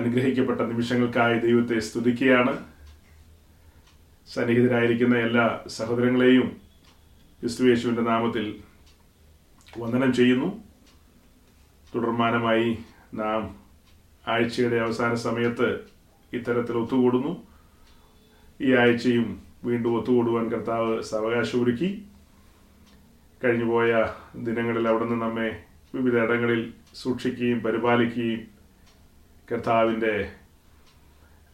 അനുഗ്രഹിക്കപ്പെട്ട നിമിഷങ്ങൾക്കായി ദൈവത്തെ സ്തുതിക്കുകയാണ്. സന്നിഹിതരായിരിക്കുന്ന എല്ലാ സഹോദരങ്ങളെയും ക്രിസ്തുവേശുവിന്റെ നാമത്തിൽ വന്ദനം ചെയ്യുന്നു. തുടർമാനമായി നാം ആഴ്ചയുടെ അവസാന സമയത്ത് ഇത്തരത്തിൽ ഒത്തുകൂടുന്നു. ഈ ആഴ്ചയും വീണ്ടും ഒത്തുകൂടുവാൻ കർത്താവ് സാവകാശമൊരുക്കി കഴിഞ്ഞുപോയ ദിനങ്ങളിൽ അവിടുന്ന് നമ്മെ വിവിധ ഇടങ്ങളിൽ സൂക്ഷിക്കുകയും പരിപാലിക്കുകയും കർത്താവിന്റെ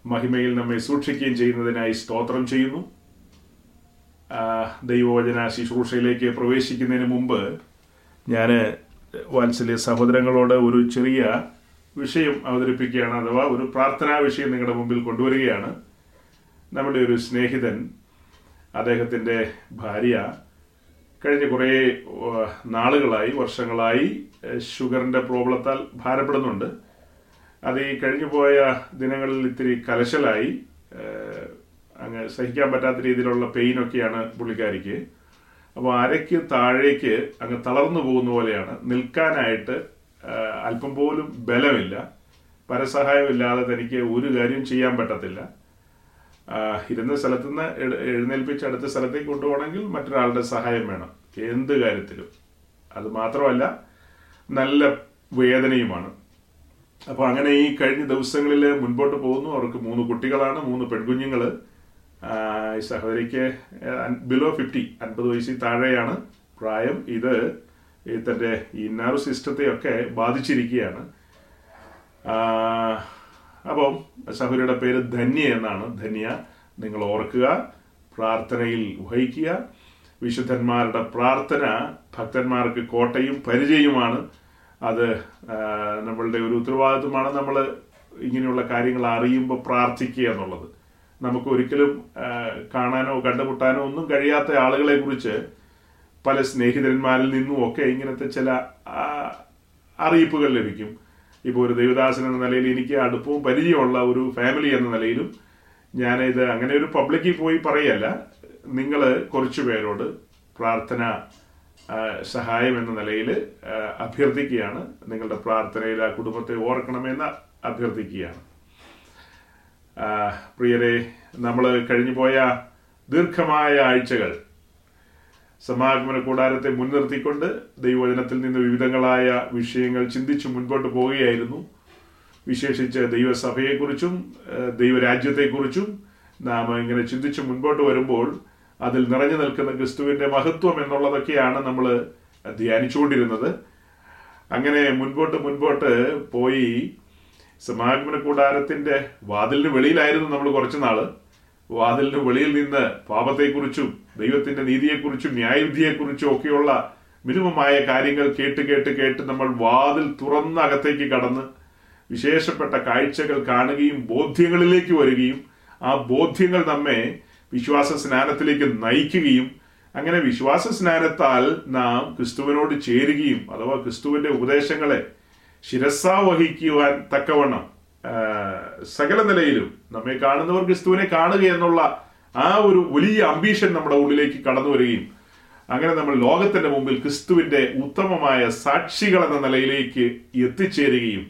മഹിമയിൽ നമ്മെ സൂക്ഷിക്കുകയും ചെയ്യുന്നതിനായി സ്തോത്രം ചെയ്യുന്നു. ദൈവവചന ശുശ്രൂഷയിലേക്ക് പ്രവേശിക്കുന്നതിന് മുമ്പ് ഞാൻ വാത്സല്യ സഹോദരങ്ങളോട് ഒരു ചെറിയ വിഷയം അവതരിപ്പിക്കുകയാണ് അഥവാ ഒരു പ്രാർത്ഥനാ വിഷയം നിങ്ങളുടെ മുമ്പിൽ കൊണ്ടുവരികയാണ്. നമ്മുടെ ഒരു സ്നേഹിതൻ അദ്ദേഹത്തിന്റെ ഭാര്യ കഴിഞ്ഞ കുറേ നാളുകളായി വർഷങ്ങളായി ഷുഗറിന്റെ പ്രോബ്ലത്താൽ ഭാരപ്പെടുന്നുണ്ട്. അത് ഈ കഴിഞ്ഞു പോയ ദിനങ്ങളിൽ ഇത്തിരി കലശലായി. അങ്ങ് സഹിക്കാൻ പറ്റാത്ത രീതിയിലുള്ള പെയിനൊക്കെയാണ് പുള്ളിക്കാരിക്ക്. അപ്പോൾ അരയ്ക്ക് താഴേക്ക് അങ്ങ് തളർന്നു പോകുന്ന പോലെയാണ്. നിൽക്കാനായിട്ട് അല്പം പോലും ബലമില്ല. പരസഹായമില്ലാതെ തനിക്ക് ഒരു കാര്യം ചെയ്യാൻ പറ്റത്തില്ല. ഇരുന്ന സ്ഥലത്തു നിന്ന് എഴുന്നേൽപ്പിച്ച് അടുത്ത സ്ഥലത്തേക്ക് കൊണ്ടുപോകണമെങ്കിൽ മറ്റൊരാളുടെ സഹായം വേണം. എന്ത് കാര്യത്തിലും. അത് മാത്രമല്ല നല്ല വേദനയുമാണ്. അപ്പോൾ അങ്ങനെ ഈ കഴിഞ്ഞ ദിവസങ്ങളിൽ മുൻപോട്ട് പോകുന്നു. അവർക്ക് മൂന്ന് കുട്ടികളാണ് മൂന്ന് പെൺകുഞ്ഞുങ്ങൾ ഈ സഹോദരിക്ക് ബിലോ ഫിഫ്റ്റി അൻപത് വയസ്സിൽ താഴെയാണ് പ്രായം. ഇത് ഈ തന്റെ ഈ നർവ് സിസ്റ്റത്തെയൊക്കെ ബാധിച്ചിരിക്കുകയാണ്. അപ്പം സഹോദരിയുടെ പേര് ധന്യ എന്നാണ്. ധന്യ നിങ്ങൾ ഓർക്കുക പ്രാർത്ഥനയിൽ വഹിക്കുക. വിശുദ്ധന്മാരുടെ പ്രാർത്ഥന ഭക്തന്മാർക്ക് കോട്ടയും പരിചയവുമാണ്. അത് നമ്മളുടെ ഒരു ഉത്തരവാദിത്വമാണ് നമ്മൾ ഇങ്ങനെയുള്ള കാര്യങ്ങൾ അറിയുമ്പോൾ പ്രാർത്ഥിക്കുക എന്നുള്ളത്. നമുക്ക് ഒരിക്കലും കാണാനോ കണ്ടുമുട്ടാനോ ഒന്നും കഴിയാത്ത ആളുകളെ കുറിച്ച് പല സ്നേഹിതന്മാരിൽ നിന്നും ഒക്കെ ഇങ്ങനത്തെ ചില അറിയിപ്പുകൾ ലഭിക്കും. ഇപ്പോൾ ഒരു ദേവദാസൻ എന്ന നിലയിൽ എനിക്ക് അടുപ്പവും പരിചയമുള്ള ഒരു ഫാമിലി എന്ന നിലയിലും ഞാനിത് അങ്ങനെ ഒരു പബ്ലിക്കിൽ പോയി പറയല്ല. നിങ്ങൾ കുറച്ചു പേരോട് പ്രാർത്ഥന സഹായം എന്ന നിലയിൽ അഭ്യർത്ഥിക്കുകയാണ്. നിങ്ങളുടെ പ്രാർത്ഥനയിൽ ആ കുടുംബത്തെ ഓർക്കണമെന്ന് അഭ്യർത്ഥിക്കുകയാണ്. പ്രിയരെ നമ്മൾ കഴിഞ്ഞുപോയ ദീർഘമായ ആഴ്ചകൾ സമാഗമന കൂടാരത്തെ മുൻനിർത്തിക്കൊണ്ട് ദൈവവചനത്തിൽ നിന്ന് വിവിധങ്ങളായ വിഷയങ്ങൾ ചിന്തിച്ച് മുൻപോട്ട് പോവുകയായിരുന്നു. വിശേഷിച്ച് ദൈവസഭയെക്കുറിച്ചും ദൈവരാജ്യത്തെക്കുറിച്ചും നാം ഇങ്ങനെ ചിന്തിച്ച് മുൻപോട്ട് വരുമ്പോൾ അതിൽ നിറഞ്ഞു നിൽക്കുന്ന ക്രിസ്തുവിന്റെ മഹത്വം എന്നുള്ളതൊക്കെയാണ് നമ്മൾ ധ്യാനിച്ചുകൊണ്ടിരുന്നത്. അങ്ങനെ മുൻപോട്ട് മുൻപോട്ട് പോയി സമാഗമന കൂടാരത്തിന്റെ വാതിലിന് വെളിയിലായിരുന്നു നമ്മൾ കുറച്ച് നാൾ വാതിലിന് വെളിയിൽ നിന്ന് പാപത്തെക്കുറിച്ചും ദൈവത്തിന്റെ നീതിയെക്കുറിച്ചും ന്യായവിധിയെക്കുറിച്ചും ഒക്കെയുള്ള മിനിമമായ കാര്യങ്ങൾ കേട്ട് കേട്ട് കേട്ട് നമ്മൾ വാതിൽ തുറന്ന അകത്തേക്ക് കടന്ന് വിശേഷപ്പെട്ട കാഴ്ചകൾ കാണുകയും ബോധ്യങ്ങളിലേക്ക് വരികയും ആ ബോധ്യങ്ങൾ നമ്മെ വിശ്വാസ സ്നാനത്തിലേക്ക് നയിക്കുകയും അങ്ങനെ വിശ്വാസ സ്നാനത്താൽ നാം ക്രിസ്തുവിനോട് ചേരുകയും അഥവാ ക്രിസ്തുവിന്റെ ഉപദേശങ്ങളെ ശിരസാവഹിക്കുവാൻ തക്കവണ്ണം സകല നിലയിലും നമ്മെ കാണുന്നവർ ക്രിസ്തുവിനെ കാണുക എന്നുള്ള ആ ഒരു വലിയ അംബീഷൻ നമ്മുടെ ഉള്ളിലേക്ക് കടന്നു വരികയും അങ്ങനെ നമ്മൾ ലോകത്തിന്റെ മുമ്പിൽ ക്രിസ്തുവിന്റെ ഉത്തമമായ സാക്ഷികൾ എന്ന നിലയിലേക്ക് എത്തിച്ചേരുകയും.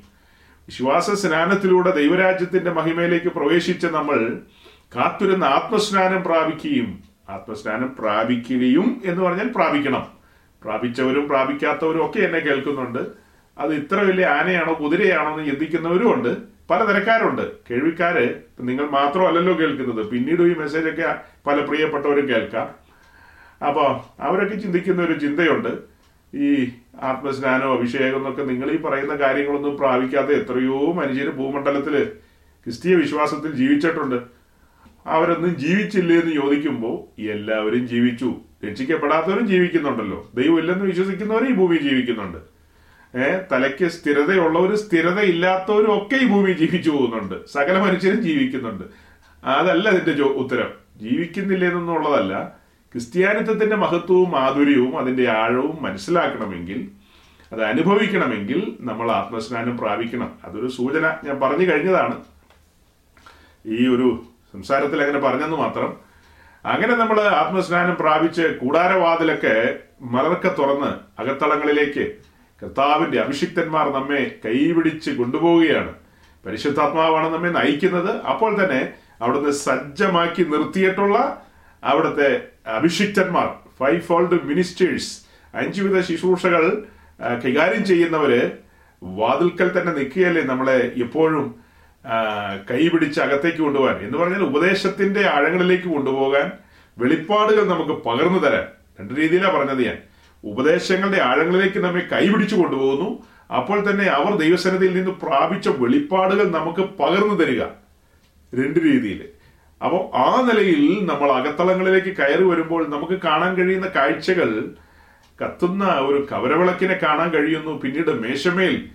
വിശ്വാസ സ്നാനത്തിലൂടെ ദൈവരാജ്യത്തിന്റെ മഹിമയിലേക്ക് പ്രവേശിച്ച നമ്മൾ കാത്തിരുന്ന ആത്മസ്നാനം പ്രാപിക്കുകയും ആത്മസ്നാനം പ്രാപിക്കുകയും എന്ന് പറഞ്ഞാൽ പ്രാപിക്കണം. പ്രാപിച്ചവരും പ്രാപിക്കാത്തവരും ഒക്കെ എന്നെ കേൾക്കുന്നുണ്ട്. അത് ഇത്ര വലിയ ആനയാണോ കുതിരയാണോ എന്ന് ചിന്തിക്കുന്നവരും ഉണ്ട്. പലതരക്കാരുണ്ട് കേൾവിക്കാര് നിങ്ങൾ മാത്രമല്ലല്ലോ കേൾക്കുന്നത്. പിന്നീട് ഈ മെസ്സേജ് ഒക്കെ പല പ്രിയപ്പെട്ടവരും കേൾക്കാം. അപ്പോൾ അവരൊക്കെ ചിന്തിക്കുന്ന ഒരു ചിന്തയുണ്ട്. ഈ ആത്മസ്നാനോ അഭിഷേകം എന്നൊക്കെ നിങ്ങൾ ഈ പറയുന്ന കാര്യങ്ങളൊന്നും പ്രാപിക്കാതെ എത്രയോ മനുഷ്യർ ഭൂമണ്ഡലത്തിൽ ക്രിസ്തീയ വിശ്വാസത്തിൽ ജീവിച്ചിട്ടുണ്ട്. അവരൊന്നും ജീവിച്ചില്ലേ എന്ന് ചോദിക്കുമ്പോൾ എല്ലാവരും ജീവിച്ചു. രക്ഷിക്കപ്പെടാത്തവരും ജീവിക്കുന്നുണ്ടല്ലോ. ദൈവം ഇല്ലെന്ന് വിശ്വസിക്കുന്നവരും ഈ ഭൂമി ജീവിക്കുന്നുണ്ട്. ഏഹ് തലയ്ക്ക് സ്ഥിരതയുള്ളവരും സ്ഥിരതയില്ലാത്തവരും ഒക്കെ ഈ ഭൂമി ജീവിച്ചു പോകുന്നുണ്ട്. സകല മനുഷ്യരും ജീവിക്കുന്നുണ്ട്. അതല്ല അതിന്റെ ഉത്തരം. ജീവിക്കുന്നില്ലെന്നുള്ളതല്ല ക്രിസ്ത്യാനിത്വത്തിന്റെ മഹത്വവും മാധുര്യവും അതിന്റെ ആഴവും മനസ്സിലാക്കണമെങ്കിൽ അത് അനുഭവിക്കണമെങ്കിൽ നമ്മൾ ആത്മസ്നാനം പ്രാപിക്കണം. അതൊരു സൂചന. ഞാൻ പറഞ്ഞു കഴിഞ്ഞതാണ്. ഈ ഒരു സംസാരത്തിൽ അങ്ങനെ പറഞ്ഞെന്ന് മാത്രം. അങ്ങനെ നമ്മൾ ആത്മസ്നാനം പ്രാപിച്ച് കൂടാരവാതിലൊക്കെ മലർക്ക തുറന്ന് അകത്തളങ്ങളിലേക്ക് കർത്താവിന്റെ അഭിഷിക്തന്മാർ നമ്മെ കൈപിടിച്ച് കൊണ്ടുപോവുകയാണ്. പരിശുദ്ധാത്മാവാണ് നമ്മെ നയിക്കുന്നത്. അപ്പോൾ തന്നെ അവിടുന്ന് സജ്ജമാക്കി നിർത്തിയിട്ടുള്ള അവിടുത്തെ അഭിഷിക്തന്മാർ ഫൈവ് ഫോൾഡ് മിനിസ്റ്റേഴ്സ് അഞ്ചുവിധ ശുശ്രൂഷകൾ കൈകാര്യം ചെയ്യുന്നവര് വാതിൽക്കൽ തന്നെ നിൽക്കുകയല്ലേ നമ്മളെ എപ്പോഴും ആ, കൈപിടിച്ച് അകത്തേക്ക് കൊണ്ടുപോകാൻ. എന്ന് പറഞ്ഞാൽ ഉപദേശത്തിന്റെ ആഴങ്ങളിലേക്ക് കൊണ്ടുപോകാൻ വെളിപ്പാടുകൾ നമുക്ക് പകർന്നു തരാൻ. രണ്ട് രീതിയിലാണ് പറഞ്ഞത് ഞാൻ. ഉപദേശങ്ങളുടെ ആഴങ്ങളിലേക്ക് നമ്മെ കൈപിടിച്ചു കൊണ്ടുപോകുന്നു. അപ്പോൾ തന്നെ അവർ ദൈവസന്നിധിയിൽ നിന്ന് പ്രാപിച്ച വെളിപ്പാടുകൾ നമുക്ക് പകർന്നു തരിക. രണ്ട് രീതിയിൽ. അപ്പോൾ ആ നിലയിൽ നമ്മൾ അകത്തളങ്ങളിലേക്ക് കയറി വരുമ്പോൾ നമുക്ക് കാണാൻ കഴിയുന്ന കാഴ്ചകൾ കത്തുന്ന ഒരു കവരവിളക്കിനെ കാണാൻ കഴിയുന്നു. പിന്നീട് മേശമേൽ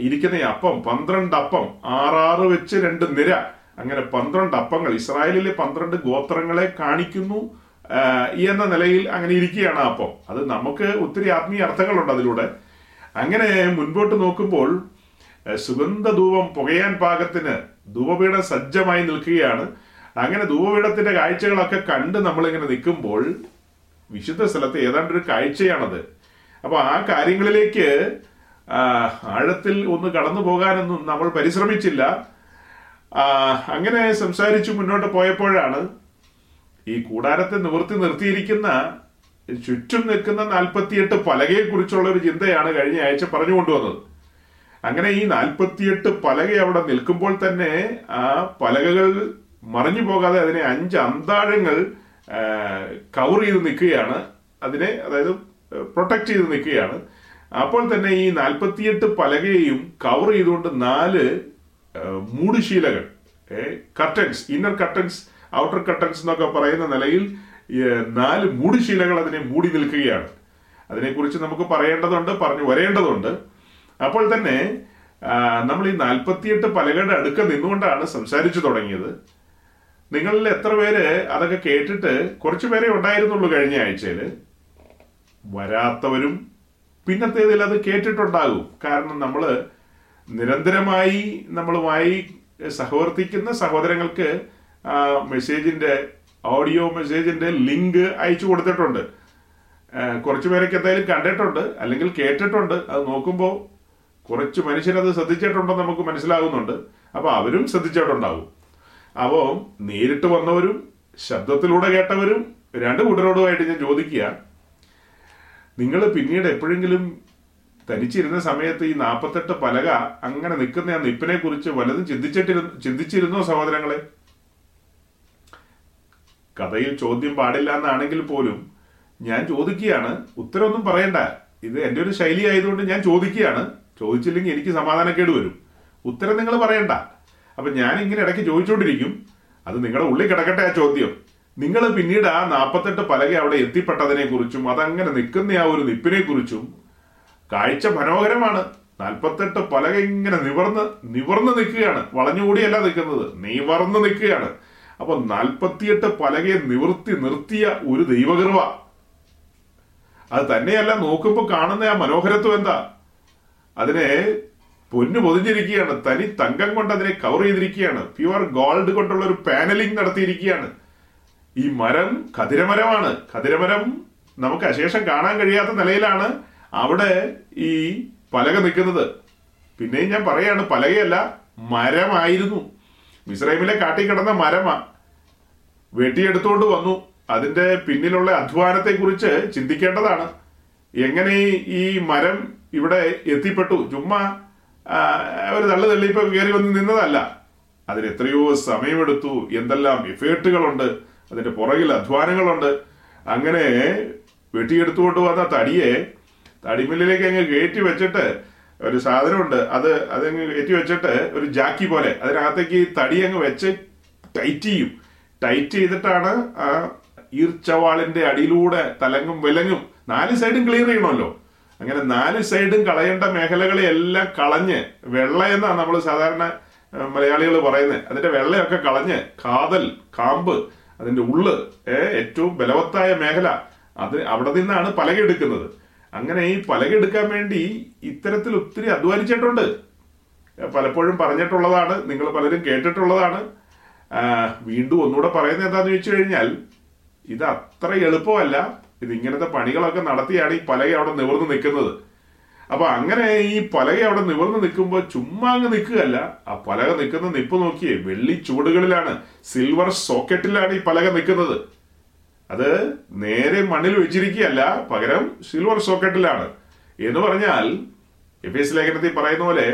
ഇരിക്കുന്ന അപ്പം പന്ത്രണ്ട് അപ്പം ആറാറ് വെച്ച് രണ്ട് നിര. അങ്ങനെ പന്ത്രണ്ട് അപ്പങ്ങൾ ഇസ്രായേലിലെ പന്ത്രണ്ട് ഗോത്രങ്ങളെ കാണിക്കുന്നു എന്ന നിലയിൽ അങ്ങനെ ഇരിക്കുകയാണ് അപ്പം. അത് നമുക്ക് ഒത്തിരി ആത്മീയ അർത്ഥങ്ങളുണ്ട് അതിലൂടെ. അങ്ങനെ മുൻപോട്ട് നോക്കുമ്പോൾ സുഗന്ധ ധൂപം പുകയാൻ പാകത്തിന് ധൂപപീഠം സജ്ജമായി നിൽക്കുകയാണ്. അങ്ങനെ ധൂപപീഠത്തിന്റെ കാഴ്ചകളൊക്കെ കണ്ട് നമ്മളിങ്ങനെ നിൽക്കുമ്പോൾ വിശുദ്ധ സ്ഥലത്ത് ഏതാണ്ട് ഒരു കാഴ്ചയാണത്. അപ്പൊ ആ കാര്യങ്ങളിലേക്ക് ആഴത്തിൽ ഒന്ന് കടന്നു പോകാനൊന്നും നമ്മൾ പരിശ്രമിച്ചില്ല. അങ്ങനെ സംസാരിച്ചു മുന്നോട്ട് പോയപ്പോഴാണ് ഈ കൂടാരത്തെ നിവർത്തി നിർത്തിയിരിക്കുന്ന ചുറ്റും നിൽക്കുന്ന നാൽപ്പത്തിയെട്ട് പലകയെ കുറിച്ചുള്ള ഒരു ചിന്തയാണ് കഴിഞ്ഞ ആഴ്ച പറഞ്ഞു കൊണ്ടുവന്നത് അങ്ങനെ ഈ നാൽപ്പത്തിയെട്ട് പലക അവിടെ നിൽക്കുമ്പോൾ തന്നെ ആ പലകകൾ മറിഞ്ഞു പോകാതെ അതിനെ അഞ്ച് അന്താഴങ്ങൾ കവർ ചെയ്ത് നിൽക്കുകയാണ്. അതിനെ അതായത് പ്രൊട്ടക്ട് ചെയ്ത് നിൽക്കുകയാണ്. അപ്പോൾ തന്നെ ഈ നാൽപ്പത്തിയെട്ട് പലകയെയും കവർ ചെയ്തുകൊണ്ട് നാല് മൂടുശീലകൾ curtains inner curtains outer curtains എന്നൊക്കെ പറയുന്ന നിലയിൽ നാല് മൂടുശീലകൾ അതിനെ മൂടി നിൽക്കുകയാണ്. അതിനെക്കുറിച്ച് നമുക്ക് പറയേണ്ടതുണ്ട് പറഞ്ഞു വരേണ്ടതുണ്ട്. അപ്പോൾ തന്നെ നമ്മൾ ഈ നാൽപ്പത്തിയെട്ട് പലകയുടെ അടുക്ക നിന്നുകൊണ്ടാണ് സംസാരിച്ചു തുടങ്ങിയത്. നിങ്ങളിൽ എത്ര പേര് അതൊക്കെ കേട്ടിട്ട് കുറച്ചു പേരെ ഉണ്ടായിരുന്നുള്ളൂ കഴിഞ്ഞ ആഴ്ചയിൽ വരാത്തവരും പിന്നത്തേതിൽ അത് കേട്ടിട്ടുണ്ടാകും. കാരണം നമ്മൾ നിരന്തരമായി നമ്മളുമായി സഹവർത്തിക്കുന്ന സഹോദരങ്ങൾക്ക് മെസ്സേജിന്റെ ഓഡിയോ മെസ്സേജിന്റെ ലിങ്ക് അയച്ചു കൊടുത്തിട്ടുണ്ട്. കുറച്ചു പേരൊക്കെ എന്തായാലും കണ്ടിട്ടുണ്ട് അല്ലെങ്കിൽ കേട്ടിട്ടുണ്ട്. അത് നോക്കുമ്പോൾ കുറച്ച് മനുഷ്യരത് ശ്രദ്ധിച്ചിട്ടുണ്ടെന്ന് നമുക്ക് മനസ്സിലാകുന്നുണ്ട്. അപ്പോൾ അവരും ശ്രദ്ധിച്ചിട്ടുണ്ടാവും. അപ്പോൾ നേരിട്ട് വന്നവരും ശബ്ദത്തിലൂടെ കേട്ടവരും രണ്ട് കൂട്ടരോടുമായിട്ട് ഞാൻ ചോദിക്കുക. നിങ്ങൾ പിന്നീട് എപ്പോഴെങ്കിലും തനിച്ചിരുന്ന സമയത്ത് ഈ നാൽപ്പത്തെട്ട് പലക അങ്ങനെ നിൽക്കുന്ന ആ നിപ്പിനെ കുറിച്ച് വലതും ചിന്തിച്ചിട്ടിരുന്നു ചിന്തിച്ചിരുന്നോ സഹോദരങ്ങളെ? കഥയിൽ ചോദ്യം പാടില്ല എന്നാണെങ്കിൽ പോലും ഞാൻ ചോദിക്കുകയാണ്. ഉത്തരമൊന്നും പറയണ്ട. ഇത് എന്റെ ഒരു ശൈലി ആയതുകൊണ്ട് ഞാൻ ചോദിക്കുകയാണ്. ചോദിച്ചില്ലെങ്കിൽ എനിക്ക് സമാധാനക്കേട് വരും. ഉത്തരം നിങ്ങൾ പറയണ്ട. അപ്പൊ ഞാൻ ഇങ്ങനെ ഇടയ്ക്ക് ചോദിച്ചുകൊണ്ടിരിക്കും അത് നിങ്ങളുടെ ഉള്ളിൽ കിടക്കട്ടെ ആ ചോദ്യം. നിങ്ങൾ പിന്നീട് ആ നാൽപ്പത്തെട്ട് പലക അവിടെ എത്തിപ്പെട്ടതിനെ കുറിച്ചും അതങ്ങനെ നിൽക്കുന്ന ആ ഒരു നിപ്പിനെ കുറിച്ചും കാഴ്ച മനോഹരമാണ്. നാൽപ്പത്തെട്ട് പലക ഇങ്ങനെ നിവർന്ന് നിവർന്ന് നിൽക്കുകയാണ്. വളഞ്ഞുകൂടിയല്ല നിൽക്കുന്നത്. നിവർന്ന് നിൽക്കുകയാണ്. അപ്പൊ നാൽപ്പത്തിയെട്ട് പലകയെ നിവർത്തി നിർത്തിയ ഒരു ദൈവകൃപ. അത് തന്നെയല്ല നോക്കുമ്പോൾ കാണുന്ന ആ മനോഹരത്വം എന്താ? അതിനെ പൊന്നു പൊതിഞ്ഞിരിക്കുകയാണ്. തനി തങ്കം കൊണ്ട് അതിനെ കവർ ചെയ്തിരിക്കുകയാണ്. പ്യുവർ ഗോൾഡ് കൊണ്ടുള്ള ഒരു പാനലിംഗ് നടത്തിയിരിക്കുകയാണ്. ഈ മരം ഖതിരമരമാണ് ഖതിരമരം നമുക്ക് അശേഷം കാണാൻ കഴിയാത്ത നിലയിലാണ് അവിടെ ഈ പലക നിൽക്കുന്നത്. പിന്നെയും ഞാൻ പറയാണ് പലകയല്ല മരമായിരുന്നു. മിസ്രൈമിലെ കാട്ടി കിടന്ന മരമാ. വെട്ടിയെടുത്തുകൊണ്ട് വന്നു. അതിന്റെ പിന്നിലുള്ള അധ്വാനത്തെ കുറിച്ച് ചിന്തിക്കേണ്ടതാണ്. എങ്ങനെ ഈ- മരം ഇവിടെ എത്തിപ്പെട്ടു? ചുമ്മാ ഒരു തള്ളു തള്ളിയിപ്പോ കയറി വന്ന് നിന്നതല്ല. അതിന് എത്രയോ സമയമെടുത്തു. എന്തെല്ലാം എഫേർട്ടുകളുണ്ട് അതിന്റെ പുറകിൽ അധ്വാനങ്ങളുണ്ട്. അങ്ങനെ വെട്ടിയെടുത്തുകൊണ്ട് വന്ന തടിയെ തടിമില്ലിലേക്ക് അങ്ങ് കയറ്റി വെച്ചിട്ട് ഒരു സാധനമുണ്ട്. അത് അതങ്ങ് കയറ്റി വെച്ചിട്ട് ഒരു ജാക്കി പോലെ അതിനകത്തേക്ക് തടി അങ്ങ് വെച്ച് ടൈറ്റ് ചെയ്യും. ടൈറ്റ് ചെയ്തിട്ടാണ് ആ ഈർച്ചവാളിന്റെ അടിയിലൂടെ തലങ്ങും വിലങ്ങും നാല് സൈഡും ക്ലിയർ ചെയ്യണമല്ലോ. അങ്ങനെ നാല് സൈഡും കളയേണ്ട മേഖലകളെ എല്ലാം കളഞ്ഞ് വെള്ള എന്നാണ് നമ്മൾ സാധാരണ മലയാളികൾ പറയുന്നത്. അതിന്റെ വെള്ളയൊക്കെ കളഞ്ഞ് കാതൽ കാമ്പ് അതിന്റെ ഉള്ള് ഏറ്റവും ബലവത്തായ മേഖല. അത് അവിടെ നിന്നാണ് പലകെടുക്കുന്നത് അങ്ങനെ ഈ പലകെടുക്കാൻ വേണ്ടി ഇത്തരത്തിൽ ഒത്തിരി അധ്വാനിച്ചിട്ടുണ്ട്. പലപ്പോഴും പറഞ്ഞിട്ടുള്ളതാണ് നിങ്ങൾ പലരും കേട്ടിട്ടുള്ളതാണ്. വീണ്ടും ഒന്നുകൂടെ പറയുന്നത് എന്താണെന്ന് ചോദിച്ചു കഴിഞ്ഞാൽ ഇത് അത്ര എളുപ്പമല്ല. ഇത് ഇങ്ങനത്തെ പണികളൊക്കെ നടത്തിയാണ് ഈ പലക അവിടെ നിവർന്ന് നിൽക്കുന്നത്. അപ്പൊ അങ്ങനെ ഈ പലക അവിടെ നിവർന്ന് നിൽക്കുമ്പോൾ ചുമ്മാ അങ്ങ് നിൽക്കുകയല്ല. ആ പലക നിൽക്കുന്ന നിപ്പ് നോക്കിയേ വെള്ളി ചൂടുകളിലാണ് സിൽവർ സോക്കറ്റിലാണ് ഈ പലക നിൽക്കുന്നത്. അത് നേരെ മണ്ണിൽ വെച്ചിരിക്കുകയല്ല പകരം സിൽവർ സോക്കറ്റിലാണ് എന്ന് പറഞ്ഞാൽ എഫ് എസ് ലേഖനത്തിൽ പറയുന്ന പോലെ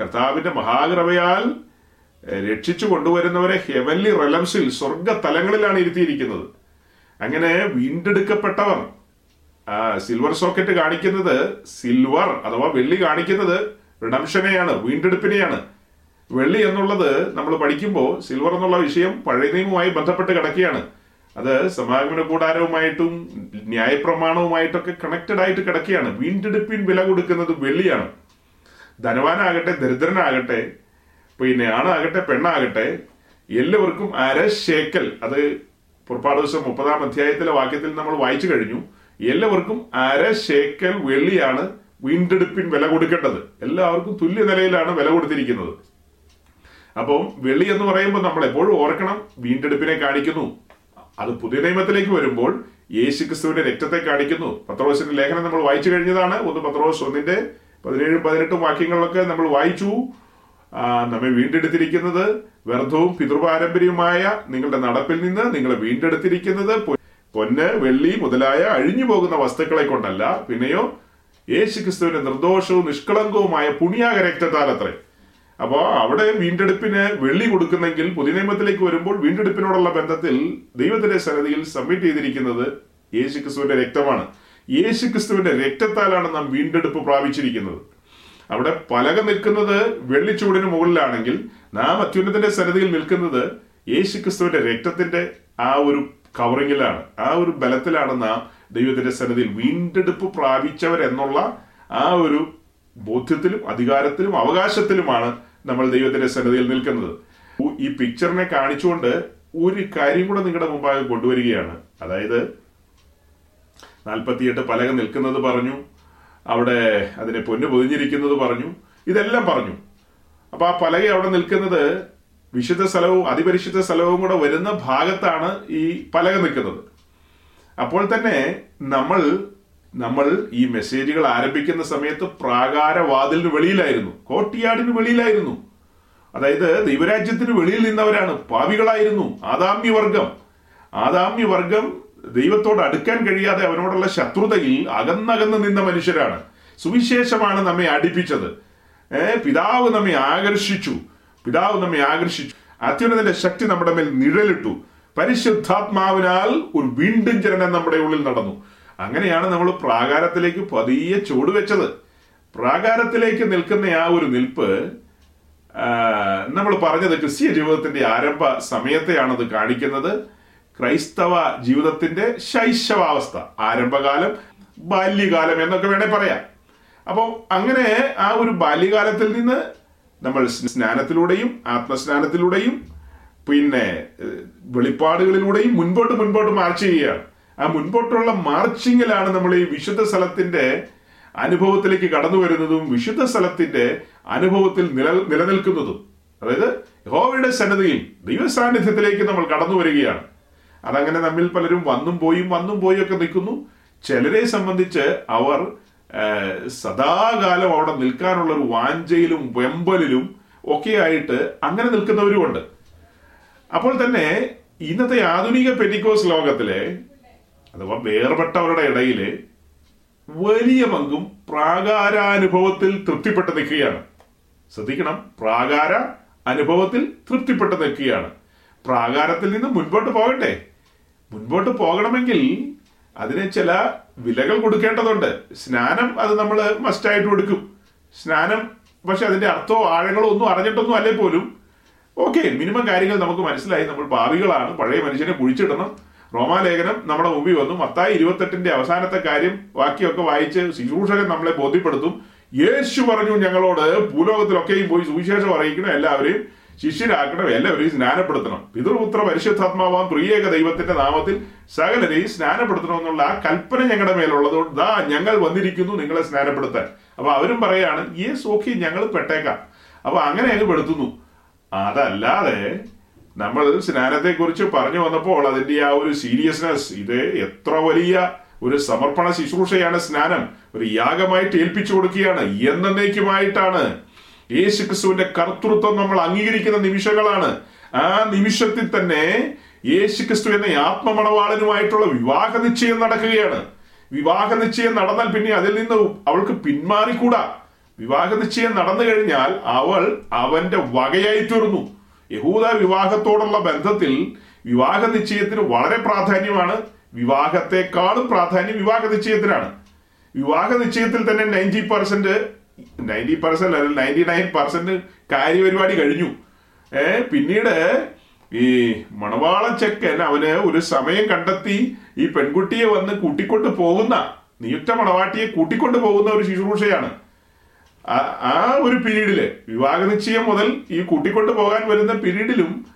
കർത്താവിന്റെ മഹാകൃപയാൽ രക്ഷിച്ചു കൊണ്ടുവരുന്നവരെ ഹെവൻലി റെലംസിൽ സ്വർഗ തലങ്ങളിലാണ് ഇരുത്തിയിരിക്കുന്നത്. അങ്ങനെ വീണ്ടെടുക്കപ്പെട്ടവർ സിൽവർ സോക്കറ്റ് കാണിക്കുന്നത് സിൽവർ അഥവാ വെള്ളി കാണിക്കുന്നത് റിഡംഷനെയാണ് വീണ്ടെടുപ്പിനെയാണ്. വെള്ളി എന്നുള്ളത് നമ്മൾ പഠിക്കുമ്പോൾ സിൽവർ എന്നുള്ള വിഷയം പഴയ നിയമവുമായി ബന്ധപ്പെട്ട് കിടക്കുകയാണ്. അത് സമാഗമന കൂടാരവുമായിട്ടും ന്യായപ്രമാണവുമായിട്ടൊക്കെ കണക്റ്റഡ് ആയിട്ട് കിടക്കുകയാണ്. വീണ്ടെടുപ്പിൻ വില കൊടുക്കുന്നത് വെള്ളിയാണ്. ധനവാനാകട്ടെ ദരിദ്രനാകട്ടെ പിന്നെ ആണാകട്ടെ പെണ്ണാകട്ടെ എല്ലാവർക്കും അര ശേക്കൽ. അത് പുറപ്പാട് ദിവസം മുപ്പതാം അധ്യായത്തിലെ വാക്യത്തിൽ നമ്മൾ വായിച്ചു കഴിഞ്ഞു. എല്ലാവർക്കും അര ശേക്കൽ വെള്ളിയാണ് വീണ്ടെടുപ്പിൻ വില കൊടുക്കേണ്ടത്. എല്ലാവർക്കും തുല്യ നിലയിലാണ് വില കൊടുത്തിരിക്കുന്നത്. അപ്പം വെള്ളി എന്ന് പറയുമ്പോൾ നമ്മൾ എപ്പോഴും ഓർക്കണം വീണ്ടെടുപ്പിനെ കാണിക്കുന്നു. അത് പുതിയ നിയമത്തിലേക്ക് വരുമ്പോൾ യേശു ക്രിസ്തുവിന്റെ രക്തത്തെ കാണിക്കുന്നു. പത്രോസിന്റെ ലേഖനം നമ്മൾ വായിച്ചു കഴിഞ്ഞതാണ്. ഒന്ന് പത്രോസ് ഒന്നിന്റെ പതിനേഴും പതിനെട്ടും വാക്യങ്ങളിലൊക്കെ നമ്മൾ വായിച്ചു. നമ്മെ വീണ്ടെടുത്തിരിക്കുന്നത് വ്യർത്ഥവും പിതൃപാരമ്പര്യവുമായ നിങ്ങളുടെ നടപ്പിൽ നിന്ന് നിങ്ങളെ വീണ്ടെടുത്തിരിക്കുന്നത് പൊന്ന് വെള്ളി മുതലായ അഴിഞ്ഞു പോകുന്ന വസ്തുക്കളെ കൊണ്ടല്ല പിന്നെയോ യേശു ക്രിസ്തുവിന്റെ നിർദോഷവും നിഷ്കളങ്കവുമായ പുണ്യാക രക്തത്താൽ അത്രേ അപ്പോ അവിടെ വീണ്ടെടുപ്പിന് വെള്ളി കൊടുക്കുന്നെങ്കിൽ പുതിയ നിയമത്തിലേക്ക് വരുമ്പോൾ വീണ്ടെടുപ്പിനോടുള്ള ബന്ധത്തിൽ ദൈവത്തിന്റെ സന്നിധിയിൽ സബ്മിറ്റ് ചെയ്തിരിക്കുന്നത് യേശു ക്രിസ്തുവിന്റെ രക്തമാണ്. യേശു ക്രിസ്തുവിന്റെ രക്തത്താലാണ് നാം വീണ്ടെടുപ്പ് പ്രാപിച്ചിരിക്കുന്നത്. അവിടെ പലക നിൽക്കുന്നത് വെള്ളിച്ചൂടിന് മുകളിലാണെങ്കിൽ നാം അത്യുന്നതന്റെ സന്നിധിയിൽ നിൽക്കുന്നത് യേശു ക്രിസ്തുവിന്റെ രക്തത്തിന്റെ ആ ഒരു കവറിങ്ങിലാണ്. ആ ഒരു ബലത്തിലാണ് നാം ദൈവത്തിന്റെ സന്നിധിയിൽ വീണ്ടെടുപ്പ് പ്രാപിച്ചവരെന്നുള്ള ആ ഒരു ബോധ്യത്തിലും അധികാരത്തിലും അവകാശത്തിലുമാണ് നമ്മൾ ദൈവത്തിന്റെ സന്നിധിയിൽ നിൽക്കുന്നത്. ഈ പിക്ചറിനെ കാണിച്ചുകൊണ്ട് ഒരു കാര്യം കൂടെ നിങ്ങളുടെ മുമ്പാകെ കൊണ്ടുവരികയാണ്. അതായത് നാൽപ്പത്തിയെട്ട് പലക നിൽക്കുന്നത് പറഞ്ഞു അവിടെ അതിനെ പൊന്നു പൊതിഞ്ഞിരിക്കുന്നത് പറഞ്ഞു ഇതെല്ലാം പറഞ്ഞു. അപ്പൊ ആ പലക അവിടെ നിൽക്കുന്നത് വിശുദ്ധ സ്ഥലവും അതിപരിശുദ്ധ സ്ഥലവും കൂടെ വരുന്ന ഭാഗത്താണ് ഈ പലക നിൽക്കുന്നത്. അപ്പോൾ തന്നെ നമ്മൾ നമ്മൾ ഈ മെസ്സേജുകൾ ആരംഭിക്കുന്ന സമയത്ത് പ്രാകാരവാതിലിന് വെളിയിലായിരുന്നു. കോട്ടിയാടിന് വെളിയിലായിരുന്നു. അതായത് ദൈവരാജ്യത്തിന് വെളിയിൽ നിന്നവരാണ്. പാവികളായിരുന്നു. ആദാമ്യവർഗം. ആദാമ്യവർഗം ആദാമ്യ വർഗം ദൈവത്തോട് അടുക്കാൻ കഴിയാതെ അവനോടുള്ള ശത്രുതയിൽ അകന്നകന്ന് നിന്ന മനുഷ്യരാണ്. സുവിശേഷമാണ് നമ്മെ അടിപ്പിച്ചത്. പിതാവ് നമ്മെ ആകർഷിച്ചു. പിതാവ് നമ്മെ ആകർഷിച്ചു. അത്യുന്നതിന്റെ ശക്തി നമ്മുടെ മേൽ നിഴലിട്ടു. പരിശുദ്ധാത്മാവിനാൽ ഒരു വീണ്ടും ജനനം നമ്മുടെ ഉള്ളിൽ നടന്നു. അങ്ങനെയാണ് നമ്മൾ പ്രാകാരത്തിലേക്ക് പതിയെ ചുവടുവെച്ചത് പ്രാകാരത്തിലേക്ക് നിൽക്കുന്ന ആ ഒരു നിൽപ്പ് നമ്മൾ പറഞ്ഞത് ക്രിസ്തീയ ജീവിതത്തിന്റെ ആരംഭ സമയത്തെയാണത് കാണിക്കുന്നത്. ക്രൈസ്തവ ജീവിതത്തിന്റെ ശൈശവാവസ്ഥ ആരംഭകാലം ബാല്യകാലം എന്നൊക്കെ വേണേ പറയാം. അപ്പോൾ അങ്ങനെ ആ ഒരു ബാല്യകാലത്തിൽ നിന്ന് നമ്മൾ സ്നാനത്തിലൂടെയും ആത്മസ്നാനത്തിലൂടെയും പിന്നെ വെളിപ്പാടുകളിലൂടെയും മുൻപോട്ട് മുൻപോട്ട് മാർച്ച് ചെയ്യുകയാണ് ആ മുൻപോട്ടുള്ള മാർച്ചിങ്ങിലാണ് നമ്മൾ ഈ വിശുദ്ധ സ്ഥലത്തിന്റെ അനുഭവത്തിലേക്ക് കടന്നു വരുന്നതും വിശുദ്ധ സ്ഥലത്തിന്റെ അനുഭവത്തിൽ നില നിലനിൽക്കുന്നതും. അതായത് യഹോവയുടെ സന്നദ്ധയിൽ ദൈവസാന്നിധ്യത്തിലേക്ക് നമ്മൾ കടന്നു വരികയാണ്. അതങ്ങനെ നമ്മിൽ പലരും വന്നും പോയും വന്നും പോയും ഒക്കെ നിൽക്കുന്നു. ചിലരെ സംബന്ധിച്ച് അവർ സദാകാലം അവിടെ നിൽക്കാനുള്ള ഒരു വാഞ്ചയിലും വെമ്പലിലും ഒക്കെയായിട്ട് അങ്ങനെ നിൽക്കുന്നവരുമുണ്ട് അപ്പോൾ തന്നെ ഇന്നത്തെ ആധുനിക പെറ്റിക്കോസ് ലോകത്തിലെ അഥവാ വേർപെട്ടവരുടെ ഇടയിൽ വലിയ പങ്കും പ്രാകാരാനുഭവത്തിൽ തൃപ്തിപ്പെട്ട് നിൽക്കുകയാണ്. ശ്രദ്ധിക്കണം പ്രാകാര അനുഭവത്തിൽ തൃപ്തിപ്പെട്ട് നിൽക്കുകയാണ്. പ്രാകാരത്തിൽ നിന്ന് മുൻപോട്ട് പോകട്ടെ. മുൻപോട്ട് പോകണമെങ്കിൽ അതിന് ചില വിലകൾ കൊടുക്കേണ്ടതുണ്ട്. സ്നാനം അത് നമ്മൾ മസ്റ്റായിട്ട് കൊടുക്കും. സ്നാനം പക്ഷെ അതിന്റെ അർത്ഥമോ ആഴങ്ങളോ ഒന്നും അറിഞ്ഞിട്ടൊന്നും അല്ലേ പോലും. ഓക്കെ മിനിമം കാര്യങ്ങൾ നമുക്ക് മനസ്സിലായി. നമ്മൾ ഭാവികളാണ്. പഴയ മനുഷ്യനെ കുഴിച്ചിടണം. റോമാലേഖനം നമ്മുടെ മുമ്പിൽ വന്നു. മത്തായി ഇരുപത്തെട്ടിന്റെ അവസാനത്തെ കാര്യം വാക്യമൊക്കെ വായിച്ച് ശുശ്രൂഷകൻ നമ്മളെ ബോധ്യപ്പെടുത്തും. യേശു പറഞ്ഞു ഞങ്ങളോട് ഭൂലോകത്തിലൊക്കെയും പോയി സുവിശേഷം അറിയിക്കണം. എല്ലാവരെയും ശിഷ്യരാക്കണം എല്ലാവരെയും സ്നാനപ്പെടുത്തണം. പിതൃപുത്ര പരിശുദ്ധാത്മാവാൻ പ്രിയേക ദൈവത്തിന്റെ നാമത്തിൽ സകലരെയും സ്നാനപ്പെടുത്തണം എന്നുള്ള ആ കൽപ്പന ഞങ്ങളുടെ മേലുള്ളതുകൊണ്ട് ദാ ഞങ്ങൾ വന്നിരിക്കുന്നു നിങ്ങളെ സ്നാനപ്പെടുത്താൻ. അപ്പൊ അവരും പറയാണ് ഈ സോഖി ഞങ്ങൾ പെട്ടേക്കാം. അപ്പൊ അങ്ങനെ അങ്ങ് പെടുത്തുന്നു. അതല്ലാതെ നമ്മൾ സ്നാനത്തെ കുറിച്ച് പറഞ്ഞു വന്നപ്പോൾ അതിന്റെ ആ ഒരു സീരിയസ്നെസ് ഇത് എത്ര വലിയ ഒരു സമർപ്പണ ശുശ്രൂഷയാണ് സ്നാനം. ഒരു യാഗമായിട്ട് ഏൽപ്പിച്ചു കൊടുക്കുകയാണ്. എന്നേക്കുമായിട്ടാണ് യേശു ക്രിസ്തുവിന്റെ കർത്തൃത്വം നമ്മൾ അംഗീകരിക്കുന്ന നിമിഷങ്ങളാണ്. ആ നിമിഷത്തിൽ തന്നെ യേശു ക്രിസ്തു എന്ന ആത്മമണവാളനുമായിട്ടുള്ള വിവാഹ നിശ്ചയം നടക്കുകയാണ്. വിവാഹ നിശ്ചയം നടന്നാൽ പിന്നെ അതിൽ നിന്ന് അവൾക്ക് പിന്മാറിക്കൂടാ. വിവാഹ നിശ്ചയം നടന്നു കഴിഞ്ഞാൽ അവൾ അവന്റെ വകയായി തീർന്നു. യഹൂദ വിവാഹത്തോടുള്ള ബന്ധത്തിൽ വിവാഹ നിശ്ചയത്തിന് വളരെ പ്രാധാന്യമാണ്. വിവാഹത്തെക്കാളും പ്രാധാന്യം വിവാഹ നിശ്ചയത്തിനാണ് വിവാഹ നിശ്ചയത്തിൽ തന്നെ നയന്റി പെർസെന്റ് നയന്റി പെർസെന്റ് അല്ലെങ്കിൽ നയന്റി നയൻ പെർസെന്റ് കാര്യപരിപാടി കഴിഞ്ഞു. ഏഹ് പിന്നീട് ഈ മണവാള ചെക്കൻ അവന് ഒരു സമയം കണ്ടെത്തി ഈ പെൺകുട്ടിയെ വന്ന് കൂട്ടിക്കൊണ്ട് പോകുന്ന നിയുക്ത മണവാട്ടിയെ കൂട്ടിക്കൊണ്ട് പോകുന്ന ഒരു ശുശ്രൂഷയാണ്. ആ- ഒരു പീരീഡിൽ വിവാഹ നിശ്ചയം മുതൽ ഈ കൂട്ടിക്കൊണ്ട് പോകാൻ വരുന്ന പീരീഡിലും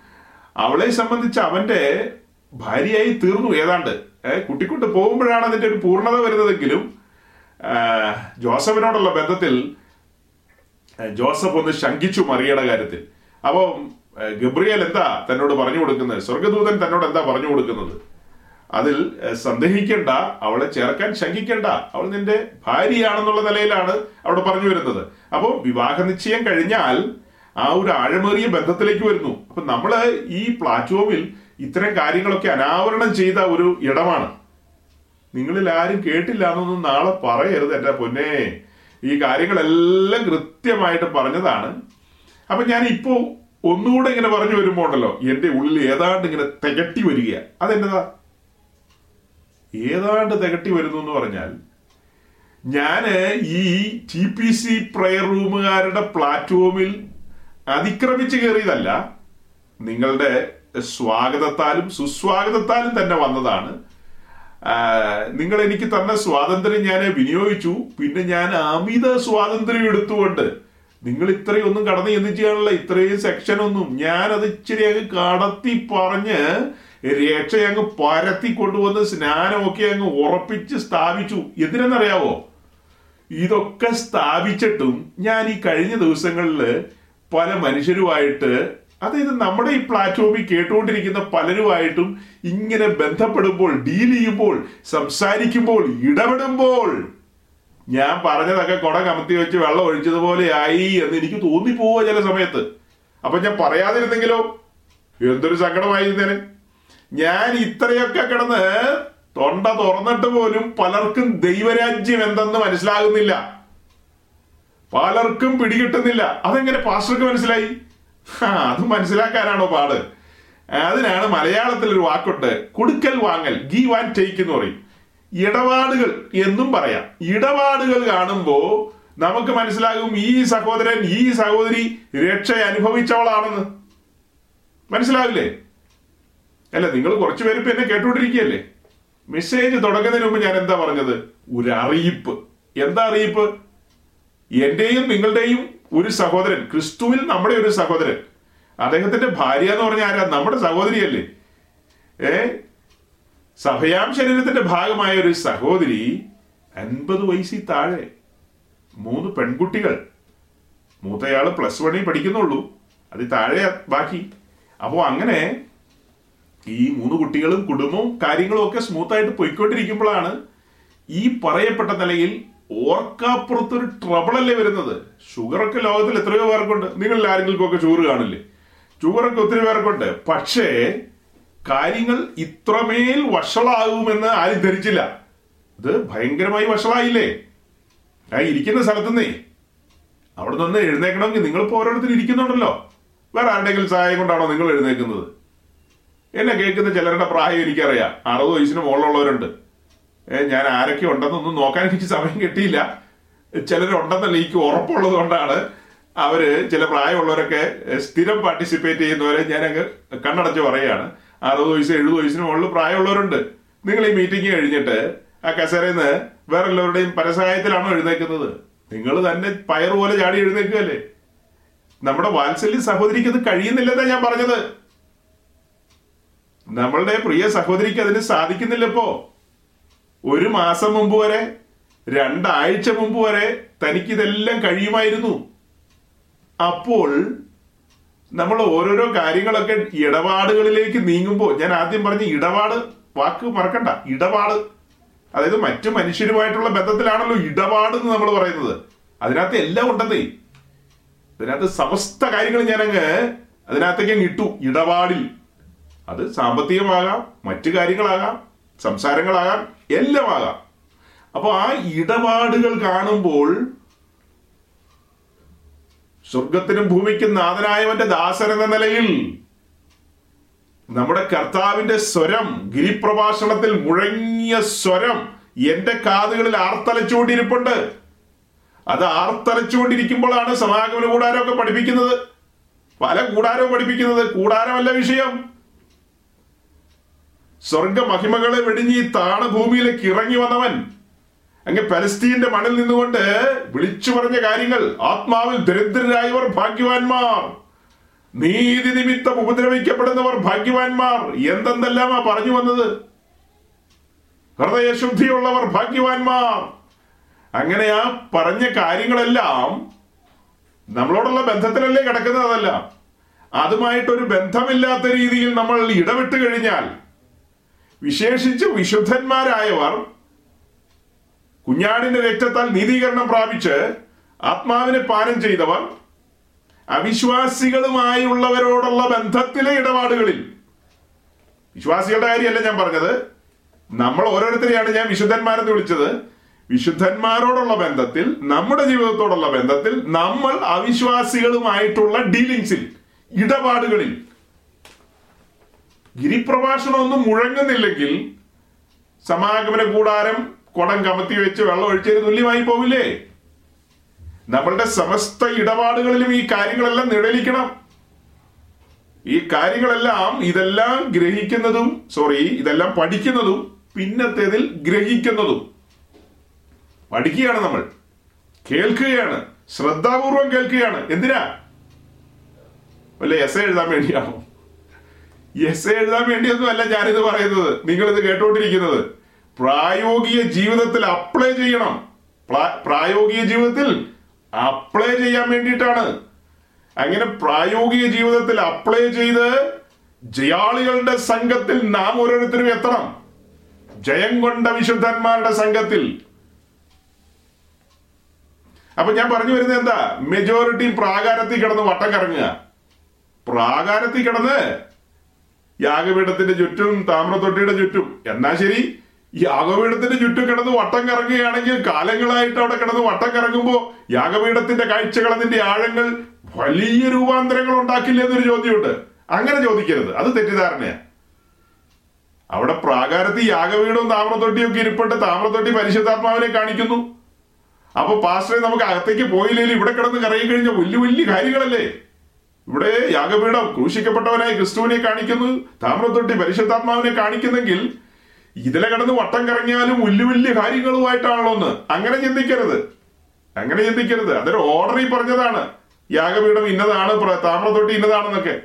അവളെ സംബന്ധിച്ച് അവന്റെ ഭാര്യയായി തീർന്നു ഏതാണ്ട്. ഏഹ് കൂട്ടിക്കൊണ്ട് പോകുമ്പോഴാണ് അതിന്റെ ഒരു പൂർണത വരുന്നതെങ്കിലും ജോസഫിനോടുള്ള ബന്ധത്തിൽ ജോസഫ് ഒന്ന് ശങ്കിച്ചു മറിയുടെ കാര്യത്തിൽ. അപ്പം ഗബ്രിയൽ എന്താ തന്നോട് പറഞ്ഞു കൊടുക്കുന്നത്? സ്വർഗദൂതൻ തന്നോട് എന്താ പറഞ്ഞു കൊടുക്കുന്നത്? അതിൽ സന്ദേഹിക്കേണ്ട അവളെ ചേർക്കാൻ ശങ്കിക്കേണ്ട. അവൾ നിന്റെ ഭാര്യയാണെന്നുള്ള നിലയിലാണ് അവിടെ പറഞ്ഞു വരുന്നത്. അപ്പോൾ വിവാഹ നിശ്ചയം കഴിഞ്ഞാൽ ആ ഒരു ആഴമേറിയ ബന്ധത്തിലേക്ക് വരുന്നു. അപ്പൊ നമ്മൾ ഈ പ്ലാറ്റ്ഫോമിൽ ഇത്തരം കാര്യങ്ങളൊക്കെ അനാവരണം ചെയ്ത ഒരു ഇടമാണ്. നിങ്ങളിൽ ആരും കേട്ടില്ല എന്നൊന്നും നാളെ പറയരുത് എന്റെ പൊന്നെ. ഈ കാര്യങ്ങളെല്ലാം കൃത്യമായിട്ട് പറഞ്ഞതാണ്. അപ്പൊ ഞാൻ ഇപ്പോൾ ഒന്നുകൂടെ ഇങ്ങനെ പറഞ്ഞു വരുമ്പോ ഉണ്ടല്ലോ എന്റെ ഉള്ളിൽ ഏതാണ്ട് ഇങ്ങനെ തികട്ടി വരിക. അതെന്നതാ ഏതാണ്ട് തികട്ടി വരുന്നു എന്ന് പറഞ്ഞാൽ ഞാൻ ഈ ടി പി സി പ്രയർ റൂമുകാരുടെ പ്ലാറ്റ്ഫോമിൽ അതിക്രമിച്ച് കയറിയതല്ല നിങ്ങളുടെ സ്വാഗതത്താലും സുസ്വാഗതത്താലും തന്നെ വന്നതാണ്. നിങ്ങൾ എനിക്ക് തന്ന സ്വാതന്ത്ര്യം ഞാൻ വിനിയോഗിച്ചു. പിന്നെ ഞാൻ അമിത സ്വാതന്ത്ര്യം എടുത്തുകൊണ്ട് നിങ്ങൾ ഇത്രയൊന്നും കടന്നു ചെന്ന് ചെയ്യാനുള്ള ഇത്രയും സെക്ഷൻ ഒന്നും ഞാൻ അത് ഇച്ചിരി അങ്ങ് കടത്തി പറഞ്ഞ് രക്ഷ അങ്ങ് പരത്തി കൊണ്ടുവന്ന് സ്നാനമൊക്കെ അങ്ങ് ഉറപ്പിച്ച് സ്ഥാപിച്ചു. എന്തിനെന്നറിയാവോ? ഇതൊക്കെ സ്ഥാപിച്ചിട്ടും ഞാൻ ഈ കഴിഞ്ഞ ദിവസങ്ങളിൽ പല മനുഷ്യരുമായിട്ട് അതായത് നമ്മുടെ ഈ പ്ലാറ്റ്ഫോമിൽ കേട്ടുകൊണ്ടിരിക്കുന്ന പലരുമായിട്ടും ഇങ്ങനെ ബന്ധപ്പെടുമ്പോൾ ഡീൽ ചെയ്യുമ്പോൾ സംസാരിക്കുമ്പോൾ ഇടപെടുമ്പോൾ ഞാൻ പറഞ്ഞതൊക്കെ കുട കമത്തി വെച്ച് വെള്ളം ഒഴിച്ചതുപോലെ ആയി എന്ന് എനിക്ക് തോന്നിപ്പോവുക ചില സമയത്ത്. അപ്പൊ ഞാൻ പറയാതിരുന്നെങ്കിലോ? എന്തൊരു സങ്കടമായിരുന്നേനെ. ഞാൻ ഇത്രയൊക്കെ കിടന്ന് തൊണ്ട തുറന്നിട്ട് പോലും പലർക്കും ദൈവരാജ്യം എന്തെന്ന് മനസ്സിലാകുന്നില്ല. പലർക്കും പിടികിട്ടുന്നില്ല. അതെങ്ങനെ പാസ്റ്റർക്ക് മനസ്സിലായി? അത് മനസ്സിലാക്കാനാണോ പാട്? അതിനാണ് മലയാളത്തിൽ ഒരു വാക്കുണ്ട്. കൊടുക്കൽ വാങ്ങൽ ഗീവ് ആൻഡ് ടേക്ക് എന്ന് പറയും. ഇടപാടുകൾ എന്നും പറയാം. ഇടപാടുകൾ കാണുമ്പോൾ നമുക്ക് മനസ്സിലാകും ഈ സഹോദരൻ ഈ സഹോദരി രക്ഷ അനുഭവിച്ചവളാണെന്ന്. മനസ്സിലാവില്ലേ? അല്ല നിങ്ങൾ കുറച്ചു പേര് ഇപ്പൊ എന്നെ കേട്ടുകൊണ്ടിരിക്കുകയല്ലേ? മെസ്സേജ് തുടങ്ങുന്നതിന് മുമ്പ് ഞാൻ എന്താ പറഞ്ഞത്? ഒരു അറിയിപ്പ് എന്താ അറിയിപ്പ്? എന്റെയും നിങ്ങളുടെയും ഒരു സഹോദരൻ ക്രിസ്തുവിൽ നമ്മുടെ ഒരു സഹോദരൻ. അദ്ദേഹത്തിന്റെ ഭാര്യ എന്ന് പറഞ്ഞാൽ ആരാ? നമ്മുടെ സഹോദരിയല്ലേ. ഏ? സഭയാം ശരീരത്തിന്റെ ഭാഗമായ ഒരു സഹോദരി അൻപത് വയസ്സിൽ താഴെ. മൂന്ന് പെൺകുട്ടികൾ. മൂത്തയാൾ പ്ലസ് വണ്ണിൽ പഠിക്കുന്നുള്ളൂ. അത് താഴെ ബാക്കി. അപ്പോൾ അങ്ങനെ ഈ മൂന്ന് കുട്ടികളും കുടുംബവും കാര്യങ്ങളും ഒക്കെ സ്മൂത്തായിട്ട് പോയിക്കൊണ്ടിരിക്കുമ്പോഴാണ് ഈ പറയപ്പെട്ട നിലയിൽ ഓർക്കാപ്പുറത്തൊരു ട്രബിൾ അല്ലേ വരുന്നത്? ഷുഗറൊക്കെ ലോകത്തിൽ എത്രയോ പേർക്കുണ്ട്. നിങ്ങളിൽ ആരെങ്കിലും ഒക്കെ ഷുഗർ കാണില്ലേ? ഷുഗറൊക്കെ ഒത്തിരി പേർക്കുണ്ട്. പക്ഷേ കാര്യങ്ങൾ ഇത്രമേൽ വഷളാകുമെന്ന് ആരും ധരിച്ചില്ല. ഇത് ഭയങ്കരമായി വഷളായില്ലേ? ഞാൻ ഇരിക്കുന്ന സ്ഥലത്തുനിന്നേ അവിടെ നിന്ന് എഴുന്നേക്കണമെങ്കിൽ നിങ്ങളിപ്പോ ഓരോരുത്തർ ഇരിക്കുന്നുണ്ടല്ലോ. വേറെ ആരുടെയെങ്കിലും സഹായം കൊണ്ടാണോ നിങ്ങൾ എഴുന്നേക്കുന്നത് എന്നെ കേൾക്കുന്ന ചിലരുടെ പ്രായം എനിക്കറിയാം. അറുപത് വയസ്സിന് മുകളിലുള്ളവരുണ്ട്. ഞാൻ ആരൊക്കെ ഉണ്ടെന്നൊന്നും നോക്കാൻ എനിക്ക് സമയം കിട്ടിയില്ല. ചിലരുണ്ടെന്നല്ല എനിക്ക് ഉറപ്പുള്ളത് കൊണ്ടാണ് അവർ ചില പ്രായമുള്ളവരൊക്കെ സ്ഥിരം പാർട്ടിസിപ്പേറ്റ് ചെയ്യുന്നവരെ ഞാൻ അങ്ങ് കണ്ണടച്ച് പറയുകയാണ്. അറുപത് വയസ്സ് എഴുപത് വയസ്സിന് മുകളിൽ പ്രായമുള്ളവരുണ്ട്. നിങ്ങൾ ഈ മീറ്റിംഗ് കഴിഞ്ഞിട്ട് ആ കസേരയിൽ വേറെ എല്ലാവരുടെയും പരസഹായത്തിലാണോ എഴുന്നേക്കുന്നത് നിങ്ങൾ തന്നെ പയർ പോലെ ചാടി എഴുന്നേക്കുകയല്ലേ നമ്മുടെ വാത്സല്യ സഹോദരിക്ക് അത് കഴിയുന്നില്ലെന്നാ ഞാൻ പറഞ്ഞത്. നമ്മളുടെ പ്രിയ സഹോദരിക്ക് അതിന് സാധിക്കുന്നില്ല ഇപ്പോ ഒരു മാസം മുമ്പ് വരെ രണ്ടാഴ്ച മുമ്പ് വരെ തനിക്ക് ഇതെല്ലാം കഴിയുമായിരുന്നു. അപ്പോൾ നമ്മൾ ഓരോരോ കാര്യങ്ങളൊക്കെ ഇടപാടുകളിലേക്ക് നീങ്ങുമ്പോൾ ഞാൻ ആദ്യം പറഞ്ഞ ഇടപാട് വാക്ക് മറക്കണ്ട ഇടപാട്. അതായത് മറ്റു മനുഷ്യരുമായിട്ടുള്ള ബന്ധത്തിലാണല്ലോ ഇടപാട് എന്ന് നമ്മൾ പറയുന്നത്. അതിനകത്ത് എല്ലാം ഉണ്ടെന്നേ. അതിനകത്ത് സമസ്ത കാര്യങ്ങൾ ഞാനങ്ങ് അതിനകത്തേക്ക് അങ്ങ് ഇട്ടു. ഇടപാടിൽ. അത് സാമ്പത്തികമാകാം മറ്റു കാര്യങ്ങളാകാം. സംസാരങ്ങളാകാം എല്ലാം അപ്പോൾ അപ്പൊ ആ ഇടപാടുകൾ കാണുമ്പോൾ സ്വർഗത്തിനും ഭൂമിക്കും നാഥനായവന്റെ ദാസൻ എന്ന നിലയിൽ നമ്മുടെ കർത്താവിന്റെ സ്വരം ഗിരിപ്രഭാഷണത്തിൽ മുഴങ്ങിയ സ്വരം എന്റെ കാതുകളിൽ ആർത്തലച്ചുകൊണ്ടിരിപ്പുണ്ട്. അത് ആർത്തലച്ചുകൊണ്ടിരിക്കുമ്പോഴാണ് സമാഗമന കൂടാരമൊക്കെ പഠിപ്പിക്കുന്നത്. പല കൂടാരവും പഠിപ്പിക്കുന്നത്. കൂടാരമല്ല വിഷയം. സ്വർഗ മഹിമകളെ വെടിഞ്ഞ് ഈ താണ ഭൂമിയിലേക്ക് ഇറങ്ങി വന്നവൻ. അങ്ങ് പലസ്തീന്റെ മണിൽ നിന്നുകൊണ്ട് വിളിച്ചു പറഞ്ഞ കാര്യങ്ങൾ. ആത്മാവിൽ ദരിദ്രരായവർ ഭാഗ്യവാന്മാർ. നീതി നിമിത്തം ഉപദ്രവിക്കപ്പെടുന്നവർ ഭാഗ്യവാന്മാർ. എന്തെന്തെല്ലാമാ പറഞ്ഞു വന്നത്? ഹൃദയശുദ്ധിയുള്ളവർ ഭാഗ്യവാന്മാർ. അങ്ങനെ ആ പറഞ്ഞ കാര്യങ്ങളെല്ലാം നമ്മളോടുള്ള ബന്ധത്തിലല്ലേ കിടക്കുന്നത് അതല്ല. അതുമായിട്ടൊരു ബന്ധമില്ലാത്ത രീതിയിൽ നമ്മൾ ഇടപെട്ട് കഴിഞ്ഞാൽ വിശേഷിച്ച് വിശുദ്ധന്മാരായവർ കുഞ്ഞാടിന്റെ രക്തത്താൽ നീതീകരണം പ്രാപിച്ച് ആത്മാവിനെ പാനം ചെയ്തവർ അവിശ്വാസികളുമായുള്ളവരോടുള്ള ബന്ധത്തിലെ ഇടപാടുകളിൽ. വിശ്വാസികളുടെ കാര്യമല്ല ഞാൻ പറഞ്ഞത്. നമ്മൾ ഓരോരുത്തരെയാണ് ഞാൻ വിശുദ്ധന്മാരെന്ന് വിളിച്ചത്. വിശുദ്ധന്മാരോടുള്ള ബന്ധത്തിൽ നമ്മുടെ ജീവിതത്തോടുള്ള ബന്ധത്തിൽ നമ്മൾ അവിശ്വാസികളുമായിട്ടുള്ള ഡീലിങ്സിൽ ഇടപാടുകളിൽ ഗിരിപ്രഭാഷണം ഒന്നും മുഴങ്ങുന്നില്ലെങ്കിൽ സമാഗമന കൂടാരം കുടം കമത്തി വെച്ച് വെള്ളം ഒഴിച്ചതിന് തുല്യമായി പോവില്ലേ? നമ്മളുടെ സമസ്ത ഇടപാടുകളിലും ഈ കാര്യങ്ങളെല്ലാം നിഴലിക്കണം. ഈ കാര്യങ്ങളെല്ലാം ഇതെല്ലാം ഗ്രഹിക്കുന്നതും സോറി ഇതെല്ലാം പഠിക്കുന്നതും പിന്നത്തേതിൽ ഗ്രഹിക്കുന്നതും. പഠിക്കുകയാണ് നമ്മൾ. കേൾക്കുകയാണ്. ശ്രദ്ധാപൂർവം കേൾക്കുകയാണ്. എന്തിനാ? വല്ല എസ് എഴുതാൻ വേണ്ടിയാണോ? എസ് എഴുതാൻ വേണ്ടിയൊന്നും അല്ല ഞാനിത് പറയുന്നത്. നിങ്ങളിത് കേട്ടോണ്ടിരിക്കുന്നത്. പ്രായോഗിക ജീവിതത്തിൽ അപ്ലൈ ചെയ്യണം. പ്രായോഗിക ജീവിതത്തിൽ അപ്ലൈ ചെയ്യാൻ വേണ്ടിയിട്ടാണ്. അങ്ങനെ പ്രായോഗിക ജീവിതത്തിൽ അപ്ലൈ ചെയ്ത് ജയാളികളുടെ സംഘത്തിൽ നാം ഓരോരുത്തരും എത്തണം. ജയം കൊണ്ട വിശുദ്ധന്മാരുടെ സംഘത്തിൽ. അപ്പൊ ഞാൻ പറഞ്ഞു വരുന്നത് എന്താ? മെജോറിറ്റി പ്രാകാരത്തിൽ കിടന്ന് വട്ടം കറങ്ങുക. പ്രാകാരത്തിൽ കിടന്ന് യാഗപീഠത്തിന്റെ ചുറ്റും താമ്രത്തൊട്ടിയുടെ ചുറ്റും. എന്നാ ശരി? യാഗപീഠത്തിന്റെ ചുറ്റും കിടന്ന് വട്ടം കറങ്ങുകയാണെങ്കിൽ കാലങ്ങളായിട്ട് അവിടെ കിടന്ന് വട്ടം കറങ്ങുമ്പോൾ യാഗപീഠത്തിന്റെ കാഴ്ചകൾ അതിന്റെ ആഴങ്ങൾ വലിയ രൂപാന്തരങ്ങൾ ഉണ്ടാക്കില്ല എന്നൊരു ചോദ്യമുണ്ട്. അങ്ങനെ ചോദിക്കരുത്. അത് തെറ്റിദ്ധാരണയാണ് അവിടെ പ്രാകാരത്തിൽ യാഗവീടും താമ്രത്തൊട്ടിയും ഒക്കെ ഇരിപ്പുണ്ട്. താമ്രത്തൊട്ടി പരിശുദ്ധാത്മാവിനെ കാണിക്കുന്നു. അപ്പൊ പാസ്റ്ററെ നമുക്ക് അകത്തേക്ക് പോയില്ലെങ്കിൽ ഇവിടെ കിടന്ന് കറങ്ങി കഴിഞ്ഞ വലിയ വലിയ കാര്യങ്ങളല്ലേ? ഇവിടെ യാഗപീഠം ക്രൂശിക്കപ്പെട്ടവനായി ക്രിസ്തുവിനെ കാണിക്കുന്നു താമ്രത്തൊട്ടി പരിശുദ്ധാത്മാവിനെ കാണിക്കുന്നെങ്കിൽ ഇതിലെ കടന്ന് വട്ടം കറങ്ങിയാലും വലിയ വലിയ കാര്യങ്ങളുമായിട്ടാണല്ലോ ഒന്ന് അങ്ങനെ ചിന്തിക്കരുത്. അങ്ങനെ ചിന്തിക്കരുത്. അതൊരു ഓർഡറിൽ പറഞ്ഞതാണ്. യാഗപീഠം ഇന്നതാണ് താമ്രത്തൊട്ടി ഇന്നതാണെന്നൊക്കെ.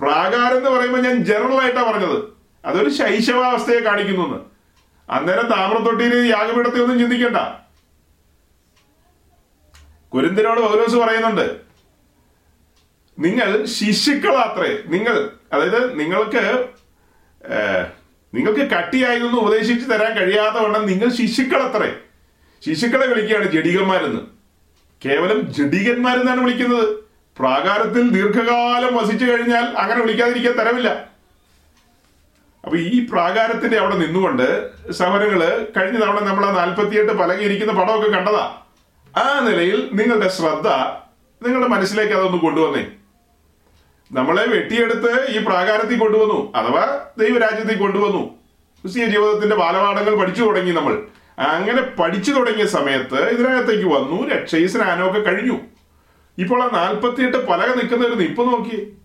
പ്രാകാരം എന്ന് പറയുമ്പോൾ ഞാൻ ജനറൽ ആയിട്ടാണ് പറഞ്ഞത്. അതൊരു ശൈശവാവസ്ഥയെ കാണിക്കുന്നു. അന്നേരം താമ്രത്തൊട്ടിയിൽ യാഗപീഠത്തെ ഒന്നും ചിന്തിക്കണ്ട. കുരുന്തിനോട് പൗലോസ് പറയുന്നുണ്ട് നിങ്ങൾ ശിശുക്കളാത്രേ. നിങ്ങൾ അതായത് നിങ്ങൾക്ക് നിങ്ങൾക്ക് കട്ടിയായതൊന്നും ഉപദേശിച്ചു തരാൻ കഴിയാതെ വണ്ണം നിങ്ങൾ ശിശുക്കളത്രേ. ശിശുക്കളെ വിളിക്കുകയാണ് ജഡികന്മാരെന്ന്. കേവലം ജഡികന്മാരെന്നാണ് വിളിക്കുന്നത്. പ്രാകാരത്തിൽ ദീർഘകാലം വസിച്ചു കഴിഞ്ഞാൽ അങ്ങനെ വിളിക്കാതിരിക്കാൻ തരവില്ല അപ്പൊ ഈ പ്രാകാരത്തിന്റെ അവിടെ നിന്നുകൊണ്ട് സമരങ്ങൾ കഴിഞ്ഞ തവണ നമ്മൾ ആ നാൽപ്പത്തിയെട്ട് പലകിയിരിക്കുന്ന പടമൊക്കെ കണ്ടതാ. ആ നിലയിൽ നിങ്ങളുടെ ശ്രദ്ധ നിങ്ങളുടെ മനസ്സിലേക്ക് അതൊന്ന് കൊണ്ടുവന്നേ. നമ്മളെ വെട്ടിയെടുത്ത് ഈ പ്രാകാരത്തിൽ കൊണ്ടുവന്നു അഥവാ ദൈവരാജ്യത്തിൽ കൊണ്ടുവന്നു. ക്രിസ്തീയ ജീവിതത്തിന്റെ ബാലപാഠങ്ങൾ പഠിച്ചു തുടങ്ങി നമ്മൾ. അങ്ങനെ പഠിച്ചു തുടങ്ങിയ സമയത്ത് ഇതിനകത്തേക്ക് വന്നു രക്ഷയും സ്നാനമൊക്കെ കഴിഞ്ഞു. ഇപ്പോൾ ആ നാൽപ്പത്തിയെട്ട് പലക നിൽക്കുന്ന ഒരു നിപ്പ് നോക്കി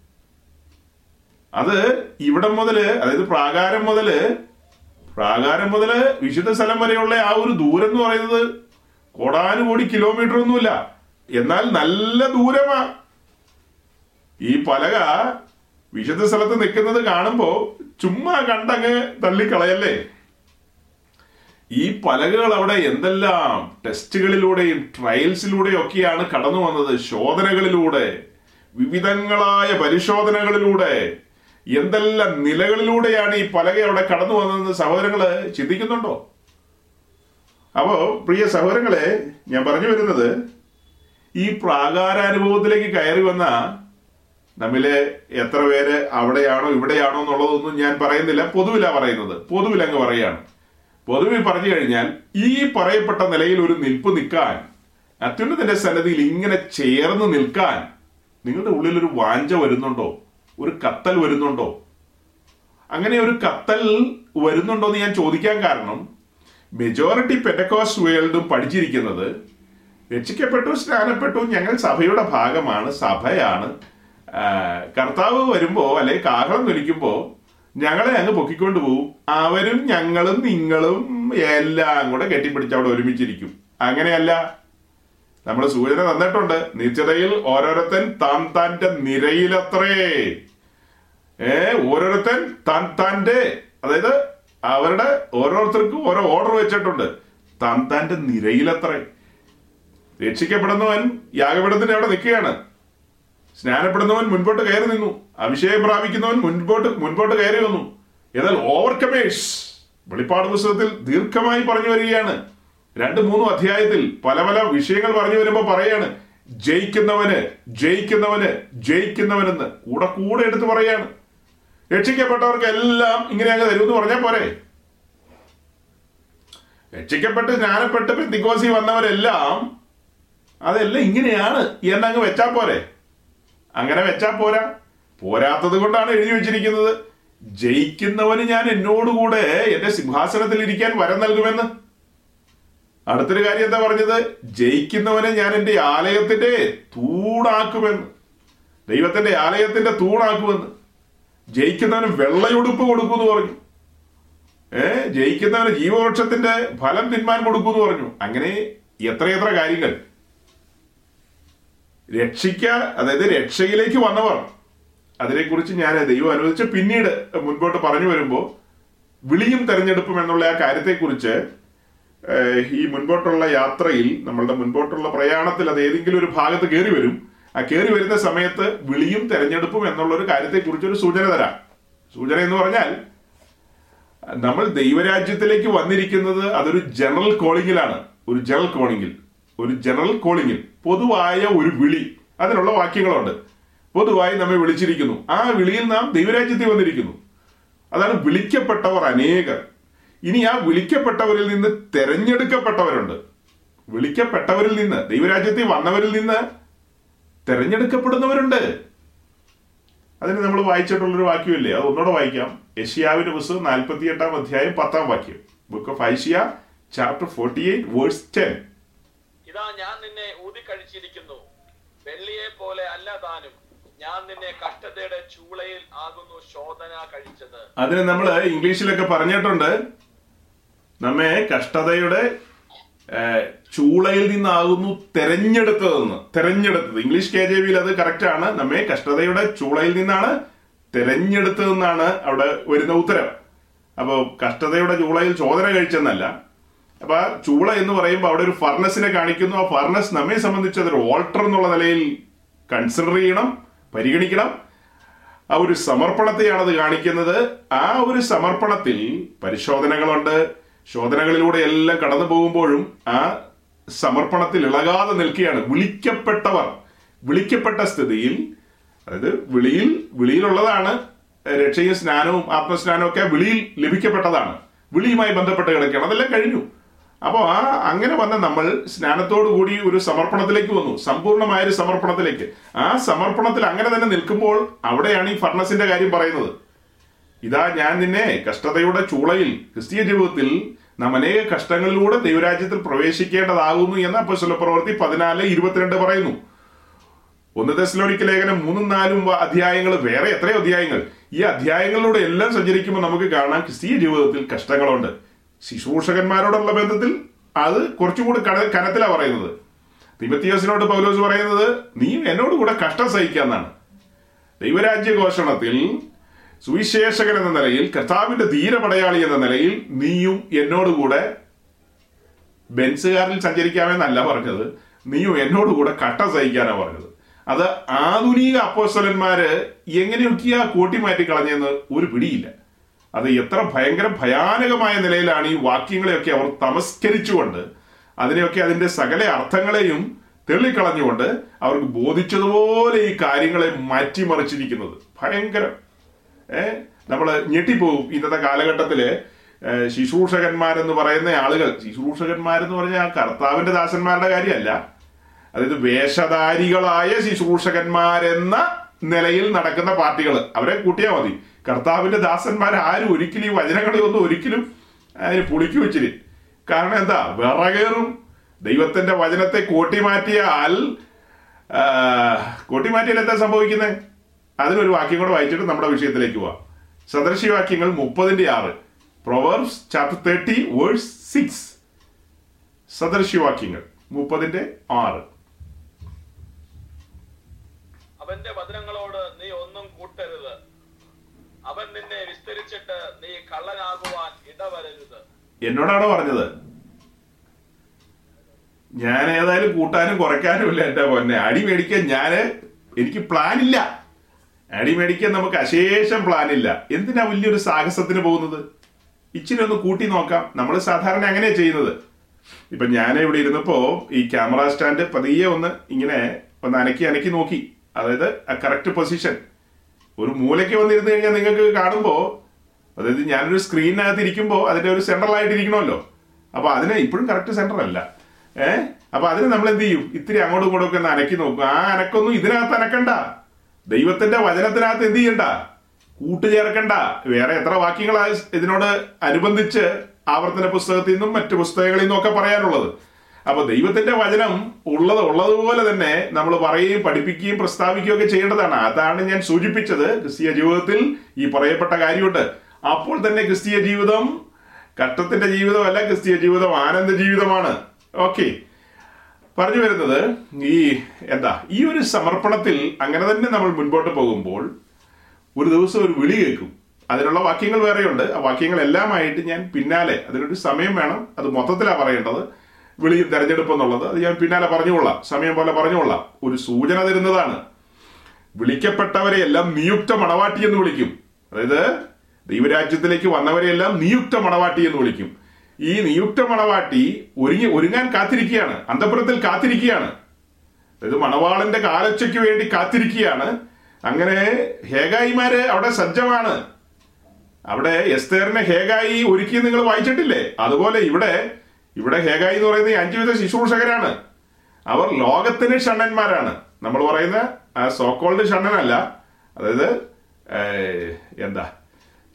അത് ഇവിടം മുതൽ അതായത് പ്രാകാരം മുതൽ പ്രാകാരം മുതൽ വിശുദ്ധ സ്ഥലം വരെയുള്ള ആ ഒരു ദൂരം എന്ന് പറയുന്നത് കോടാനുകോടി കിലോമീറ്റർ ഒന്നുമില്ല. എന്നാൽ നല്ല ദൂരമാ. ഈ പലക വിശുദ്ധ സ്ഥലത്ത് നിൽക്കുന്നത് കാണുമ്പോൾ ചുമ്മാ കണ്ടങ്ങ് തള്ളിക്കളയല്ലേ? ഈ പലകകൾ അവിടെ എന്തെല്ലാം ടെസ്റ്റുകളിലൂടെയും ട്രയൽസിലൂടെയും ഒക്കെയാണ് കടന്നു വന്നത്. ശോധനകളിലൂടെ വിവിധങ്ങളായ പരിശോധനകളിലൂടെ എന്തെല്ലാം നിലകളിലൂടെയാണ് ഈ പലക അവിടെ കടന്നു വന്നതെന്ന് സഹോദരങ്ങൾ ചിന്തിക്കുന്നുണ്ടോ? അപ്പോ പ്രിയ സഹോദരങ്ങളെ ഞാൻ പറഞ്ഞു വരുന്നത് ഈ പ്രാകാരാനുഭവത്തിലേക്ക് കയറി വന്ന നമ്മിലെ എത്ര പേര് അവിടെയാണോ ഇവിടെയാണോ എന്നുള്ളതൊന്നും ഞാൻ പറയുന്നില്ല. പൊതുവിലാ പറയുന്നത്. പൊതുവിൽ അങ്ങ് പറയാണ് പൊതുവിൽ പറഞ്ഞു കഴിഞ്ഞാൽ ഈ പറയപ്പെട്ട നിലയിൽ ഒരു നിൽപ്പ് നിൽക്കാൻ അത്യുന്നതിന്റെ സന്നദ്ധിയിൽ ഇങ്ങനെ ചേർന്ന് നിൽക്കാൻ നിങ്ങളുടെ ഉള്ളിൽ ഒരു വാഞ്ച വരുന്നുണ്ടോ? ഒരു കത്തൽ വരുന്നുണ്ടോ? അങ്ങനെ ഒരു കത്തൽ വരുന്നുണ്ടോ എന്ന് ഞാൻ ചോദിക്കാൻ കാരണം മെജോറിറ്റി പെറ്റക്കോസ് വേൾഡും പഠിച്ചിരിക്കുന്നത് രക്ഷിക്കപ്പെട്ടു സ്നാനപ്പെട്ടു ഞങ്ങൾ സഭയുടെ ഭാഗമാണ് സഭയാണ്. കർത്താവ് വരുമ്പോ അല്ലെ കാഹളം തൊലിക്കുമ്പോ ഞങ്ങളെ അങ്ങ് പൊക്കിക്കൊണ്ട് പോവും. അവരും ഞങ്ങളും നിങ്ങളും എല്ലാം കൂടെ കെട്ടിപ്പിടിച്ച് അവിടെ ഒരുമിച്ചിരിക്കും. അങ്ങനെയല്ല. നമ്മൾ സൂചന തന്നിട്ടുണ്ട്. നിശ്ചതയിൽ ഓരോരുത്തൻ താൻ താന്റെ നിരയിലത്രേ. ഏ ഓരോരുത്തൻ താൻ താന്റെ അതായത് അവരുടെ ഓരോരുത്തർക്കും ഓരോ ഓർഡർ വെച്ചിട്ടുണ്ട്. താൻ താന്റെ നിരയിലത്രേ. രക്ഷിക്കപ്പെടുന്നവൻ യാഗപീഠത്തിന്റെ അവിടെ നിൽക്കുകയാണ്. സ്നാനപ്പെടുന്നവൻ മുൻപോട്ട് കയറി നിന്നു. അഭിഷേകം പ്രാപിക്കുന്നവൻ മുൻപോട്ട് മുൻപോട്ട് കയറി വന്നു. എന്നാൽ ഓവർകമേഴ്സ് വെളിപ്പാട് പുസ്തകത്തിൽ ദീർഘമായി പറഞ്ഞു വരികയാണ്. രണ്ട് മൂന്നും അധ്യായത്തിൽ പല പല വിഷയങ്ങൾ പറഞ്ഞു വരുമ്പോൾ പറയാണ് ജയിക്കുന്നവന് ജയിക്കുന്നവന് ജയിക്കുന്നവനെന്ന്. കൂടെ കൂടെ എടുത്ത് പറയാണ്. രക്ഷിക്കപ്പെട്ടവർക്ക് എല്ലാം ഇങ്ങനെ അങ്ങ് തരുമെന്ന് പറഞ്ഞാൽ പോരെ? രക്ഷിക്കപ്പെട്ട് ജ്ഞാനപ്പെട്ട് പെന്തിക്കോസി വന്നവരെല്ലാം അതെല്ലാം ഇങ്ങനെയാണ് എന്നങ്ങ് വെച്ചാൽ പോരെ? അങ്ങനെ വെച്ചാൽ പോരാ. പോരാത്തത് കൊണ്ടാണ് എഴുതി വെച്ചിരിക്കുന്നത്. ജയിക്കുന്നവന് ഞാൻ എന്നോടുകൂടെ എന്റെ സിംഹാസനത്തിൽ ഇരിക്കാൻ വരം നൽകുമെന്ന്. അടുത്തൊരു കാര്യം എന്താ പറഞ്ഞത്? ജയിക്കുന്നവനെ ഞാൻ എന്റെ ആലയത്തിന്റെ തൂണാക്കുമെന്ന്. ദൈവത്തിന്റെ ആലയത്തിന്റെ തൂണാക്കുമെന്ന്. ജയിക്കുന്നവന് വെള്ളയുടുപ്പ് കൊടുക്കുമെന്ന് പറഞ്ഞു. ഏ ജയിക്കുന്നവന് ജീവവൃക്ഷത്തിന്റെ ഫലം തിന്മാൻ കൊടുക്കുമെന്ന് പറഞ്ഞു. അങ്ങനെ എത്രയെത്ര കാര്യങ്ങൾ. രക്ഷിക്ക അതായത് രക്ഷയിലേക്ക് വന്നവർ അതിനെക്കുറിച്ച് ഞാൻ ദൈവം അനുവദിച്ച് പിന്നീട് മുൻപോട്ട് പറഞ്ഞു വരുമ്പോൾ വിളിയും തെരഞ്ഞെടുപ്പും എന്നുള്ള ആ കാര്യത്തെക്കുറിച്ച് ഈ മുൻപോട്ടുള്ള യാത്രയിൽ നമ്മളുടെ മുൻപോട്ടുള്ള പ്രയാണത്തിൽ അത് ഏതെങ്കിലും ഒരു ഭാഗത്ത് കയറി വരും. ആ കയറി വരുന്ന സമയത്ത് വിളിയും തെരഞ്ഞെടുപ്പും എന്നുള്ള ഒരു കാര്യത്തെക്കുറിച്ച് ഒരു സൂചന തരാം. സൂചന എന്ന് പറഞ്ഞാൽ നമ്മൾ ദൈവരാജ്യത്തിലേക്ക് വന്നിരിക്കുന്നത് അതൊരു ജനറൽ കോളിങ്ങിലാണ്. ഒരു ജനറൽ കോളിങ്ങിൽ. ഒരു ജനറൽ കോളിങ്ങിൽ പൊതുവായ ഒരു വിളി അതിനുള്ള വാക്യങ്ങളുണ്ട്. പൊതുവായി നമ്മെ വിളിച്ചിരിക്കുന്നു. ആ വിളിയിൽ നാം ദൈവരാജ്യത്തിൽ വന്നിരിക്കുന്നു. അതാണ് വിളിക്കപ്പെട്ടവർ അനേകർ. ഇനി ആ വിളിക്കപ്പെട്ടവരിൽ നിന്ന് തെരഞ്ഞെടുക്കപ്പെട്ടവരുണ്ട്. വിളിക്കപ്പെട്ടവരിൽ നിന്ന് ദൈവരാജ്യത്തിൽ വന്നവരിൽ നിന്ന് തെരഞ്ഞെടുക്കപ്പെടുന്നവരുണ്ട്. അതിന് നമ്മൾ വായിച്ചിട്ടുള്ളൊരു വാക്യമില്ലേ? അത് ഒന്നുകൂടെ വായിക്കാം. യഷിയാവിന്റെ പുസ്തകം നാൽപ്പത്തി എട്ടാം അധ്യായം പത്താം വാക്യം. Book of Isaiah chapter forty eight verse ten ഇതാ ഞാൻ നിന്നെ ഊതിക്കഴിച്ചിരിക്കുന്നു. വെള്ളിയെ പോലെ അല്ല താനും. ഞാൻ നിന്നെ കഷ്ടതയുടെ ചൂളയിൽ ആകുന്നു ശോധന കഴിച്ചത്. അതിന് നമ്മൾ ഇംഗ്ലീഷിലൊക്കെ പറഞ്ഞിട്ടുണ്ട് നമ്മെ കഷ്ടതയുടെ ചൂളയിൽ നിന്നാകുന്നു തെരഞ്ഞെടുത്തതെന്ന്. തെരഞ്ഞെടുത്തത്. ഇംഗ്ലീഷ് കെ ജെ വിയിൽ അത് കറക്റ്റ് ആണ്. നമ്മെ കഷ്ടതയുടെ ചൂളയിൽ നിന്നാണ് തെരഞ്ഞെടുത്തതെന്നാണ് അവിടെ വരുന്ന ഉത്തരം. അപ്പോൾ കഷ്ടതയുടെ ചൂളയിൽ ചോദന കഴിച്ചെന്നല്ല അപ്പൊ ചൂള എന്ന് പറയുമ്പോൾ അവിടെ ഒരു ഫർണസിനെ കാണിക്കുന്നു. ആ ഫർണസ് നമ്മെ സംബന്ധിച്ച് അതൊരു ഓൾട്ടർ എന്നുള്ള നിലയിൽ കൺസിഡർ ചെയ്യണം പരിഗണിക്കണം. ആ ഒരു സമർപ്പണത്തെയാണ് അത് കാണിക്കുന്നത്. ആ ഒരു സമർപ്പണത്തിൽ പരിശോധനകളുണ്ട്. ശോധനകളിലൂടെ എല്ലാം കടന്നു പോകുമ്പോഴും ആ സമർപ്പണത്തിൽ ഇളകാതെ നിൽക്കുകയാണ്. വിളിക്കപ്പെട്ടവർ വിളിക്കപ്പെട്ട സ്ഥിതിയിൽ അതായത് വിളിയിൽ വിളിയിലുള്ളതാണ് രക്ഷയും സ്നാനവും ആത്മസ്നാനവും ഒക്കെ വിളിയിൽ ലഭിക്കപ്പെട്ടതാണ്. വിളിയുമായി ബന്ധപ്പെട്ട് കിടക്കുകയാണ്. അതെല്ലാം കഴിഞ്ഞു. അപ്പോൾ ആ അങ്ങനെ വന്ന നമ്മൾ സ്നാനത്തോടു കൂടി ഒരു സമർപ്പണത്തിലേക്ക് വന്നു സമ്പൂർണമായ ഒരു സമർപ്പണത്തിലേക്ക്. ആ സമർപ്പണത്തിൽ അങ്ങനെ തന്നെ നിൽക്കുമ്പോൾ അവിടെയാണ് ഈ ഫർണസിന്റെ കാര്യം പറയുന്നത്. ഇതാ ഞാൻ നിന്നെ കഷ്ടതയുടെ ചൂളയിൽ ക്രിസ്തീയ ജീവിതത്തിൽ നാം അനേക കഷ്ടങ്ങളിലൂടെ ദൈവരാജ്യത്തിൽ പ്രവേശിക്കേണ്ടതാകുന്നു എന്ന് അപ്പസ്വല പ്രവൃത്തി പതിനാല് ഇരുപത്തിരണ്ട് പറയുന്നു. ഒന്ന് ദശലോണിക്ക് ലേഖനം മൂന്നും നാലും അധ്യായങ്ങൾ വേറെ എത്രയോ അധ്യായങ്ങൾ. ഈ അധ്യായങ്ങളിലൂടെ എല്ലാം സഞ്ചരിക്കുമ്പോൾ നമുക്ക് കാണാം ക്രിസ്തീയ ജീവിതത്തിൽ കഷ്ടങ്ങളുണ്ട്. ശുശ്രൂഷകന്മാരോടുള്ള ബന്ധത്തിൽ അത് കുറച്ചുകൂടി കട കനത്തിലാ പറയുന്നത്. തിമത്തിയോസിനോട് പൗലോസ് പറയുന്നത് നീ എന്നോട് കൂടെ കഷ്ടം സഹിക്കാന്നാണ് ദൈവരാജ്യ ഘോഷണത്തിൽ സുവിശേഷകൻ എന്ന നിലയിൽ കർത്താവിന്റെ ധീരപടയാളി എന്ന നിലയിൽ നീയും എന്നോടുകൂടെ ബെൻസുകാരിൽ സഞ്ചരിക്കാമെന്നല്ല പറഞ്ഞത്. നീയും എന്നോടുകൂടെ കട്ട സഹിക്കാനാ പറഞ്ഞത്. അത് ആധുനിക അപ്പോസ്വലന്മാര് എങ്ങനെയൊക്കെയാ കൂട്ടി മാറ്റി കളഞ്ഞെന്ന് ഒരു പിടിയില്ല. അത് എത്ര ഭയങ്കര ഭയാനകമായ നിലയിലാണ് ഈ വാക്യങ്ങളെയൊക്കെ അവർ തമസ്കരിച്ചുകൊണ്ട് അതിനെയൊക്കെ അതിന്റെ സകല അർത്ഥങ്ങളെയും തെള്ളിക്കളഞ്ഞുകൊണ്ട് അവർക്ക് ബോധിച്ചതുപോലെ ഈ കാര്യങ്ങളെ മാറ്റിമറിച്ചിരിക്കുന്നത്. ഭയങ്കരം ഏ നമ്മൾ ഞെട്ടിപ്പോവും ഇന്നത്തെ കാലഘട്ടത്തിൽ ഏ, ശുശ്രൂഷകന്മാരെന്ന് പറയുന്ന ആളുകൾ ശുശ്രൂഷകന്മാരെന്ന് പറഞ്ഞാൽ കർത്താവിന്റെ ദാസന്മാരുടെ കാര്യമല്ല. അതായത് വേഷധാരികളായ ശുശ്രൂഷകന്മാരെന്ന നിലയിൽ നടക്കുന്ന പാർട്ടികൾ അവരെ കൂട്ടിയാൽ മതി. കർത്താവിന്റെ ദാസന്മാർ ആരും ഒരിക്കലും ഈ വചനങ്ങളെ ഒന്നും ഒരിക്കലും അതിന് പുളിക്കു വെച്ചിരി കാരണം എന്താ? വിറകേറും. ദൈവത്തിന്റെ വചനത്തെ കോട്ടിമാറ്റിയാൽ കൂട്ടി കോട്ടിമാറ്റിയാൽ എന്താ സംഭവിക്കുന്നത് അതിനൊരു വാക്യം കൂടെ വായിച്ചിട്ട് നമ്മുടെ വിഷയത്തിലേക്ക് പോവാം. സദൃശ്യവാക്യങ്ങൾ മുപ്പതിന്റെ ആറ്. Proverbs chapter thirty verse six. സദൃശ്യവാക്യങ്ങൾ മുപ്പതിന്റെ ആറ്. അവന്റെ വചനങ്ങളോട് നീ ഒന്നും അവൻ നിന്നെ വിസ്തരിച്ചിട്ട് നീ കള്ളനാകുവാൻ ഇടവരരുത്. എന്നോടാണോ പറഞ്ഞത്? ഞാൻ ഏതായാലും കൂട്ടാനും കുറയ്ക്കാനും ഇല്ല എന്റെ പൊന്നെ. അടി മേടിക്കാൻ ഞാൻ എനിക്ക് പ്ലാൻ ഇല്ല. അടി മേടിക്കാൻ നമുക്ക് അശേഷം പ്ലാൻ ഇല്ല. എന്തിനാ വലിയൊരു സാഹസത്തിന് പോകുന്നത്? ഇച്ചിരി ഒന്ന് കൂട്ടി നോക്കാം. നമ്മൾ സാധാരണ അങ്ങനെയാ ചെയ്യുന്നത്. ഇപ്പൊ ഞാൻ ഇവിടെ ഇരുന്നപ്പോ ഈ ക്യാമറ സ്റ്റാൻഡ് പതിയെ ഒന്ന് ഇങ്ങനെ ഒന്ന് അനക്കി അനക്കി നോക്കി. അതായത് ആ കറക്റ്റ് പൊസിഷൻ ഒരു മൂലയ്ക്ക് വന്നിരുന്നു കഴിഞ്ഞാൽ നിങ്ങൾക്ക് കാണുമ്പോൾ അതായത് ഞാനൊരു സ്ക്രീനിനകത്ത് ഇരിക്കുമ്പോൾ അതിന്റെ ഒരു സെൻട്രൽ ആയിട്ട് ഇരിക്കണമല്ലോ. അപ്പൊ അതിന് ഇപ്പോഴും കറക്റ്റ് സെന്റർ അല്ല. ഏ? അപ്പൊ അതിന് നമ്മൾ എന്ത് ചെയ്യും? ഇത്തിരി അങ്ങോട്ടും ഇങ്ങോട്ടും ഒക്കെ ഒന്ന് അനക്കി നോക്കും. ആ അനക്കൊന്നും ഇതിനകത്ത് അനക്കണ്ട. ദൈവത്തിന്റെ വചനത്തിനകത്ത് എന്ത് ചെയ്യണ്ട? കൂട്ടുചേർക്കണ്ട. വേറെ എത്ര വാക്യങ്ങളാണ് ഇതിനോട് അനുബന്ധിച്ച് ആവർത്തന പുസ്തകത്തിൽ നിന്നും മറ്റു പുസ്തകങ്ങളിൽ നിന്നും ഒക്കെ പറയാനുള്ളത്? അപ്പൊ ദൈവത്തിന്റെ വചനം ഉള്ളത് ഉള്ളതുപോലെ തന്നെ നമ്മൾ പറയുകയും പഠിപ്പിക്കുകയും പ്രസ്താവിക്കുകയും ഒക്കെ ചെയ്യേണ്ടതാണ്. അതാണ് ഞാൻ സൂചിപ്പിച്ചത് ക്രിസ്തീയ ജീവിതത്തിൽ ഈ പറയപ്പെട്ട കാര്യമുണ്ട്. അപ്പോൾ തന്നെ ക്രിസ്തീയ ജീവിതം കഷ്ടത്തിന്റെ ജീവിതമല്ല ക്രിസ്തീയ ജീവിതം ആനന്ദ ജീവിതമാണ്. ഓക്കെ. പറഞ്ഞു വരുന്നത് ഈ എന്താ ഈ ഒരു സമർപ്പണത്തിൽ അങ്ങനെ തന്നെ നമ്മൾ മുൻപോട്ട് പോകുമ്പോൾ ഒരു ദിവസം ഒരു വിളി കേൾക്കും. അതിനുള്ള വാക്യങ്ങൾ വേറെയുണ്ട്. ആ വാക്യങ്ങളെല്ലാമായിട്ട് ഞാൻ പിന്നാലെ അതിനൊരു സമയം വേണം. അത് മൊത്തത്തിലാണ് പറയേണ്ടത്. വിളിയും തെരഞ്ഞെടുപ്പ് എന്നുള്ളത് അത് ഞാൻ പിന്നാലെ പറഞ്ഞുകൊള്ളാം. സമയം പോലെ പറഞ്ഞുകൊള്ളാം. ഒരു സൂചന തരുന്നതാണ്. വിളിക്കപ്പെട്ടവരെ എല്ലാം നിയുക്ത മണവാട്ടി എന്ന് വിളിക്കും. അതായത് ദൈവരാജ്യത്തിലേക്ക് വന്നവരെയെല്ലാം നിയുക്ത മണവാട്ടി എന്ന് വിളിക്കും. ഈ നിയുക്ത മണവാട്ടി ഒരുങ്ങി ഒരുങ്ങാൻ കാത്തിരിക്കുകയാണ്. അന്തപുരത്തിൽ കാത്തിരിക്കുകയാണ്. അതായത് മണവാളന്റെ കാലച്ചയ്ക്ക് വേണ്ടി കാത്തിരിക്കുകയാണ്. അങ്ങനെ ഹേഗായിമാര് അവിടെ സജ്ജമാണ്. അവിടെ എസ്തേറിനെ ഹേഗായി ഒരുക്കി നിങ്ങൾ വായിച്ചിട്ടില്ലേ? അതുപോലെ ഇവിടെ ഇവിടെ ഹേഗായി എന്ന് പറയുന്ന അഞ്ചു അഞ്ചുവിധ ശുശ്രൂഷകരാണ് അവർ ലോകത്തിന് ഷണ്ണന്മാരാണ്. നമ്മൾ പറയുന്ന ആ സോക്കോൾഡ് ഷണ്ണനല്ല. അതായത് എന്താ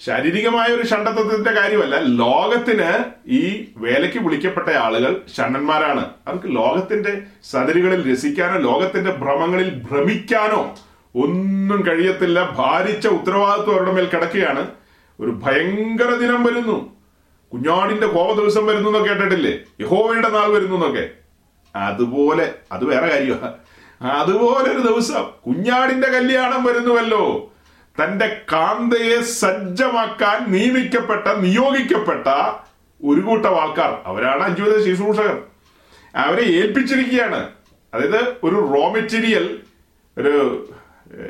ശാരീരികമായ ഒരു ഷണ്ടത്വത്തിന്റെ കാര്യമല്ല. ലോകത്തിന് ഈ വേലയ്ക്ക് വിളിക്കപ്പെട്ട ആളുകൾ ഷണ്ണന്മാരാണ്. അവർക്ക് ലോകത്തിന്റെ സദരികളിൽ രസിക്കാനോ ലോകത്തിന്റെ ഭ്രമങ്ങളിൽ ഭ്രമിക്കാനോ ഒന്നും കഴിയത്തില്ല. ഭാരിച്ച ഉത്തരവാദിത്വം അവരുടെ മേൽ കിടക്കുകയാണ്. ഒരു ഭയങ്കര ദിനം വരുന്നു. കുഞ്ഞാടിന്റെ കോപ ദിവസം വരുന്നു എന്നൊക്കെ കേട്ടിട്ടില്ലേ? യഹോവയുടെ നാൾ വരുന്നു എന്നൊക്കെ. അതുപോലെ അത് വേറെ കാര്യമാണ് അതുപോലെ ഒരു ദിവസം കുഞ്ഞാടിന്റെ കല്യാണം വരുന്നുവല്ലോ. തന്റെ കാന്തയെ സജ്ജമാക്കാൻ നിയമിക്കപ്പെട്ട നിയോഗിക്കപ്പെട്ട ഒരു കൂട്ടം ആൾക്കാർ. അവരാണ് അഞ്ചുവിധ ശുശ്രൂഷകർ. അവരെ ഏൽപ്പിച്ചിരിക്കുകയാണ്. അതായത് ഒരു റോ മെറ്റീരിയൽ ഒരു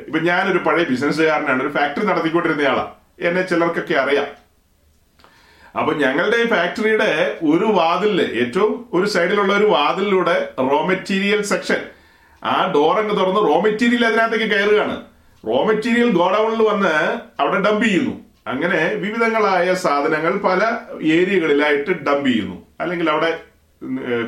ഇപ്പൊ ഞാനൊരു പഴയ ബിസിനസ്സുകാരനാണ് ഒരു ഫാക്ടറി നടത്തിക്കൊണ്ടിരുന്നയാളാണ് എന്നെ ചിലർക്കൊക്കെ അറിയാം. അപ്പൊ ഞങ്ങളുടെ ഈ ഫാക്ടറിയുടെ ഒരു വാതിലിൽ ഏറ്റവും ഒരു സൈഡിലുള്ള ഒരു വാതിലിലൂടെ റോ മെറ്റീരിയൽ സെക്ഷൻ ആ ഡോർ അങ്ങ് തുറന്ന് റോ മെറ്റീരിയൽ അതിനകത്തേക്ക് കയറുകയാണ്. റോ മെറ്റീരിയൽ ഗോഡൌണിൽ വന്ന് അവിടെ ഡംപ് ചെയ്യുന്നു. അങ്ങനെ വിവിധങ്ങളായ സാധനങ്ങൾ പല ഏരിയകളിലായിട്ട് ഡംപ് ചെയ്യുന്നു. അല്ലെങ്കിൽ അവിടെ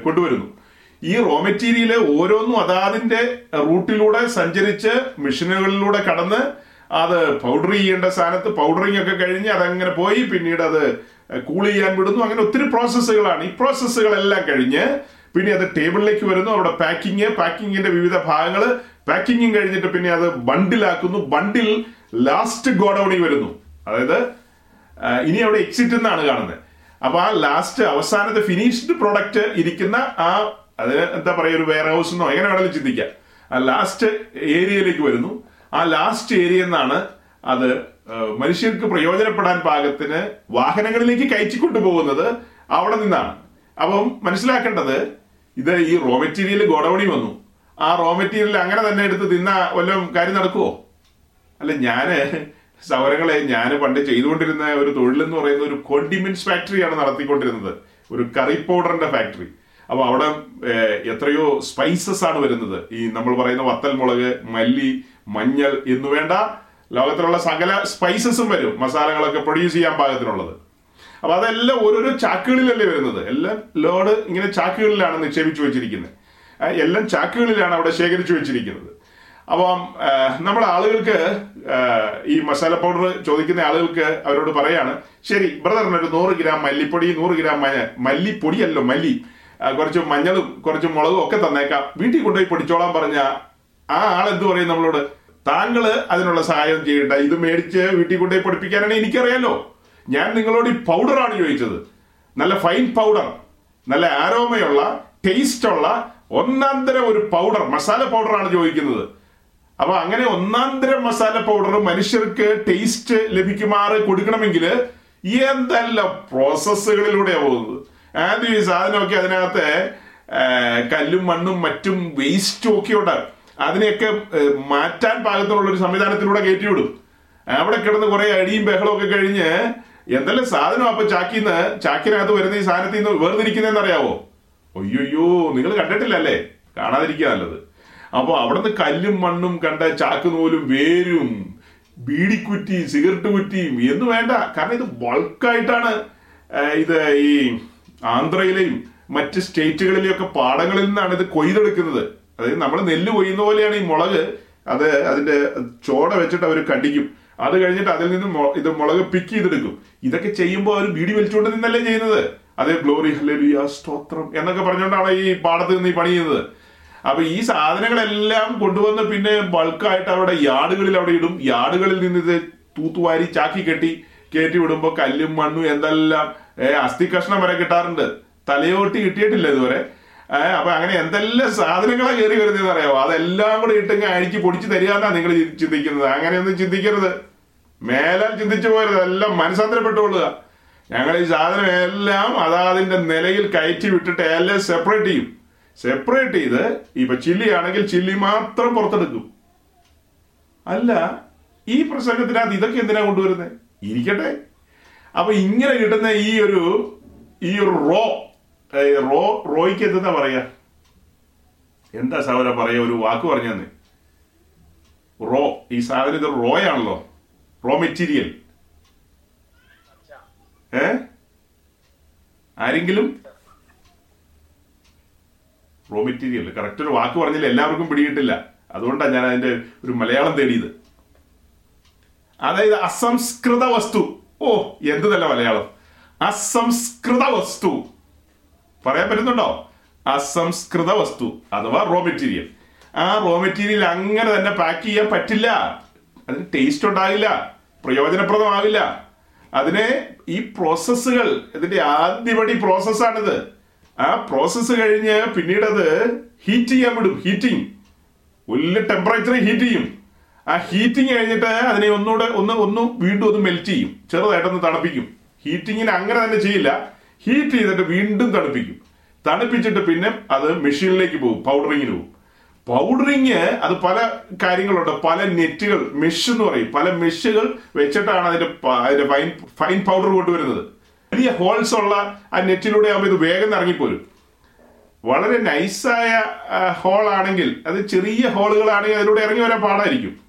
കൊണ്ടുവരുന്നു. ഈ റോ മെറ്റീരിയൽ ഓരോന്നും അതാതിന്റെ റൂട്ടിലൂടെ സഞ്ചരിച്ച് മെഷീനുകളിലൂടെ കടന്ന് അത് പൗഡർ ചെയ്യേണ്ട സ്ഥാനത്ത് പൗഡറിങ് ഒക്കെ കഴിഞ്ഞ് അതങ്ങനെ പോയി. പിന്നീട് അത് കൂൾ ചെയ്യാൻ വിടുന്നു. അങ്ങനെ ഒത്തിരി പ്രോസസ്സുകളാണ് ഈ പ്രോസസ്സുകളെല്ലാം കഴിഞ്ഞ് പിന്നെ അത് ടേബിളിലേക്ക് വരുന്നു. അവിടെ പാക്കിങ് പാക്കിങ്ങിന്റെ വിവിധ ഭാഗങ്ങൾ പാക്കിങ്ങും കഴിഞ്ഞിട്ട് പിന്നെ അത് ബണ്ടിലാക്കുന്നു ബണ്ടിൽ ലാസ്റ്റ് ഗോഡൌണിൽ വരുന്നു. അതായത് ഇനി അവിടെ എക്സിറ്റ് എന്നാണ് കാണുന്നത്. അപ്പൊ ആ ലാസ്റ്റ് അവസാനത്തെ ഫിനിഷ്ഡ് പ്രൊഡക്റ്റ് ഇരിക്കുന്ന ആ അത് എന്താ പറയുക ഒരു വെയർ ഹൗസ് എന്നോ എങ്ങനെ വേണമെങ്കിലും ചിന്തിക്കാം. ആ ലാസ്റ്റ് ഏരിയയിലേക്ക് വരുന്നു. ആ ലാസ്റ്റ് ഏരിയ എന്നാണ് അത് മനുഷ്യർക്ക് പ്രയോജനപ്പെടാൻ പാകത്തിന് വാഹനങ്ങളിലേക്ക് കയറ്റി കൊണ്ടുപോകുന്നത് അവിടെ നിന്നാണ്. അപ്പം മനസ്സിലാക്കേണ്ടത് ഇത് ഈ റോ മെറ്റീരിയൽ ഗോഡൌണി വന്നു. ആ റോ മെറ്റീരിയൽ അങ്ങനെ തന്നെ എടുത്ത് തിന്ന വല്ലതും കാര്യം നടക്കുവോ? അല്ല ഞാൻ സൗരങ്ങളെ ഞാൻ പണ്ട് ചെയ്തുകൊണ്ടിരുന്ന ഒരു തൊഴിലെന്ന് പറയുന്ന ഒരു കോണ്ടിമെന്റ്സ് ഫാക്ടറിയാണ് നടത്തിക്കൊണ്ടിരുന്നത്. ഒരു കറി പൗഡറിന്റെ ഫാക്ടറി അപ്പൊ അവിടെ എത്രയോ സ്പൈസസ് ആണ് വരുന്നത്. ഈ നമ്മൾ പറയുന്ന വത്തൽ മുളക് മല്ലി മഞ്ഞൾ എന്നു വേണ്ട ലോകത്തിലുള്ള സകല സ്പൈസസും വരും. മസാലകളൊക്കെ പ്രൊഡ്യൂസ് ചെയ്യാൻ പാകത്തിനുള്ളത്. അപ്പൊ അതെല്ലാം ഓരോരോ ചാക്കുകളിലല്ലേ വരുന്നത്? എല്ലാം ലോഡ് ഇങ്ങനെ ചാക്കുകളിലാണ് നിക്ഷേപിച്ചു വെച്ചിരിക്കുന്നത്. എല്ലാം ചാക്കുകളിലാണ് അവിടെ ശേഖരിച്ചു വെച്ചിരിക്കുന്നത്. അപ്പം നമ്മുടെ ആളുകൾക്ക് ഈ മസാല പൗഡർ ചോദിക്കുന്ന ആളുകൾക്ക് അവരോട് പറയാണ് ശരി ബ്രദറിന് ഒരു നൂറ് ഗ്രാം മല്ലിപ്പൊടി നൂറ് ഗ്രാം മല്ലിപ്പൊടിയല്ലോ മല്ലി. കുറച്ച് മഞ്ഞളും കുറച്ച് മുളകും ഒക്കെ തന്നേക്കാം. വീട്ടിൽ കൊണ്ടുപോയി പൊടിച്ചോളാൻ പറഞ്ഞ ആ ആൾ എന്ത് പറയും നമ്മളോട്? താങ്കൾ അതിനുള്ള സഹായം ചെയ്യണ്ട ഇത് മേടിച്ച് വീട്ടിൽ കൊണ്ടുപോയി പഠിപ്പിക്കാനാണ് എനിക്കറിയാലോ. ഞാൻ നിങ്ങളോട് ഈ പൗഡറാണ് ചോദിച്ചത്. നല്ല ഫൈൻ പൗഡർ നല്ല ആരോമയുള്ള ടേസ്റ്റ് ഉള്ള ഒന്നാം തരം ഒരു പൗഡർ മസാല പൗഡറാണ് ചോദിക്കുന്നത്. അപ്പൊ അങ്ങനെ ഒന്നാം തരം മസാല പൗഡർ മനുഷ്യർക്ക് ടേസ്റ്റ് ലഭിക്കുമാറ് കൊടുക്കണമെങ്കിൽ എന്തെല്ലാം പ്രോസസ്സുകളിലൂടെയാണ് പോകുന്നത്? ആദ്യം ഈ സാധനമൊക്കെ അതിനകത്ത് കല്ലും മണ്ണും മറ്റും വേസ്റ്റും ഒക്കെ ഉണ്ട്. അതിനെയൊക്കെ മാറ്റാൻ പാകത്തിനുള്ള ഒരു സംവിധാനത്തിലൂടെ കയറ്റിവിടും. അവിടെ കിടന്ന് കുറെ അടിയും ബഹളവും ഒക്കെ കഴിഞ്ഞ് എന്തെല്ലാം സാധനം അപ്പൊ ചാക്കിന്ന്? ചാക്കിനകത്ത് വരുന്ന ഈ സാധനത്തിൽ നിന്ന് വേർതിരിക്കുന്നതെന്ന് അറിയാവോ? അയ്യോയ്യോ നിങ്ങൾ കണ്ടിട്ടില്ലല്ലേ? കാണാതിരിക്കുക നല്ലത്. അപ്പൊ അവിടുന്ന് കല്ലും മണ്ണും കണ്ട ചാക്ക് നൂലും വേരും. ബീഡിക്കുറ്റി സിഗരറ്റ് കുറ്റിയും എന്ന് വേണ്ട. കാരണം ഇത് ബൾക്കായിട്ടാണ് ഇത് ഈ ആന്ധ്രയിലെയും മറ്റ് സ്റ്റേറ്റുകളിലെയും ഒക്കെ പാടങ്ങളിൽ നിന്നാണ് ഇത് കൊയ്തെടുക്കുന്നത്. അതായത് നമ്മൾ നെല്ല് കൊയ്യുന്ന പോലെയാണ് ഈ മുളക്. അത് അതിന്റെ ചോട വെച്ചിട്ട് അവർ കടിക്കും. അത് കഴിഞ്ഞിട്ട് അതിൽ നിന്ന് ഇത് മുളക് പിക്ക് ചെയ്തെടുക്കും. ഇതൊക്കെ ചെയ്യുമ്പോൾ അവർ ബീഡി വലിച്ചുകൊണ്ട് നിന്നല്ലേ ചെയ്യുന്നത്? അതേ ഗ്ലോറി ഹല്ലേലൂയ സ്തോത്രം എന്നൊക്കെ പറഞ്ഞുകൊണ്ടാണ് ഈ പാടത്ത് നിന്ന് ഈ പണി ചെയ്യുന്നത്. അപ്പൊ ഈ സാധനങ്ങളെല്ലാം കൊണ്ടുവന്ന് പിന്നെ ബൾക്കായിട്ട് അവിടെ യാർഡുകളിൽ അവിടെ ഇടും. യാർഡുകളിൽ നിന്ന് ഇത് തൂത്തുവാരി ചാക്കി കെട്ടി കയറ്റി വിടുമ്പോൾ കല്ലും മണ്ണും എന്തെല്ലാം അസ്ഥി കഷ്ണം വരെ കിട്ടാറുണ്ട്. തലയോട്ടി കിട്ടിയിട്ടില്ല ഇതുവരെ. ഏ, അപ്പൊ അങ്ങനെ എന്തെല്ലാം സാധനങ്ങളാ കയറി വരുന്നതെന്ന് അറിയാമോ അതെല്ലാം കൂടെ ഇട്ടെങ്കിൽ അഴിച്ച് പൊടിച്ച് തരികയെന്നാ നിങ്ങൾ ചിന്തിക്കുന്നത്. അങ്ങനെയൊന്നും ചിന്തിക്കരുത്. മേലാൽ ചിന്തിച്ചു പോരുത് എല്ലാം മനസ്സാന്തരപ്പെട്ടുകൊള്ളുക ഞങ്ങൾ ഈ സാധനം എല്ലാം അതാതിന്റെ നിലയിൽ കയറ്റി വിട്ടിട്ട് എല്ലാം സെപ്പറേറ്റ് ചെയ്യും. സെപ്പറേറ്റ് ചെയ്ത് ഇപ്പൊ ചില്ലി ആണെങ്കിൽ ചില്ലി മാത്രം പുറത്തെടുക്കും. അല്ല ഈ പ്രസംഗത്തിനകത്ത് ഇതൊക്കെ എന്തിനാ കൊണ്ടുവരുന്നത് ഇരിക്കട്ടെ. അപ്പൊ ഇങ്ങനെ കിട്ടുന്ന ഈ ഒരു ഈ ഒരു റോ റോ റോയ്ക്ക് എന്താ പറയാ? എന്താ സഹോദര പറയാ? ഒരു വാക്ക് പറഞ്ഞെന്ന് റോ ഈ സാധനം ഇത് റോ ആണല്ലോ റോ മെറ്റീരിയൽ. ഏ? ആരെങ്കിലും? Raw material. കറക്റ്റ് ഒരു വാക്ക് പറഞ്ഞില്ല. എല്ലാവർക്കും പിടികിട്ടില്ല. അതുകൊണ്ടാണ് ഞാൻ അതിന്റെ ഒരു മലയാളം തേടിയത്. അതായത് അസംസ്കൃത വസ്തു. ഓ എന്ത് മലയാളം. അസംസ്കൃത വസ്തു. പറയാൻ പറ്റുന്നുണ്ടോ? അസംസ്കൃത വസ്തു അഥവാ റോ മെറ്റീരിയൽ ആ റോ മെറ്റീരിയൽ അങ്ങനെ തന്നെ പാക്ക് ചെയ്യാൻ പറ്റില്ല. അതിന് ടേസ്റ്റ് ഉണ്ടാകില്ല പ്രയോജനപ്രദമാകില്ല. അതിനെ ഈ പ്രോസസ്സുകൾ ഇതിന്റെ ആദ്യപടി പ്രോസസ്സാണിത് ആ പ്രോസസ്സ് കഴിഞ്ഞ് പിന്നീട് അത് ഹീറ്റ് ചെയ്യാൻ വിടും ഹീറ്റിംഗ് വലിയ ടെമ്പറേച്ചർ ഹീറ്റ് ചെയ്യും. ആ ഹീറ്റിംഗ് കഴിഞ്ഞിട്ട് അതിനെ ഒന്നുകൂടെ ഒന്ന് ഒന്ന് വീണ്ടും ഒന്ന് മെൽറ്റ് ചെയ്യും. ചെറുതായിട്ടൊന്ന് തണുപ്പിക്കും. ഹീറ്റിങ്ങിന് അങ്ങനെ തന്നെ ചെയ്യില്ല. ഹീറ്റ് ചെയ്തിട്ട് വീണ്ടും തണുപ്പിക്കും. തണുപ്പിച്ചിട്ട് പിന്നെ അത് മെഷീനിലേക്ക് പോകും പൗഡറിങ്ങിന് പോകും. പൗഡറിങ് അത് പല കാര്യങ്ങളുണ്ട്. പല നെറ്റുകൾ മെഷ് എന്ന് പറയും. പല മെഷുകൾ വെച്ചിട്ടാണ് അതിന്റെ അതിന്റെ ഫൈൻ ഫൈൻ പൗഡർ കൊണ്ടുവരുന്നത്. വലിയ ഹോൾസ് ഉള്ള ആ നെറ്റിലൂടെ ആകുമ്പോൾ ഇത് വേഗം ഇറങ്ങിപ്പോരും. വളരെ നൈസായ ഹോൾ ആണെങ്കിൽ അത് ചെറിയ ഹോളുകളാണെങ്കിൽ അതിലൂടെ ഇറങ്ങി വരാൻ പാടായിരിക്കും.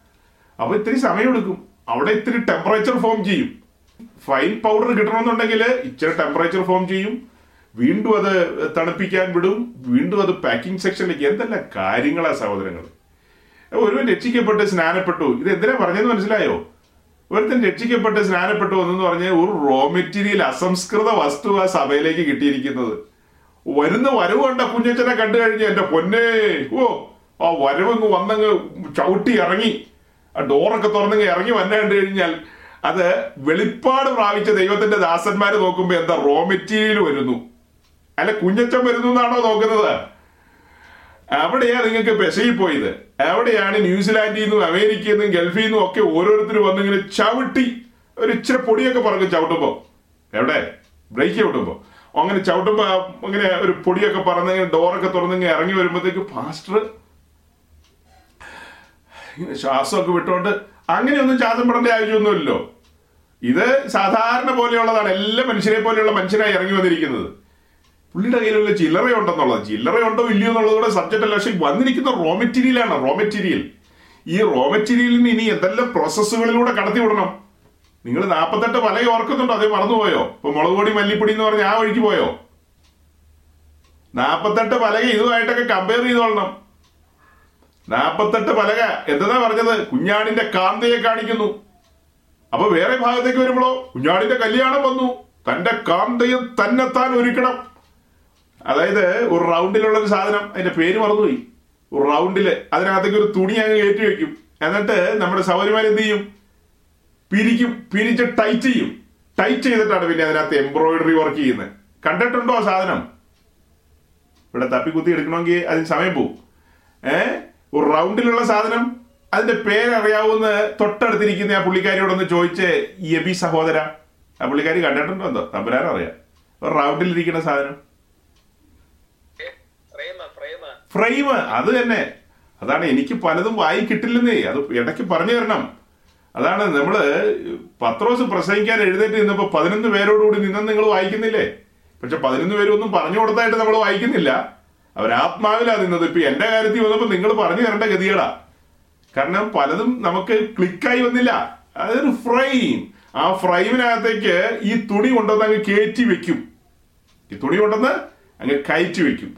അപ്പൊ ഇത്തിരി സമയമെടുക്കും. അവിടെ ഇത്തിരി ടെമ്പറേച്ചർ ഫോം ചെയ്യും. ഫൈൻ പൗഡർ കിട്ടണമെന്നുണ്ടെങ്കിൽ ഇച്ചിരി ടെമ്പറേച്ചർ ഫോം ചെയ്യും. വീണ്ടും അത് തണുപ്പിക്കാൻ വിടും. വീണ്ടും അത് പാക്കിംഗ് സെക്ഷനിലേക്ക് എന്തെല്ലാം കാര്യങ്ങളാ സഹോദരങ്ങൾ ഒരുവൻ രക്ഷിക്കപ്പെട്ട് സ്നാനപ്പെട്ടു. ഇത് എന്തിനാ പറഞ്ഞതെന്ന് മനസ്സിലായോ? ഒരുത്തൻ രക്ഷിക്കപ്പെട്ട് സ്നാനപ്പെട്ടു എന്നു പറഞ്ഞ ഒരു റോ മെറ്റീരിയൽ അസംസ്കൃത വസ്തു ആ സഭയിലേക്ക് കിട്ടിയിരിക്കുന്നത്. വരുന്ന വരവ് കണ്ട കുഞ്ഞച്ചനെ കണ്ടു കഴിഞ്ഞ് എന്റെ പൊന്നേ ഓ ആ വരവങ്ങ് വന്നങ്ങ് ചവിട്ടി ഇറങ്ങി. ആ ഡോറൊക്കെ തുറന്നങ്ങ് ഇറങ്ങി വന്നു കണ്ടു കഴിഞ്ഞാൽ അത് വെളിപ്പാട് പ്രാപിച്ച ദൈവത്തിന്റെ ദാസന്മാര് നോക്കുമ്പോ എന്താ റോ മെറ്റീരിയൽ വരുന്നു? അല്ല കുഞ്ഞച്ചൻ വരുന്നു എന്നാണോ നോക്കുന്നത്? അവിടെയാ നിങ്ങൾക്ക് പെശയിൽ പോയത്. അവിടെയാണ് ന്യൂസിലാൻഡിൽ നിന്നും അമേരിക്കയിൽ നിന്നും ഗൾഫിൽ നിന്നും ഒക്കെ ഓരോരുത്തർ വന്നിങ്ങനെ ചവിട്ടി ഒരു ഇച്ചിരി പൊടിയൊക്കെ പറഞ്ഞു ചവിട്ടുമ്പോ. എവിടെ? ബ്രേക്ക് ചവിട്ടുമ്പോ. അങ്ങനെ ചവിട്ടുമ്പോ അങ്ങനെ ഒരു പൊടിയൊക്കെ പറഞ്ഞ് ഡോറൊക്കെ തുറന്നിങ്ങനെ ഇറങ്ങി വരുമ്പോഴത്തേക്ക് ഇങ്ങനെ ശ്വാസമൊക്കെ വിട്ടുകൊണ്ട് അങ്ങനെയൊന്നും ശ്വാസം വിടേണ്ട ആവശ്യമൊന്നുമില്ലല്ലോ. ഇത് സാധാരണ പോലെയുള്ളതാണ്. എല്ലാ മനുഷ്യരെ പോലെയുള്ള മനുഷ്യനായി ഇറങ്ങി വന്നിരിക്കുന്നത്. പുള്ളിയുടെ കയ്യിലുള്ള ചില്ലറയുണ്ടെന്നുള്ളത്. ചില്ലറയുണ്ടോ ഇല്ലയോ എന്നുള്ളത് കൂടെ സബ്ജക്റ്റ് അല്ല. പക്ഷെ വന്നിരിക്കുന്ന റോ മെറ്റീരിയലാണ് റോ മെറ്റീരിയൽ ഈ റോ മെറ്റീരിയലിന് ഇനി എന്തെല്ലാം പ്രോസസ്സുകളിലൂടെ കടത്തി വിടണം? നിങ്ങൾ നാൽപ്പത്തെട്ട് വലയെ ഓർക്കുന്നുണ്ടോ? അതേ മറന്നുപോയോ ഇപ്പൊ മുളക് പൊടി മല്ലിപ്പൊടി എന്ന് പറഞ്ഞ ആ വഴിക്ക് പോയോ? നാൽപ്പത്തെട്ട് വലയെ ഇതുമായിട്ടൊക്കെ കമ്പയർ ചെയ്തോളണം നാൽപ്പത്തെട്ട് പലക. എന്താ പറഞ്ഞത്? കുഞ്ഞാടിന്റെ കാന്തയെ കാണിക്കുന്നു. അപ്പൊ വേറെ ഭാഗത്തേക്ക് വരുമ്പോളോ കുഞ്ഞാടിന്റെ കല്യാണം വന്നു. തന്റെ കാന്തയും തന്നെത്താൻ ഒരുക്കണം. അതായത് ഒരു റൗണ്ടിലുള്ള ഒരു സാധനം അതിന്റെ പേര് മറന്നുപോയി. ഒരു റൗണ്ടിൽ അതിനകത്തേക്ക് ഒരു തുണി അങ്ങ് കയറ്റി വെക്കും. എന്നിട്ട് നമ്മുടെ സൗകര്യമാർ എന്ത് ചെയ്യും? പിരിക്കും. പിരിച്ച് ടൈറ്റ് ചെയ്യും. ടൈറ്റ് ചെയ്തിട്ടാണ് പിന്നെ അതിനകത്ത് എംബ്രോയിഡറി വർക്ക് ചെയ്യുന്നത്. കണ്ടിട്ടുണ്ടോ ആ സാധനം? ഇവിടെ തപ്പിക്കുത്തി എടുക്കണമെങ്കിൽ അതിന് സമയം പോകും ഏ? ഒരു റൗണ്ടിലുള്ള സാധനം അതിന്റെ പേരറിയാവുന്ന തൊട്ടടുത്തിരിക്കുന്ന ആ പുള്ളിക്കാരിയോടൊന്ന് ചോദിച്ച് എബി സഹോദര? ആ പുള്ളിക്കാരി കണ്ടിട്ടുണ്ടോ എന്തോ? തമ്പുരാൻ അറിയാം ഒരു റൗണ്ടിലിരിക്കുന്ന സാധനം. ഫ്രെയിം അത് തന്നെ. അതാണ് എനിക്ക് പലതും വായി കിട്ടില്ലെന്നേ. അത് ഇടയ്ക്ക് പറഞ്ഞു തരണം. അതാണ് നമ്മൾ പത്രോസ് പ്രസംഗിക്കാൻ എഴുന്നേറ്റ് നിന്നപ്പോ പതിനൊന്ന് പേരോടുകൂടി നിന്നെന്ന് നിങ്ങൾ വായിക്കുന്നില്ലേ? പക്ഷെ പതിനൊന്ന് പേരും ഒന്നും പറഞ്ഞു കൊടുത്തായിട്ട് നമ്മൾ വായിക്കുന്നില്ല. അവർ ആത്മാവിലാ നിന്നത്. ഇപ്പൊ എന്റെ കാര്യത്തിൽ വന്നപ്പോ നിങ്ങൾ പറഞ്ഞു തരേണ്ട ഗതികളാ കാരണം പലതും നമുക്ക് ക്ലിക്കായി വന്നില്ല. അതൊരു ഫ്രെയിം ആ ഫ്രെയിമിനകത്തേക്ക് ഈ തുണി കൊണ്ടുവന്ന് അങ്ങ് കയറ്റി വെക്കും. ഈ തുണി കൊണ്ടുവന്ന് അങ്ങ് കയറ്റി വെക്കും.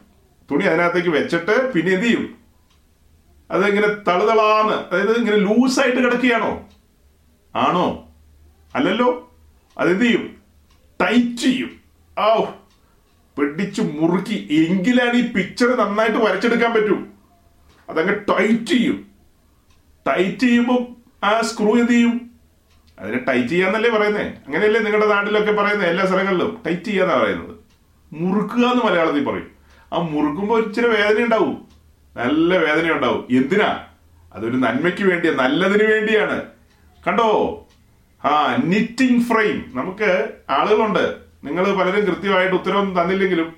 തുണി അതിനകത്തേക്ക് വെച്ചിട്ട് പിന്നെ എന്ത് ചെയ്യും? അത് ഇങ്ങനെ തളുതളാന്ന് അതായത് ഇങ്ങനെ ലൂസായിട്ട് കിടക്കുകയാണോ? ആണോ? അല്ലല്ലോ? അതെന്ത് ചെയ്യും? ടൈറ്റ് ചെയ്യും. ആ പിടിച്ച് മുറുക്കി. എങ്കിലാണ് ഈ പിക്ചർ നന്നായിട്ട് വരച്ചെടുക്കാൻ പറ്റൂ. അതങ്ങ് ടൈറ്റ് ചെയ്യും. ടൈറ്റ് ചെയ്യുമ്പോൾ ആ സ്ക്രൂ എന്ത് ചെയ്യും? അതിനെ ടൈറ്റ് ചെയ്യാന്നല്ലേ പറയുന്നേ? അങ്ങനെയല്ലേ നിങ്ങളുടെ നാട്ടിലൊക്കെ പറയുന്നത് എല്ലാ സ്ഥലങ്ങളിലും? ടൈറ്റ് ചെയ്യാന്നാ പറയുന്നത്. മുറുക്കുക എന്ന് മലയാളത്തിൽ പറയും. ആ മുറുക്കുമ്പോൾ ഇച്ചിരി വേദന ഉണ്ടാവും. നല്ല വേദന ഉണ്ടാവും. എന്തിനാ? അതൊരു നന്മയ്ക്ക് വേണ്ടിയാ നല്ലതിന് വേണ്ടിയാണ്. കണ്ടോ? ആ നിറ്റിംഗ് ഫ്രെയിം നമുക്ക് ആളുകളുണ്ട്. നിങ്ങൾ പലരും കൃത്യമായിട്ട് ഉത്തരവും തന്നില്ലെങ്കിലും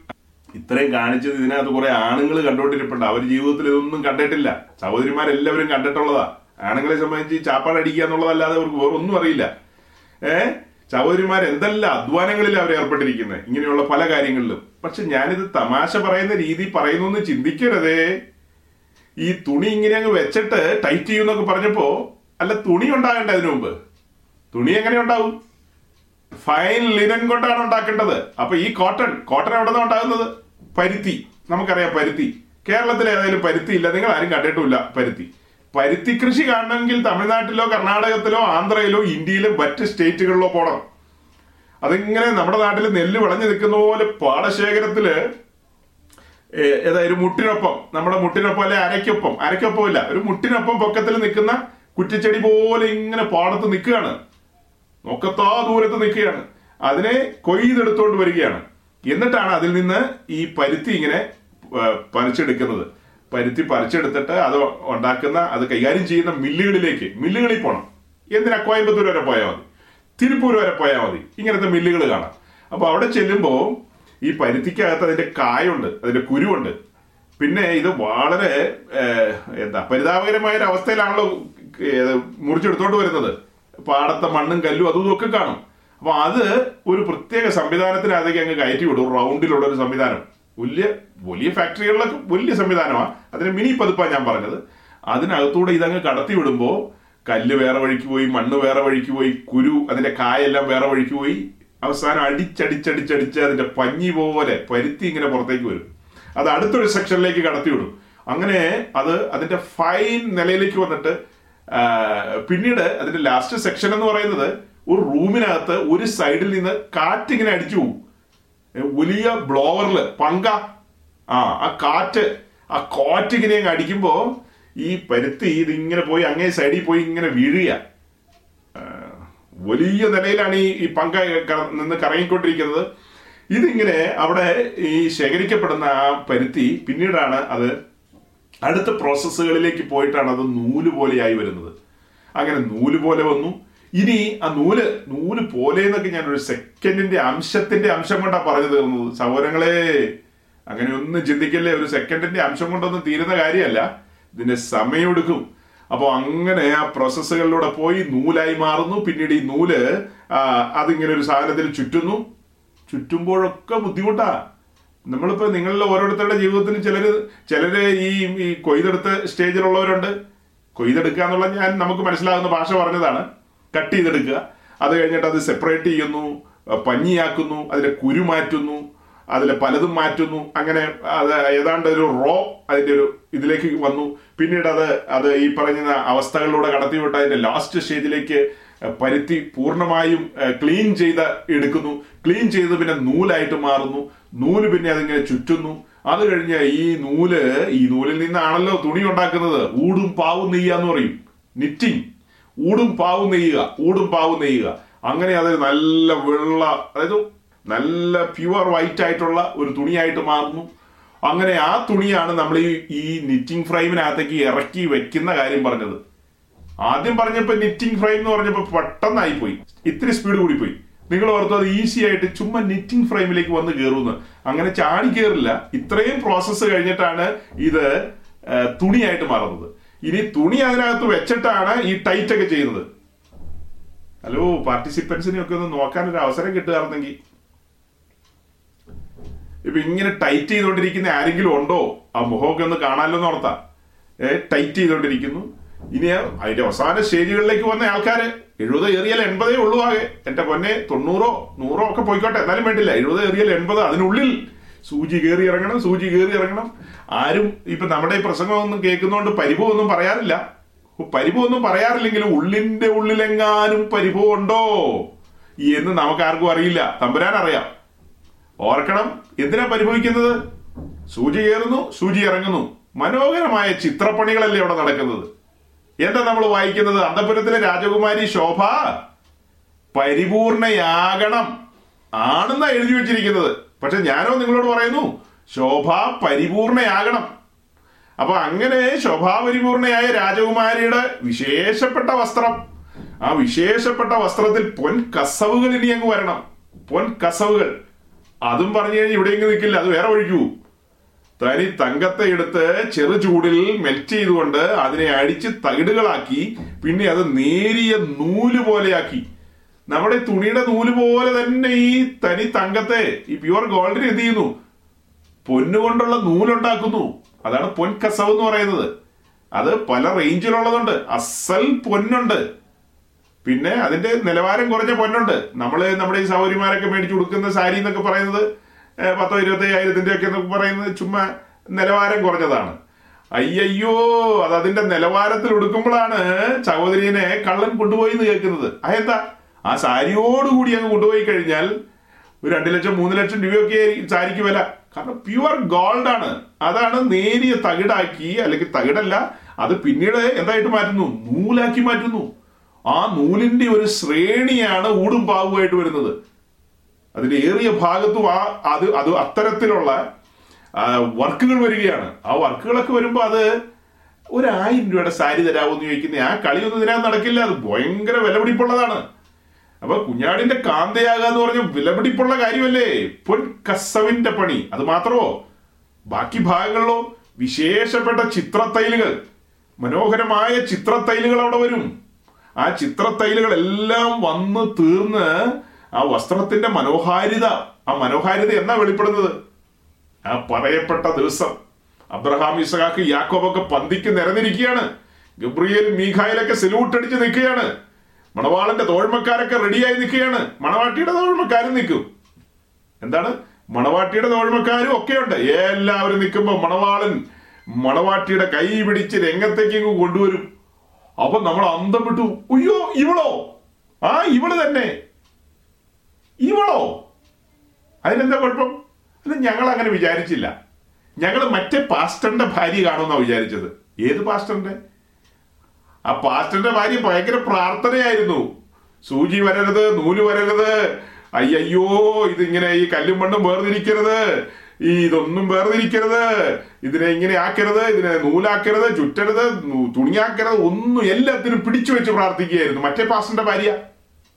ഇത്രയും കാണിച്ചത് ഇതിനകത്ത് കുറെ ആണുങ്ങൾ കണ്ടോണ്ടിരിപ്പുണ്ട് അവർ ജീവിതത്തിൽ ഇതൊന്നും കണ്ടിട്ടില്ല. സഹോദരിമാരെല്ലാവരും കണ്ടിട്ടുള്ളതാ. ആണുങ്ങളെ സംബന്ധിച്ച് ചാപ്പാട് അടിക്കുക എന്നുള്ളതല്ലാതെ അവർക്ക് വേറെ ഒന്നും അറിയില്ല. ഏ? സഹോദരിമാർ എന്തെല്ലാം അധ്വാനങ്ങളിൽ അവർ ഏർപ്പെട്ടിരിക്കുന്നത്? ഇങ്ങനെയുള്ള പല കാര്യങ്ങളിലും. പക്ഷെ ഞാനിത് തമാശ പറയുന്ന രീതി പറയുന്നു എന്ന് ചിന്തിക്കരുതേ. ഈ തുണി ഇങ്ങനെ അങ്ങ് വെച്ചിട്ട് ടൈറ്റ് ചെയ്യുന്നൊക്കെ പറഞ്ഞപ്പോ അല്ല തുണി ഉണ്ടാകണ്ടേ അതിനു മുമ്പ്. തുണി എങ്ങനെ ഉണ്ടാവും? ഫൈൻ ലിനൻ കൊണ്ടാണ് ഉണ്ടാക്കേണ്ടത്. അപ്പൊ ഈ കോട്ടൺ കോട്ടൺ എവിടെ നിന്നാണ് ഉണ്ടാകുന്നത്? പരുത്തി. നമുക്കറിയാം പരുത്തി. കേരളത്തിൽ ഏതായാലും പരുത്തി ഇല്ല. നിങ്ങൾ ആരും കണ്ടിട്ടില്ല പരുത്തി. പരുത്തി കൃഷി കാണണമെങ്കിൽ തമിഴ്നാട്ടിലോ കർണാടകത്തിലോ ആന്ധ്രയിലോ ഇന്ത്യയിലോ മറ്റ് സ്റ്റേറ്റുകളിലോ പോകണം അതിങ്ങനെ നമ്മുടെ നാട്ടിൽ നെല്ല് വിളഞ്ഞു നിൽക്കുന്ന പോലെ പാടശേഖരത്തിൽ ഏതായാലും മുട്ടിനൊപ്പം നമ്മുടെ മുട്ടിനൊപ്പം അല്ലെ അരയ്ക്കൊപ്പം. അരയ്ക്കൊപ്പം ഇല്ല. ഒരു മുട്ടിനൊപ്പം പൊക്കത്തിൽ നിൽക്കുന്ന കുറ്റിച്ചെടി പോലെ ഇങ്ങനെ പാടത്ത് നിൽക്കുകയാണ്. നോക്കത്താ ദൂരത്ത് നിൽക്കുകയാണ്. അതിനെ കൊയ്തെടുത്തോണ്ട് വരികയാണ്. എന്നിട്ടാണ് അതിൽ നിന്ന് ഈ പരുത്തി ഇങ്ങനെ പറിച്ചെടുക്കുന്നത്. പരുത്തി പറിച്ചെടുത്തിട്ട് അത് ഉണ്ടാക്കുന്ന അത് കൈകാര്യം ചെയ്യുന്ന മില്ലുകളിലേക്ക് മില്ലുകളിൽ പോകണം എന്തിനാ? കോയമ്പത്തൂർ വരെ പോയാൽ മതി. തിരുപ്പൂർ വരെ പോയാൽ മതി. ഇങ്ങനത്തെ മില്ലുകൾ കാണാം. അപ്പൊ അവിടെ ചെല്ലുമ്പോൾ ഈ പരുത്തിക്കകത്ത് അതിന്റെ കായുണ്ട് അതിന്റെ കുരുവുണ്ട്. പിന്നെ ഇത് വളരെ എന്താ പരിതാപകരമായ ഒരു അവസ്ഥയിലാണല്ലോ മുറിച്ചെടുത്തോണ്ട് വരുന്നത്. പാടത്തെ മണ്ണും കല്ലും അതും ഇതൊക്കെ കാണും. അപ്പൊ അത് ഒരു പ്രത്യേക സംവിധാനത്തിനകത്തേക്ക് അങ്ങ് കയറ്റി വിടും. റൗണ്ടിലുള്ള ഒരു സംവിധാനം. വലിയ വലിയ ഫാക്ടറികളിലൊക്കെ വലിയ സംവിധാനമാണ് അതിന് മിനി പതിപ്പാണ് ഞാൻ പറഞ്ഞത്. അതിനകത്തൂടെ ഇതങ്ങ് കടത്തി വിടുമ്പോൾ കല്ല് വേറെ വഴിക്ക് പോയി മണ്ണ് വേറെ വഴിക്ക് പോയി കുരു അതിന്റെ കായെല്ലാം വേറെ വഴിക്ക് പോയി അവസാനം അടിച്ചടിച്ചടിച്ചടിച്ച് അതിന്റെ പഞ്ഞി പോലെ പരുത്തി ഇങ്ങനെ പുറത്തേക്ക് വരും. അത് അടുത്തൊരു സെക്ഷനിലേക്ക് കടത്തി വിടും. അങ്ങനെ അത് അതിന്റെ ഫൈൻ നിലയിലേക്ക് വന്നിട്ട് പിന്നീട് അതിന്റെ ലാസ്റ്റ് സെക്ഷൻ എന്ന് പറയുന്നത് ഒരു റൂമിനകത്ത് ഒരു സൈഡിൽ നിന്ന് കാറ്റിങ്ങനെ അടിച്ചു പോകും വലിയ ബ്ലോവറിൽ പങ്ക. ആ ആ കാറ്റ് ആ കാറ്റ് ഇങ്ങനെ അങ്ങ് അടിക്കുമ്പോ ഈ പരുത്തി ഇതിങ്ങനെ പോയി അങ്ങേ സൈഡിൽ പോയി ഇങ്ങനെ വീഴുക. വലിയ നിലയിലാണ് ഈ ഈ പങ്ക നിന്ന് കറങ്ങിക്കൊണ്ടിരിക്കുന്നത്. ഇതിങ്ങനെ അവിടെ ഈ ശേഖരിക്കപ്പെടുന്ന ആ പരുത്തി പിന്നീടാണ് അത് അടുത്ത പ്രോസസ്സുകളിലേക്ക് പോയിട്ടാണ് അത് നൂൽ പോലെയായി വരുന്നത്. അങ്ങനെ നൂൽ പോലെ വന്നു. ഇനി ആ നൂൽ നൂൽ പോലെ എന്നൊക്കെ ഞാൻ ഒരു സെക്കൻഡിന്റെ അംശത്തിന്റെ അംശം കൊണ്ടാണ് പറഞ്ഞു തീർന്നത്. സഹോദരങ്ങളെ അങ്ങനെ ഒന്നും ചിന്തിക്കല്ലേ. ഒരു സെക്കൻഡിന്റെ അംശം കൊണ്ടൊന്നും തീരുന്ന കാര്യമല്ല. ഇതിന്റെ സമയമെടുക്കും. അപ്പോൾ അങ്ങനെ ആ പ്രോസസ്സുകളിലൂടെ പോയി നൂലായി മാറുന്നു. പിന്നീട് ഈ നൂൽ അതിങ്ങനെ ഒരു സാധനത്തിൽ ചുറ്റുന്നു. ചുറ്റുമ്പോഴൊക്കെ ബുദ്ധിമുട്ടാ. നമ്മളിപ്പോ നിങ്ങളിൽ ഓരോരുത്തരുടെ ജീവിതത്തിൽ ചിലർ ചിലര് ഈ ഈ കൊയ്തെടുത്ത സ്റ്റേജിലുള്ളവരുണ്ട്. കൊയ്തെടുക്കുക എന്നുള്ള ഞാൻ നമുക്ക് മനസ്സിലാകുന്ന ഭാഷ പറഞ്ഞതാണ്. കട്ട് ചെയ്തെടുക്കുക. അത് കഴിഞ്ഞിട്ട് അത് സെപ്പറേറ്റ് ചെയ്യുന്നു പഞ്ഞിയാക്കുന്നു അതിലെ കുരു മാറ്റുന്നു അതിലെ പലതും മാറ്റുന്നു. അങ്ങനെ അത് ഏതാണ്ട് ഒരു റോ അതിന്റെ ഒരു ഇതിലേക്ക് വന്നു. പിന്നീട് അത് അത് ഈ പറഞ്ഞ അവസ്ഥകളിലൂടെ കടത്തിവിട്ട് അതിന്റെ ലാസ്റ്റ് സ്റ്റേജിലേക്ക് പരുത്തി പൂർണമായും ക്ലീൻ ചെയ്ത് എടുക്കുന്നു. ക്ലീൻ ചെയ്ത് പിന്നെ നൂലായിട്ട് മാറുന്നു. നൂൽ പിന്നെ അതിങ്ങനെ ചുറ്റുന്നു. അത് കഴിഞ്ഞ് ഈ നൂൽ ഈ നൂലിൽ നിന്നാണല്ലോ തുണി ഉണ്ടാക്കുന്നത്. ഊടും പാവും നെയ്യുക എന്ന് പറയും. നിറ്റിങ് ഊടും പാവും നെയ്യുക. ഊടും പാവും നെയ്യുക. അങ്ങനെ അത് നല്ല വെള്ള അതായത് നല്ല പ്യുവർ വൈറ്റ് ആയിട്ടുള്ള ഒരു തുണിയായിട്ട് മാറുന്നു. അങ്ങനെ ആ തുണിയാണ് നമ്മൾ ഈ നിറ്റിംഗ് ഫ്രെയിമിനകത്തേക്ക് ഇറക്കി വെക്കുന്ന കാര്യം പറഞ്ഞത്. ആദ്യം പറഞ്ഞപ്പോ നിറ്റിംഗ് ഫ്രെയിം എന്ന് പറഞ്ഞപ്പോ പെട്ടെന്നായി പോയി. ഇത്തിരി സ്പീഡ് കൂടി പോയി. നിങ്ങൾ ഓർത്തു അത് ഈസി ആയിട്ട് ചുമ്മാ നിറ്റിംഗ് ഫ്രെയിമിലേക്ക് വന്ന് കയറുന്നു അങ്ങനെ ചാടി കയറില്ല ഇത്രയും പ്രോസസ്സ് കഴിഞ്ഞിട്ടാണ് ഇത് തുണിയായിട്ട് മാറുന്നത്. ഇനി തുണി അതിനകത്ത് വെച്ചിട്ടാണ് ഈ ടൈറ്റ് ഒക്കെ ചെയ്യുന്നത്. ഹലോ പാർട്ടിസിപ്പൻസിനെ ഒക്കെ ഒന്ന് നോക്കാൻ ഒരു അവസരം കിട്ടുകയായിരുന്നെങ്കിൽ ഇപ്പൊ ഇങ്ങനെ ടൈറ്റ് ചെയ്തുകൊണ്ടിരിക്കുന്ന ആരെങ്കിലും ഉണ്ടോ? ആ മുഖമൊക്കെ ഒന്ന് കാണാമല്ലോ എന്ന് ഓർത്താ. ഏ ടൈറ്റ് ചെയ്തുകൊണ്ടിരിക്കുന്നു ഇനി അതിന്റെ അവസാന സ്റ്റേജുകളിലേക്ക് വന്ന ആൾക്കാര് എഴുപത് ഏറിയാൽ എൺപതേ ഉള്ളൂ ആകെ. എന്റെ പൊന്നെ തൊണ്ണൂറോ നൂറോ ഒക്കെ പോയിക്കോട്ടെ. എന്നാലും വേണ്ടില്ല. എഴുപത് ഏറിയാൽ എൺപത് അതിനുള്ളിൽ സൂചി കയറി ഇറങ്ങണം സൂചി കയറി ഇറങ്ങണം. ആരും ഇപ്പൊ നമ്മുടെ ഈ പ്രസംഗമൊന്നും കേൾക്കുന്നതുകൊണ്ട് പരിഭവമൊന്നും പറയാറില്ല. പരിഭവമൊന്നും പറയാറില്ലെങ്കിലും ഉള്ളിന്റെ ഉള്ളിലെങ്ങാനും പരിഭവം ഉണ്ടോ എന്ന് നമുക്ക് ആർക്കും അറിയില്ല. തമ്പുരാൻ അറിയാം. ഓർക്കണം എന്തിനാ പരിഭവിക്കുന്നത്? സൂചി കയറുന്നു സൂചി ഇറങ്ങുന്നു. മനോഹരമായ ചിത്രപ്പണികളല്ലേ അവിടെ നടക്കുന്നത്. എന്താ നമ്മൾ വായിക്കുന്നത്? അന്തപുരത്തിലെ രാജകുമാരി ശോഭ പരിപൂർണയാകണം ആണെന്നാ എഴുതി വെച്ചിരിക്കുന്നത്. പക്ഷെ ഞാനോ നിങ്ങളോട് പറയുന്നു ശോഭ പരിപൂർണയാകണം. അപ്പൊ അങ്ങനെ ശോഭാപരിപൂർണയായ രാജകുമാരിയുടെ വിശേഷപ്പെട്ട വസ്ത്രം ആ വിശേഷപ്പെട്ട വസ്ത്രത്തിൽ പൊൻ കസവുകൾ ഇനി അങ്ങ് വരണം. പൊൻ കസവുകൾ. അതും പറഞ്ഞു കഴിഞ്ഞാൽ ഇവിടെ ഇങ്ങ് നിൽക്കില്ല അത് വേറെ ഒഴിക്കൂ തനി തങ്കത്തെ എടുത്ത് ചെറു ചൂടിൽ മെൽറ്റ് ചെയ്തുകൊണ്ട് അതിനെ അടിച്ച് തകിടുകളാക്കി പിന്നെ അത് നേരിയ നൂൽ പോലെയാക്കി. നമ്മുടെ തുണിയുടെ നൂൽ പോലെ തന്നെ ഈ തനി തങ്കത്തെ ഈ പ്യുവർ ഗോൾഡിന് എന്ത് ചെയ്യുന്നു? പൊന്നുകൊണ്ടുള്ള നൂലുണ്ടാക്കുന്നു. അതാണ് പൊൻ കസവ് എന്ന് പറയുന്നത്. അത് പല റേഞ്ചിലുള്ളതുണ്ട് അസൽ പൊന്നുണ്ട്. പിന്നെ അതിന്റെ നിലവാരം കുറഞ്ഞ പൊന്നുണ്ട്. നമ്മൾ നമ്മുടെ ഈ സൗകര്യമാരൊക്കെ മേടിച്ചു കൊടുക്കുന്ന സാരി എന്നൊക്കെ പറയുന്നത് പത്തോ ഇരുപത്തി അയ്യായിരത്തിന്റെ ഒക്കെ എന്നൊക്കെ പറയുന്നത് ചുമ്മാ നിലവാരം കുറഞ്ഞതാണ്. അയ്യയ്യോ അത് അതിന്റെ നിലവാരത്തിൽ ഉടുക്കുമ്പോഴാണ് സഹോദരിയെ കള്ളൻ കൊണ്ടുപോയി എന്ന് കേൾക്കുന്നത്. അതെന്താ? ആ സാരിയോടുകൂടി അങ്ങ് കൊണ്ടുപോയി കഴിഞ്ഞാൽ ഒരു രണ്ട് ലക്ഷം മൂന്ന് ലക്ഷം രൂപയൊക്കെ സാരിക്ക് വില. കാരണം പ്യുവർ ഗോൾഡ് ആണ്. അതാണ് നേരിയ തകിടാക്കി അല്ലെങ്കിൽ തകിടല്ല അത് പിന്നീട് എന്തായിട്ട് മാറ്റുന്നു? നൂലാക്കി മാറ്റുന്നു. ആ നൂലിന്റെ ഒരു ശ്രേണിയാണ് ഊടും പാവുമായിട്ട് വരുന്നത്. അതിന്റെ ഏറിയ ഭാഗത്തും ആ അത് അത് അത്തരത്തിലുള്ള വർക്കുകൾ വരികയാണ്. ആ വർക്കുകളൊക്കെ വരുമ്പോൾ അത് ഒരു ആയിരം രൂപയുടെ സാരി തരാമോ എന്ന് ചോദിക്കുന്ന ആ കളിയൊന്നും ഇതിനകത്ത് നടക്കില്ല. അത് ഭയങ്കര വിലപിടിപ്പുള്ളതാണ്. അപ്പൊ കുഞ്ഞാടിന്റെ കാന്തയാകുക എന്ന് പറഞ്ഞ വിലപിടിപ്പുള്ള കാര്യമല്ലേ? പൊൻ കസവിന്റെ പണി. അത് മാത്രമോ? ബാക്കി ഭാഗങ്ങളിലോ വിശേഷപ്പെട്ട ചിത്രത്തൈലുകൾ. മനോഹരമായ ചിത്രത്തൈലുകൾ അവിടെ വരും. ആ ചിത്രത്തൈലുകൾ എല്ലാം വന്ന് തീർന്ന് ആ വസ്ത്രത്തിന്റെ മനോഹാരിത ആ മനോഹാരിത എന്നാ വെളിപ്പെടുന്നത്? ആ പറയപ്പെട്ട ദിവസം അബ്രഹാം ഇസഹാക്ക് യാക്കോബൊക്കെ പന്തിക്ക് നിരന്നിരിക്കുകയാണ്. ഗബ്രിയേൽ മീഖായിലൊക്കെ സെലൂട്ട് അടിച്ച് നിൽക്കുകയാണ്. മണവാളന്റെ തോഴ്മക്കാരൊക്കെ റെഡിയായി നിൽക്കുകയാണ്. മണവാട്ടിയുടെ തോഴ്മക്കാരും നിൽക്കും. എന്താണ്? മണവാട്ടിയുടെ തോഴ്മക്കാരും ഒക്കെയുണ്ട്. എല്ലാവരും നിൽക്കുമ്പോൾ മണവാളൻ മണവാട്ടിയുടെ കൈ പിടിച്ച് രംഗത്തേക്ക് കൊണ്ടുവരും. അപ്പൊ നമ്മൾ അന്തം വിട്ടു. അയ്യോ ഇവളോ? ആ ഇവൾ തന്നെ. ഇവളോ? അതിനെന്താ കുഴപ്പം? അത് ഞങ്ങൾ അങ്ങനെ വിചാരിച്ചില്ല. ഞങ്ങൾ മറ്റേ പാസ്റ്ററിന്റെ ഭാര്യ കാണുമെന്നാണ് വിചാരിച്ചത്. ഏത് പാസ്റ്ററിന്റെ? ആ പാസ്റ്ററിന്റെ ഭാര്യ ഭയങ്കര പ്രാർത്ഥനയായിരുന്നു. സൂചി വരരുത് നൂൽ വരരുത്. അയ്യോ ഇതിങ്ങനെ ഈ കല്ലും മണ്ണും വേർതിരിക്കരുത്. ഈ ഇതൊന്നും വേർതിരിക്കരുത്. ഇതിനെ ഇങ്ങനെ ആക്കരുത് ഇതിനെ നൂലാക്കരുത് ചുറ്റരുത് തുണിയാക്കരുത് ഒന്നും എല്ലാത്തിനും പിടിച്ചു വെച്ച് പ്രാർത്ഥിക്കുകയായിരുന്നു. മറ്റേ പാസ്റ്ററിന്റെ ഭാര്യ?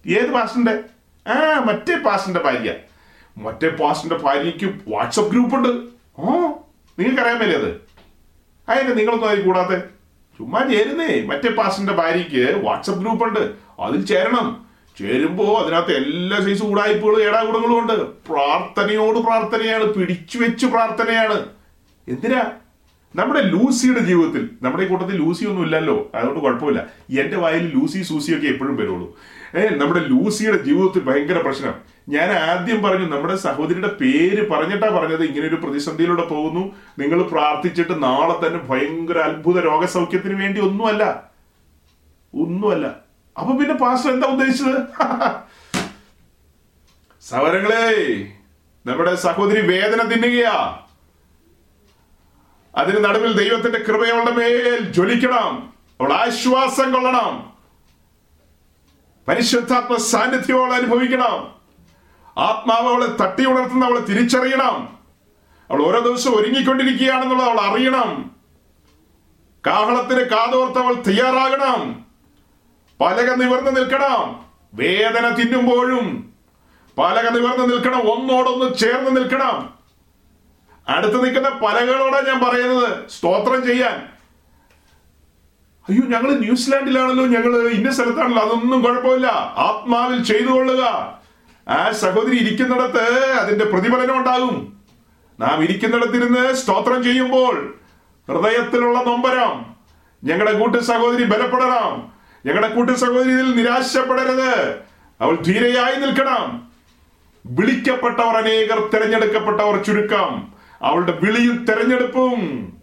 ഏത് പാസ്റ്ററിന്റെ? ആ മറ്റേ പാസ്റ്ററിന്റെ ഭാര്യ. മറ്റേ പാസ്റ്ററിന്റെ ഭാര്യയ്ക്ക് വാട്സപ്പ് ഗ്രൂപ്പ് ഉണ്ട് ആ നിങ്ങൾക്ക് അറിയാൻ മേലേ അത്? അതിന് നിങ്ങളൊന്നും അതിൽ കൂടാതെ. ചുമ്മാ ചേരുന്നേ. മറ്റേ പാസ്റ്ററിന്റെ ഭാര്യയ്ക്ക് വാട്സപ്പ് ഗ്രൂപ്പ് ഉണ്ട് അതിൽ ചേരണം. ചേരുമ്പോ അതിനകത്ത് എല്ലാ സൈസ് കൂടായ്പകളും ഏടാകൂടങ്ങളും ഉണ്ട്. പ്രാർത്ഥനയോട് പ്രാർത്ഥനയാണ്. പിടിച്ചു വെച്ച് പ്രാർത്ഥനയാണ്. എന്തിനാ? നമ്മുടെ ലൂസിയുടെ ജീവിതത്തിൽ നമ്മുടെ കൂട്ടത്തിൽ ലൂസി ഒന്നും ഇല്ലല്ലോ. അതുകൊണ്ട് കുഴപ്പമില്ല. എന്റെ വായിൽ ലൂസി സൂസി ഒക്കെ എപ്പോഴും വരുള്ളൂ. ഏ നമ്മുടെ ലൂസിയുടെ ജീവിതത്തിൽ ഭയങ്കര പ്രശ്നം. ഞാൻ ആദ്യം പറഞ്ഞു നമ്മുടെ സഹോദരിയുടെ പേര് പറഞ്ഞിട്ടാ പറഞ്ഞത്. ഇങ്ങനെ ഒരു പ്രതിസന്ധിയിലൂടെ പോകുന്നു. നിങ്ങൾ പ്രാർത്ഥിച്ചിട്ട് നാളെ തന്നെ ഭയങ്കര അത്ഭുത രോഗസൗഖ്യത്തിന് വേണ്ടി ഒന്നുമല്ല. ഒന്നുമല്ല. അപ്പൊ പിന്നെ പാസ്റ്റർ എന്താ ഉദ്ദേശിച്ചത്? സവരങ്ങളെ നമ്മുടെ സഹോദരി വേദന തിന്നുകയാ. അതിന് നടുവിൽ ദൈവത്തിന്റെ കൃപയവളുടെ മേൽ ജ്വലിക്കണം. അവൾ ആശ്വാസം കൊള്ളണം. പരിശുദ്ധാത്മ സാന്നിധ്യം അവൾ അനുഭവിക്കണം. ആത്മാവ് അവളെ തട്ടി ഉണർത്തുന്ന അവളെ തിരിച്ചറിയണം. അവൾ ഓരോ ദിവസവും ഒരുങ്ങിക്കൊണ്ടിരിക്കുകയാണെന്നുള്ളത് അവൾ അറിയണം. കാഹളത്തിന് കാതോർത്ത് അവൾ തയ്യാറാകണം. പലക നിവർന്ന് നിൽക്കണം. വേദന തിന്നുമ്പോഴും പലക നിവർന്ന് നിൽക്കണം. ഒന്നോടൊന്ന് ചേർന്ന് നിൽക്കണം. അടുത്ത് നിൽക്കുന്ന പലകളോടെ ഞാൻ പറയുന്നത്. സ്തോത്രം ചെയ്യാൻ. അയ്യോ ഞങ്ങൾ ന്യൂസിലാൻഡിലാണല്ലോ ഞങ്ങൾ ഇന്ന സ്ഥലത്താണല്ലോ അതൊന്നും കുഴപ്പമില്ല. ആത്മാവിൽ ചെയ്തു കൊള്ളുക. ആ സഹോദരി ഇരിക്കുന്നിടത്ത് അതിന്റെ പ്രതിഫലനം ഉണ്ടാകും. നാം ഇരിക്കുന്നിടത്തിരുന്ന് സ്തോത്രം ചെയ്യുമ്പോൾ ഹൃദയത്തിലുള്ള നൊമ്പരം ഞങ്ങളുടെ കൂട്ടു സഹോദരി ബലപ്പെടണം. ഞങ്ങളുടെ കൂട്ടു സഹോദരി ഇതിൽ നിരാശപ്പെടരുത്. അവൾ ധീരയായി നിൽക്കണം. വിളിക്കപ്പെട്ടവർ അനേകർ തിരഞ്ഞെടുക്കപ്പെട്ടവർ ചുരുക്കം. അവളുടെ വിളിയും തെരഞ്ഞെടുപ്പും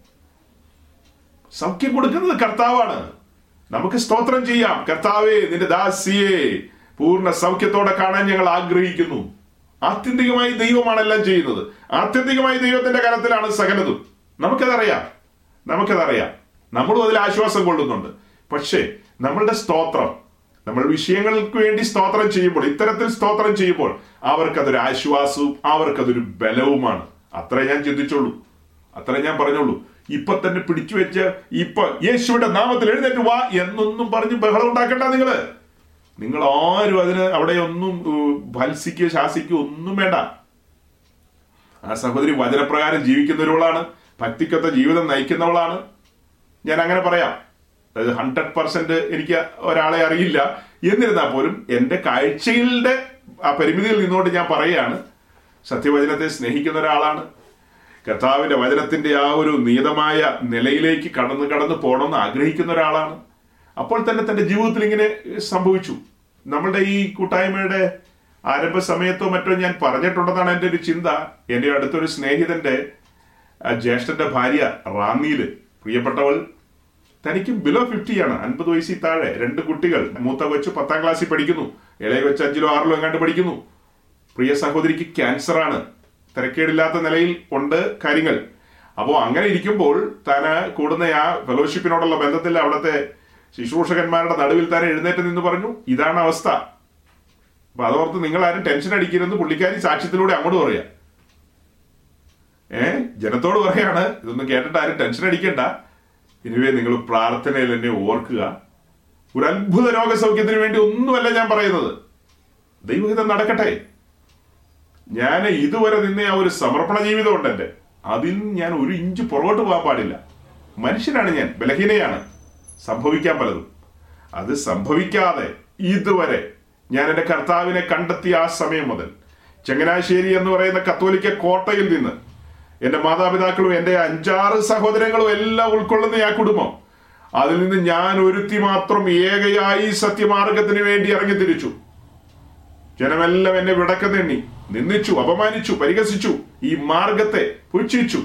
സൗഖ്യം കൊടുക്കുന്നത് കർത്താവാണ്. നമുക്ക് സ്തോത്രം ചെയ്യാം. കർത്താവേ നിന്റെ ദാസിയെ പൂർണ സൗഖ്യത്തോടെ കാണാൻ ഞങ്ങൾ ആഗ്രഹിക്കുന്നു. ആത്യന്തികമായി ദൈവമാണ് എല്ലാം ചെയ്യുന്നത്. ആത്യന്തികമായി ദൈവത്തിന്റെ കരത്തിലാണ് സകലതും. നമുക്കതറിയാം. നമുക്കതറിയാം. നമ്മളും അതിൽ ആശ്വാസം കൊള്ളുന്നുണ്ട്. പക്ഷേ നമ്മളുടെ സ്തോത്രം നമ്മൾ വിഷയങ്ങൾക്ക് വേണ്ടി സ്തോത്രം ചെയ്യുമ്പോൾ ഇത്തരത്തിൽ സ്തോത്രം ചെയ്യുമ്പോൾ അവർക്കതൊരു ആശ്വാസവും അവർക്കതൊരു ബലവുമാണ്. അത്രേ ഞാൻ ചിന്തിച്ചുള്ളൂ. അത്രേ ഞാൻ പറഞ്ഞുള്ളൂ. ഇപ്പൊ തന്നെ പിടിച്ചു വെച്ച് ഇപ്പൊ യേശുവിന്റെ നാമത്തിൽ എഴുന്നേറ്റ് വാ എന്നൊന്നും പറഞ്ഞ് ബഹളം ഉണ്ടാക്കണ്ട നിങ്ങൾ നിങ്ങൾ ആരും അതിന് അവിടെ ഒന്നും ഭത്സിക്കോ ശാസിക്കോ ഒന്നും വേണ്ട. ആ സഹോദരി വചനപ്രകാരം ജീവിക്കുന്നവരുകളാണ് ഭക്തിക്കത്തെ ജീവിതം നയിക്കുന്നവളാണ്. ഞാൻ അങ്ങനെ പറയാം. അതായത് ഹൺഡ്രഡ് പെർസെന്റ് എനിക്ക് ഒരാളെ അറിയില്ല. എന്നിരുന്നാൽ പോലും എന്റെ കാഴ്ചയിലെ ആ പരിമിതിയിൽ നിന്നുകൊണ്ട് ഞാൻ പറയുകയാണ്. സത്യവചനത്തെ സ്നേഹിക്കുന്ന ഒരാളാണ്. കർത്താവിന്റെ വചനത്തിന്റെ ആ ഒരു നിയതമായ നിലയിലേക്ക് കടന്ന് കടന്ന് പോകണമെന്ന് ആഗ്രഹിക്കുന്ന ഒരാളാണ്. അപ്പോൾ തന്നെ തന്റെ ജീവിതത്തിൽ ഇങ്ങനെ സംഭവിച്ചു. നമ്മളുടെ ഈ കൂട്ടായ്മയുടെ ആരംഭ സമയത്തോ മറ്റോ ഞാൻ പറഞ്ഞിട്ടുണ്ടെന്നാണ് എന്റെ ഒരു ചിന്ത. എന്റെ അടുത്തൊരു സ്നേഹിതന്റെ ജ്യേഷ്ഠന്റെ ഭാര്യ റാന്നിയിൽ പ്രിയപ്പെട്ടവൾ തനിക്ക് ബിലോ ഫിഫ്റ്റിയാണ് അൻപത് വയസ്സിൽ താഴെ രണ്ട് കുട്ടികൾ മൂത്ത കൊച്ചു പത്താം ക്ലാസ്സിൽ പഠിക്കുന്നു ഇളയ കൊച്ചു അഞ്ചിലോ ആറിലോ എങ്ങാണ്ട് പഠിക്കുന്നു. പ്രിയ സഹോദരിക്ക് ക്യാൻസർ ആണ്. തിരക്കേടില്ലാത്ത നിലയിൽ ഉണ്ട് കാര്യങ്ങൾ. അപ്പോൾ അങ്ങനെ ഇരിക്കുമ്പോൾ താൻ കൂടുന്ന ആ ഫെലോഷിപ്പിനോടുള്ള ബന്ധത്തിൽ അവിടുത്തെ ശുശ്രൂഷകന്മാരുടെ നടുവിൽ തന്നെ എഴുന്നേറ്റ് നിന്ന് പറഞ്ഞു ഇതാണ് അവസ്ഥ. അപ്പൊ അതോർത്ത് നിങ്ങൾ ആരും ടെൻഷൻ അടിക്കരുതെന്ന് പുള്ളിക്കാരി സാക്ഷ്യത്തിലൂടെ അങ്ങോട്ട് പറയാ. ഏ ജനത്തോട് പറയാണ് ഇതൊന്നും കേട്ടിട്ട് ആരും ടെൻഷൻ അടിക്കണ്ട. ഇനിവേ നിങ്ങൾ പ്രാർത്ഥനയിൽ എന്നെ ഓർക്കുക. ഒരു അത്ഭുത രോഗസൗഖ്യത്തിന് വേണ്ടി ഒന്നുമല്ല ഞാൻ പറയുന്നത്. ദൈവഹിതം നടക്കട്ടെ. ഞാൻ ഇതുവരെ നിന്ന ആ ഒരു സമർപ്പണ ജീവിതം ഉണ്ട് എന്റെ അതിൽ ഞാൻ ഒരു ഇഞ്ച് പുറകോട്ട് പോകാൻ പാടില്ല. മനുഷ്യനാണ് ഞാൻ ബലഹീനയാണ്. സംഭവിക്കാൻ പലതും. അത് സംഭവിക്കാതെ ഇതുവരെ ഞാൻ എന്റെ കർത്താവിനെ കണ്ടെത്തിയ ആ സമയം മുതൽ ചങ്ങനാശ്ശേരി എന്ന് പറയുന്ന കത്തോലിക്ക കോട്ടയിൽ നിന്ന് എന്റെ മാതാപിതാക്കളും എന്റെ അഞ്ചാറ് സഹോദരങ്ങളും എല്ലാം ഉൾക്കൊള്ളുന്ന ആ കുടുംബം അതിൽ നിന്ന് ഞാൻ ഒരുത്തി മാത്രം ഏകയായി സത്യമാർഗത്തിന് വേണ്ടി ഇറങ്ങി തിരിച്ചു. ജനമെല്ലാം എന്നെ വിടക്കെന്നെണ്ണി നിന്ദിച്ചു അപമാനിച്ചു പരിഹസിച്ചു ഈ മാർഗത്തെ പുച്ഛിച്ചു.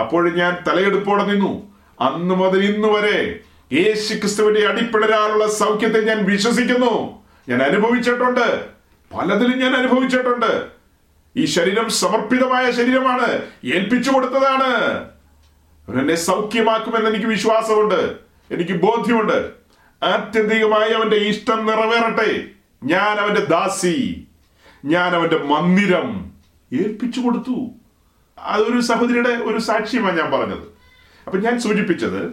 അപ്പോൾ ഞാൻ തലയെടുപ്പോടെ നിന്നു. അന്ന് മുതൽ ഇന്ന് വരെ യേശു ക്രിസ്തുവിന്റെ അടിപ്പിടരാനുള്ള സൗഖ്യത്തെ ഞാൻ വിശ്വസിക്കുന്നു. ഞാൻ അനുഭവിച്ചിട്ടുണ്ട്. പലതിലും ഞാൻ അനുഭവിച്ചിട്ടുണ്ട്. ഈ ശരീരം സമർപ്പിതമായ ശരീരമാണ്. ഏൽപ്പിച്ചു കൊടുത്തതാണ്. അവനെന്നെ സൗഖ്യമാക്കുമെന്ന് എനിക്ക് വിശ്വാസമുണ്ട്. എനിക്ക് ബോധ്യമുണ്ട്. ആത്യന്തികമായി അവന്റെ ഇഷ്ടം നിറവേറട്ടെ. ഞാൻ അവന്റെ ദാസി. ഞാൻ അവന്റെ മന്ദിരം ഏൽപ്പിച്ചു കൊടുത്തു. അതൊരു സഹോദരിയുടെ ഒരു സാക്ഷ്യമാണ് ഞാൻ പറഞ്ഞത്. അപ്പൊ ഞാൻ സൂചിപ്പിച്ചത്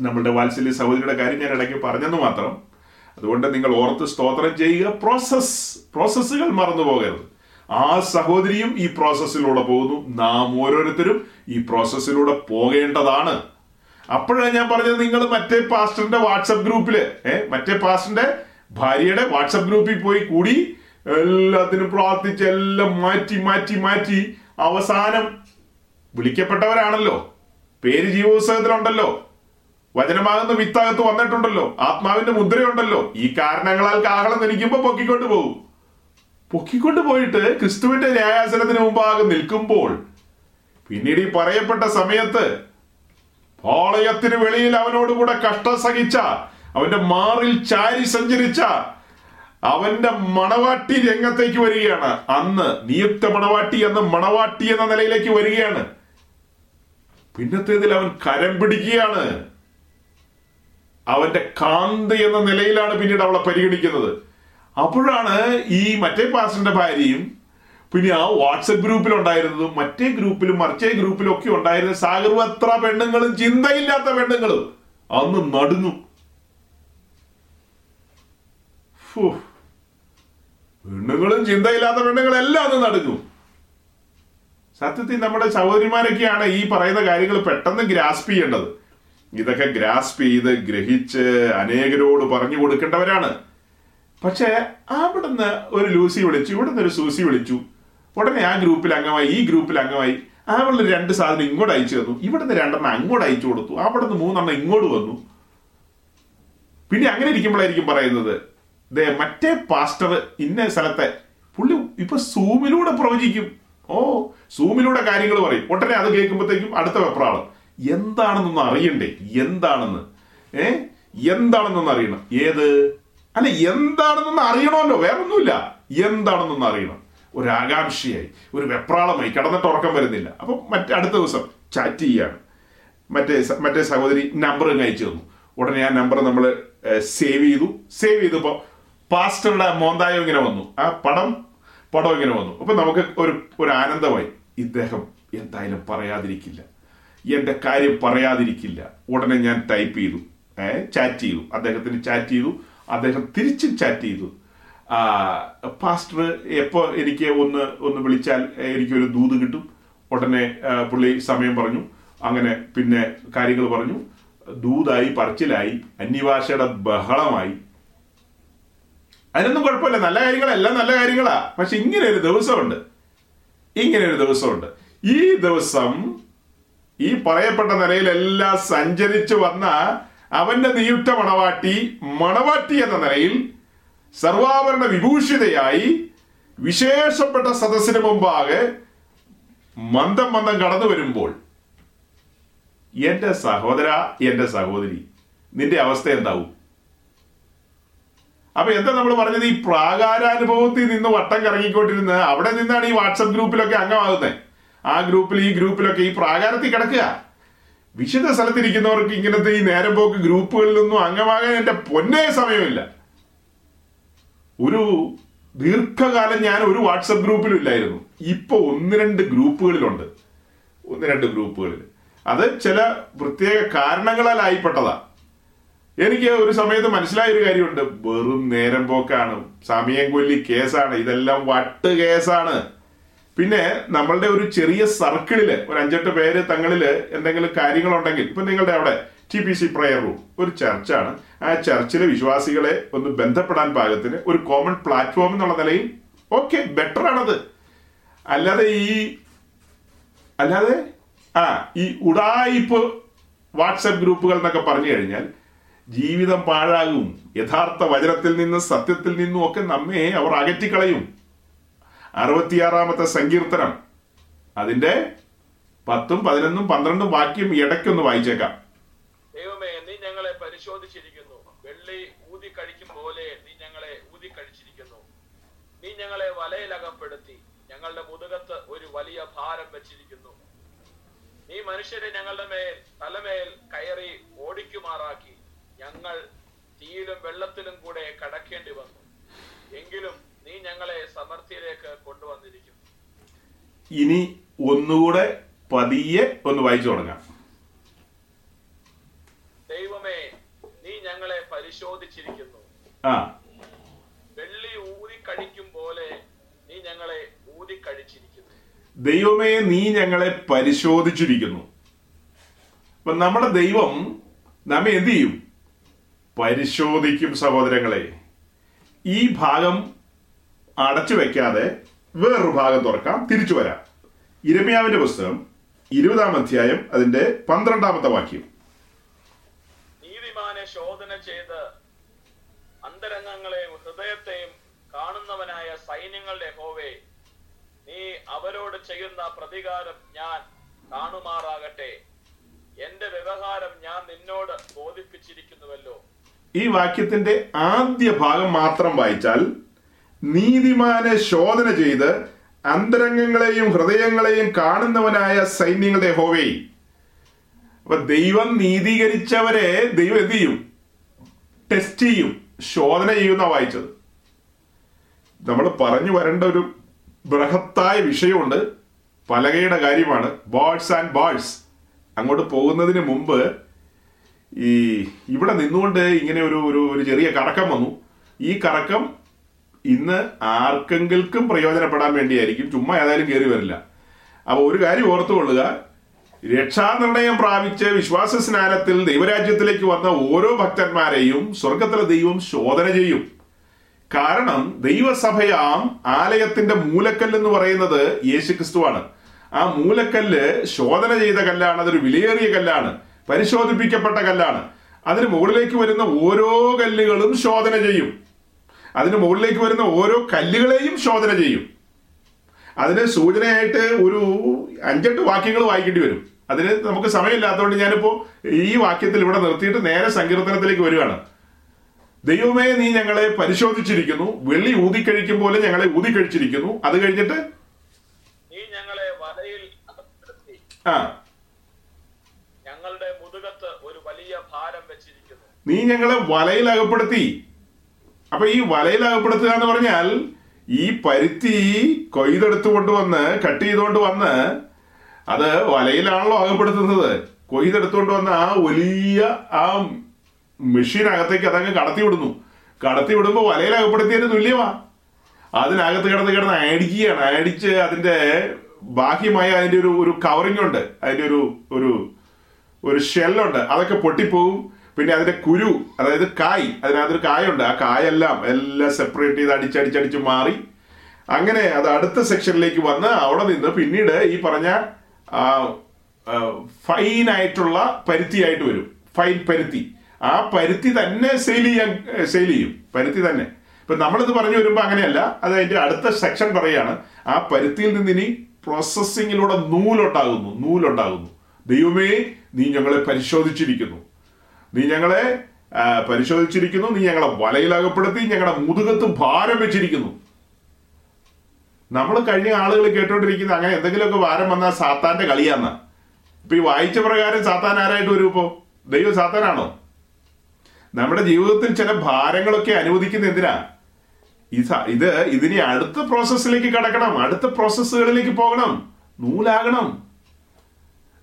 നമ്മളുടെ വാത്സല്യ സഹോദരിയുടെ കാര്യം ഞാൻ ഇടയ്ക്ക് പറഞ്ഞെന്ന് മാത്രം. അതുകൊണ്ട് നിങ്ങൾ ഓർത്ത് സ്തോത്രം ചെയ്യുക. പ്രോസസ് പ്രോസസ്സുകൾ മറന്നു പോകരുത്. ആ സഹോദരിയും ഈ പ്രോസസ്സിലൂടെ പോകുന്നു. നാം ഓരോരുത്തരും ഈ പ്രോസസ്സിലൂടെ പോകേണ്ടതാണ്. അപ്പോഴാണ് ഞാൻ പറഞ്ഞത് നിങ്ങൾ മറ്റേ പാസ്റ്ററിന്റെ വാട്സപ്പ് ഗ്രൂപ്പിൽ ഏഹ് മറ്റേ പാസ്റ്ററിന്റെ ഭാര്യയുടെ വാട്സപ്പ് ഗ്രൂപ്പിൽ പോയി കൂടി എല്ലാത്തിനും പ്രാർത്ഥിച്ച് എല്ലാം മാറ്റി മാറ്റി മാറ്റി അവസാനം വിളിക്കപ്പെട്ടവരാണല്ലോ. പേര് ജീവപുസ്തകത്തിലുണ്ടല്ലോ. വചനമാകുന്ന വിത്തകത്ത് വന്നിട്ടുണ്ടല്ലോ. ആത്മാവിന്റെ മുദ്രയുണ്ടല്ലോ. ഈ കാരണങ്ങളാൽ കാഹളം നിൽക്കുമ്പോ പൊക്കിക്കൊണ്ട് പോകും. പൊക്കിക്കൊണ്ട് പോയിട്ട് ക്രിസ്തുവിന്റെ ന്യായാസനത്തിന് മുമ്പാകെ നിൽക്കുമ്പോൾ പിന്നീട് ഈ പറയപ്പെട്ട സമയത്ത് പാളയത്തിന് വെളിയിൽ അവനോടുകൂടെ കഷ്ടം സഹിച്ച അവന്റെ മാറിൽ ചാരി സഞ്ചരിച്ച അവന്റെ മണവാട്ടി രംഗത്തേക്ക് വരികയാണ്. അന്ന് നിയുക്ത മണവാട്ടി എന്ന മണവാട്ടി എന്ന നിലയിലേക്ക് വരികയാണ്. പിന്നത്തേതിൽ അവൻ കരം പിടിക്കുകയാണ്. അവന്റെ കാന്ത് എന്ന നിലയിലാണ് പിന്നീട് അവളെ പരിഗണിക്കുന്നത്. അപ്പോഴാണ് ഈ മറ്റേ പാസ്റ്ററിന്റെ ഭാര്യയും പിന്നെ ആ വാട്സപ്പ് ഗ്രൂപ്പിൽ ഉണ്ടായിരുന്നതും മറ്റേ ഗ്രൂപ്പിലും മറിച്ചേ ഗ്രൂപ്പിലും ഒക്കെ ഉണ്ടായിരുന്ന സാഗർവത്ര പെണ്ണുങ്ങളും ചിന്തയില്ലാത്ത പെണ്ണുങ്ങളും അന്ന് നടുങ്ങും. പെണ്ണുങ്ങളും ചിന്തയില്ലാത്ത പെണ്ണുങ്ങളെല്ലാം അത് നടക്കും സത്യത്തിൽ നമ്മുടെ സഹോദരിമാരൊക്കെയാണ് ഈ പറയുന്ന കാര്യങ്ങൾ പെട്ടെന്ന് ഗ്രാസ്പ് ചെയ്യേണ്ടത്. ഇതൊക്കെ ഗ്രാസ്പ് ചെയ്ത് ഗ്രഹിച്ച് അനേകരോട് പറഞ്ഞു കൊടുക്കേണ്ടവരാണ്. പക്ഷേ അവിടുന്ന് ഒരു ലൂസി വിളിച്ചു ഇവിടുന്ന് ഒരു സൂസി വിളിച്ചു. ഉടനെ ആ ഗ്രൂപ്പിൽ അംഗമായി ഈ ഗ്രൂപ്പിൽ അംഗമായി. അവളുടെ രണ്ട് സാധനം ഇങ്ങോട്ട് അയച്ചു തന്നു. ഇവിടുന്ന് രണ്ടെണ്ണം അങ്ങോട്ട് അയച്ചു കൊടുത്തു. അവിടുന്ന് മൂന്നെണ്ണം ഇങ്ങോട്ട് വന്നു. പിന്നെ അങ്ങനെ ഇരിക്കുമ്പോഴായിരിക്കും പറയുന്നത് മറ്റേ പാസ്റ്റർ ഇന്ന സ്ഥലത്തെ പുള്ളി ഇപ്പൊ സൂമിലൂടെ പ്രവചിക്കും. ഓ സൂമിലൂടെ കാര്യങ്ങൾ പറയും. ഉടനെ അത് കേൾക്കുമ്പോഴത്തേക്കും അടുത്ത വെപ്രാൾ എന്താണെന്നൊന്ന് അറിയണ്ടേ? എന്താണെന്ന്? ഏ? എന്താണെന്നൊന്ന് അറിയണം. ഏത്? അല്ല എന്താണെന്നൊന്ന് അറിയണമല്ലോ. വേറൊന്നുമില്ല. എന്താണെന്നൊന്ന് അറിയണം. ഒരു ആകാംക്ഷയായി. ഒരു വെപ്രാളമായി. കിടന്നിട്ട് ഉറക്കം വരുന്നില്ല. അപ്പം മറ്റേ അടുത്ത ദിവസം ചാറ്റ് ചെയ്യാണ്. മറ്റേ മറ്റേ സഹോദരി നമ്പർ അയച്ചു തന്നു. ഉടനെ ആ നമ്പർ നമ്മൾ സേവ് ചെയ്തു. സേവ് ചെയ്തപ്പോ പാസ്റ്ററുടെ മോന്തായം ഇങ്ങനെ വന്നു. ആ പടം പടം ഇങ്ങനെ വന്നു. അപ്പൊ നമുക്ക് ഒരു ഒരു ആനന്ദമായി ഇദ്ദേഹം എന്തായാലും പറയാതിരിക്കില്ല. എന്റെ കാര്യം പറയാതിരിക്കില്ല. ഉടനെ ഞാൻ ടൈപ്പ് ചെയ്തു. ചാറ്റ് ചെയ്തു. അദ്ദേഹത്തിന് ചാറ്റ് ചെയ്തു. അദ്ദേഹം തിരിച്ചും ചാറ്റ് ചെയ്തു. പാസ്റ്റർ എപ്പോ എനിക്ക് ഒന്ന് ഒന്ന് വിളിച്ചാൽ എനിക്കൊരു ദൂത് കിട്ടും. ഉടനെ പുള്ളി സമയം പറഞ്ഞു. അങ്ങനെ പിന്നെ കാര്യങ്ങൾ പറഞ്ഞു. ദൂതായി പറച്ചിലായി. അന്യഭാഷയുടെ ബഹളമായി. അതിനൊന്നും കുഴപ്പമില്ല. നല്ല കാര്യങ്ങളെല്ലാം നല്ല കാര്യങ്ങളാ. പക്ഷെ ഇങ്ങനെ ഒരു ദിവസമുണ്ട്. ഇങ്ങനെ ഒരു ദിവസമുണ്ട്. ഈ ദിവസം ഈ പറയപ്പെട്ട നിലയിലെല്ലാം സഞ്ചരിച്ചു വന്ന അവന്റെ നിയുക്ത മണവാട്ടി മണവാട്ടി എന്ന നിലയിൽ സർവാഭരണ വിഭൂഷിതയായി വിശേഷപ്പെട്ട സദസ്സിന് മുമ്പാകെ മന്ദം മന്ദം കടന്നു വരുമ്പോൾ എന്റെ സഹോദര എന്റെ സഹോദരി നിന്റെ അവസ്ഥ എന്താവും? അപ്പൊ എന്താ നമ്മൾ പറഞ്ഞത്? ഈ പ്രാകാരാനുഭവത്തിൽ നിന്ന് വട്ടം കറങ്ങിക്കൊണ്ടിരുന്ന് അവിടെ നിന്നാണ് ഈ വാട്സപ്പ് ഗ്രൂപ്പിലൊക്കെ അംഗമാകുന്നത് ആ ഗ്രൂപ്പിൽ ഈ ഗ്രൂപ്പിലൊക്കെ ഈ പ്രാകാരത്തിൽ കിടക്കുക. വിശുദ്ധ സ്ഥലത്തിരിക്കുന്നവർക്ക് ഇങ്ങനത്തെ ഈ നേരം പോക്ക് ഗ്രൂപ്പുകളിലൊന്നും അംഗമാകാൻ എന്റെ പൊന്നേ സമയമില്ല. ഒരു ദീർഘകാലം ഞാൻ ഒരു വാട്സപ്പ് ഗ്രൂപ്പിലും ഇല്ലായിരുന്നു. ഇപ്പൊ ഒന്ന് രണ്ട് ഗ്രൂപ്പുകളിലുണ്ട്. ഒന്ന് രണ്ട് ഗ്രൂപ്പുകളിൽ അത് ചില പ്രത്യേക കാരണങ്ങളാൽ ആയിപ്പെട്ടതാ. എനിക്ക് ഒരു സമയത്ത് മനസ്സിലായ ഒരു കാര്യമുണ്ട്. വെറും നേരം പോക്കാണ്. സമയം കൊല്ലി കേസാണ്. ഇതെല്ലാം വട്ട് കേസാണ്. പിന്നെ നമ്മളുടെ ഒരു ചെറിയ സർക്കിളിൽ ഒരു അഞ്ചെട്ട് പേര് തങ്ങളിൽ എന്തെങ്കിലും കാര്യങ്ങളുണ്ടെങ്കിൽ ഇപ്പൊ നിങ്ങളുടെ അവിടെ T P C prayer room ഒരു ചർച്ചാണ്. ആ ചർച്ചിലെ വിശ്വാസികളെ ഒന്ന് ബന്ധപ്പെടാൻ പാകത്തിന് ഒരു കോമൺ പ്ലാറ്റ്ഫോം എന്നുള്ള നിലയിൽ ഓക്കെ ബെറ്റർ ആണത്. അല്ലാതെ ഈ അല്ലാതെ ആ ഈ ഉടായിപ്പ് വാട്സപ്പ് ഗ്രൂപ്പുകൾ എന്നൊക്കെ പറഞ്ഞു കഴിഞ്ഞാൽ ജീവിതം പാഴാകും. യഥാർത്ഥ വചനത്തിൽ നിന്നും സത്യത്തിൽ നിന്നും ഒക്കെ നമ്മെ അവർ അകറ്റിക്കളയും. അറുപത്തിയാറാമത്തെ സങ്കീർത്തനം. അതിന്റെ പത്തും പതിനൊന്നും പന്ത്രണ്ടും വാക്യം ഇടയ്ക്കൊന്ന് വായിച്ചേക്കാം. ദൈവമേ നീ ഞങ്ങളെ പരിശോധിച്ചിരിക്കുന്നു. വെള്ളി ഊതി കഴിക്കും പോലെ നീ ഞങ്ങളെ ഊതി കഴിച്ചിരിക്കുന്നു. നീ ഞങ്ങളെ വലയിലകപ്പെടുത്തി ഞങ്ങളുടെ മുതുകത്ത് ഒരു വലിയ ഭാരം വെച്ചിരിക്കുന്നു. നീ മനുഷ്യരെ ഞങ്ങളുടെ മേൽ തലമേൽ കയറി ഓടിക്കുമാറാക്കി. ഞങ്ങൾ തീയിലും വെള്ളത്തിലും കൂടെ കടക്കേണ്ടി വന്നു. എങ്കിലും നീ ഞങ്ങളെ സമൃദ്ധിയിലേക്ക് കൊണ്ടുവന്നിരിക്കും ഇനി ഒന്നുകൂടെ പതിയെ ഒന്ന് വായിച്ചു തുടങ്ങാം. ദൈവമേ നീ ഞങ്ങളെ പരിശോധിച്ചിരിക്കുന്നു. ആ. വെള്ളി ഊതി കഴിക്കും പോലെ നീ ഞങ്ങളെ ഊതി കഴിച്ചിരിക്കുന്നു. ദൈവമേ നീ ഞങ്ങളെ പരിശോധിച്ചിരിക്കുന്നു. അപ്പൊ നമ്മുടെ ദൈവം നമ്മെ എന്ത് ചെയ്യും? പരിശോധിക്കും സഹോദരങ്ങളെ. ഈ ഭാഗം അടച്ചു വെക്കാതെ വേറൊരു ഭാഗം തുറക്കാം തിരിച്ചു വരാം. ഇരമ്യാവിന്റെ പുസ്തകം ഇരുപതാം അധ്യായം അതിന്റെ പന്ത്രണ്ടാമത്തെ വാക്യം. നീതിമാനെ ശോധന ചെയ്ത് അന്തരംഗങ്ങളെയും ഹൃദയത്തെയും കാണുന്നവനായ സൈന്യങ്ങളുടെ ഹോവേ നീ അവരോട് ചെയ്യുന്ന പ്രതികാരം ഞാൻ കാണുമാറാകട്ടെ. എന്റെ വ്യവഹാരം ഞാൻ നിന്നോട് ബോധിപ്പിച്ചിരിക്കുന്നുവല്ലോ. ഈ വാക്യത്തിന്റെ ആദ്യ ഭാഗം മാത്രം വായിച്ചാൽ നീതിമാനെ ശോധന ചെയ്ത് അന്തരംഗങ്ങളെയും ഹൃദയങ്ങളെയും കാണുന്നവനായ സൈന്യങ്ങളുടെ ഹോവേ അപ്പൊ ദൈവം നീതീകരിച്ചവരെ ദൈവം എന്ത് ചെയ്യും? ടെസ്റ്റ് ചെയ്യും. ശോധന ചെയ്യുന്ന വായിച്ചത്. നമ്മൾ പറഞ്ഞു വരേണ്ട ഒരു ബൃഹത്തായ വിഷയമുണ്ട്. പലകയുടെ കാര്യമാണ്. ബേർഡ്സ് ആൻഡ് ബേർഡ്സ് അങ്ങോട്ട് പോകുന്നതിന് മുമ്പ് ഈ ഇവിടെ നിന്നുകൊണ്ട് ഇങ്ങനെ ഒരു ഒരു ഒരു ചെറിയ കറക്കം വന്നു. ഈ കറക്കം ഇന്ന് ആർക്കെങ്കിലും പ്രയോജനപ്പെടാൻ വേണ്ടിയായിരിക്കും. ചുമ്മാ ഏതായാലും കയറി വരില്ല. അപ്പൊ ഒരു കാര്യം ഓർത്തുകൊള്ളുക. രക്ഷാനിർണയം പ്രാപിച്ച് വിശ്വാസ സ്നാനത്തിൽ ദൈവരാജ്യത്തിലേക്ക് വന്ന ഓരോ ഭക്തന്മാരെയും സ്വർഗത്തിലെ ദൈവം ശോധന ചെയ്യും. കാരണം ദൈവസഭയാം ആലയത്തിന്റെ മൂലക്കല്ല് എന്ന് പറയുന്നത് യേശു ക്രിസ്തുവാണ് ആ മൂലക്കല്ല് ശോധന ചെയ്ത കല്ലാണ് അതൊരു വിലയേറിയ കല്ലാണ്. പരിശോധിപ്പിക്കപ്പെട്ട കല്ലാണ്. അതിന് മുകളിലേക്ക് വരുന്ന ഓരോ കല്ലുകളും ശോധന ചെയ്യും. അതിന് മുകളിലേക്ക് വരുന്ന ഓരോ കല്ലുകളെയും ശോധന ചെയ്യും. അതിന് സൂചനയായിട്ട് ഒരു അഞ്ചെട്ട് വാക്യങ്ങൾ വായിക്കേണ്ടി വരും. അതിന് നമുക്ക് സമയമില്ലാത്തതുകൊണ്ട് ഞാനിപ്പോ ഈ വാക്യത്തിൽ ഇവിടെ നിർത്തിയിട്ട് നേരെ സങ്കീർത്തനത്തിലേക്ക് വരികയാണ്. ദൈവമേ നീ ഞങ്ങളെ പരിശോധിച്ചിരിക്കുന്നു. വെള്ളി ഊതിക്കഴിക്കും പോലെ ഞങ്ങളെ ഊതിക്കഴിച്ചിരിക്കുന്നു. അത് കഴിഞ്ഞിട്ട്? ആ ഞങ്ങളുടെ മുതുകത്ത് ഒരു വലിയ ഭാരം വെച്ചിരിക്കുന്നു നീ ഞങ്ങളെ വലയിൽ അകപ്പെടുത്തി. അപ്പൊ ഈ വലയിൽ അകപ്പെടുത്തുക എന്ന് പറഞ്ഞാൽ ഈ പരുത്തി കൊയ്തെടുത്തു കൊണ്ടുവന്ന് കട്ട് ചെയ്തുകൊണ്ട് വന്ന് അത് വലയിലാണല്ലോ അകപ്പെടുത്തുന്നത്. കൊയ്തെടുത്തുകൊണ്ട് വന്ന് ആ വലിയ ആ മെഷീനകത്തേക്ക് അതങ്ങ് കടത്തി വിടുന്നു. കടത്തി വിടുമ്പോൾ വലയിൽ അകപ്പെടുത്തിയതിന് തുല്യമാ. അതിനകത്ത് കിടന്ന് കിടന്ന് അടിക്കുകയാണ്. അടിച്ച് അതിന്റെ ബാഹ്യമായ അതിന്റെ ഒരു ഒരു കവറിംഗ് ഉണ്ട്. അതിന്റെ ഒരു ഒരു ഒരു ഷെല്ലുണ്ട് അതൊക്കെ പൊട്ടിപ്പോവും. പിന്നെ അതിന്റെ കുരു അതായത് കായ് അതിനകത്തൊരു കായുണ്ട്. ആ കായെല്ലാം എല്ലാം സെപ്പറേറ്റ് ചെയ്ത് അടിച്ചടിച്ചടിച്ച് മാറി. അങ്ങനെ അത് അടുത്ത സെക്ഷനിലേക്ക് വന്ന് അവിടെ നിന്ന് പിന്നീട് ഈ പറഞ്ഞ ഫൈൻ ആയിട്ടുള്ള പരുത്തിയായിട്ട് വരും. ഫൈൻ പരുത്തി. ആ പരുത്തി തന്നെ സെയിൽ ചെയ്യാൻ സെയിൽ ചെയ്യും. പരുത്തി തന്നെ. ഇപ്പൊ നമ്മളിത് പറഞ്ഞു വരുമ്പോൾ അങ്ങനെയല്ല. അത് അതിന്റെ അടുത്ത സെക്ഷൻ പറയാണ് ആ പരുത്തിയിൽ നിന്ന് ഇനി പ്രോസസ്സിങ്ങിലൂടെ നൂലുണ്ടാകുന്നു നൂലുണ്ടാകുന്നു ദൈവമേ നീ ഞങ്ങളെ പരിശോധിച്ചിരിക്കുന്നു. നീ ഞങ്ങളെ പരിശോധിച്ചിരിക്കുന്നു. നീ ഞങ്ങളെ വലയിലകപ്പെടുത്തി ഞങ്ങളുടെ മുതുകത്ത് ഭാരം വെച്ചിരിക്കുന്നു. നമ്മൾ കഴിഞ്ഞ ആളുകൾ കേട്ടോണ്ടിരിക്കുന്ന അങ്ങനെ എന്തെങ്കിലുമൊക്കെ ഭാരം വന്നാൽ സാത്താന്റെ കളിയാന്ന. ഇപ്പൊ ഈ വായിച്ച പ്രകാരം സാത്താൻ ആരായിട്ട് വരും ഇപ്പോ? ദൈവം സാത്താനാണോ? നമ്മുടെ ജീവിതത്തിൽ ചില ഭാരങ്ങളൊക്കെ അനുവദിക്കുന്ന എന്തിനാ? ഇത് ഇതിനി അടുത്ത പ്രോസസ്സിലേക്ക് കടക്കണം. അടുത്ത പ്രോസസ്സുകളിലേക്ക് പോകണം. നൂലാകണം.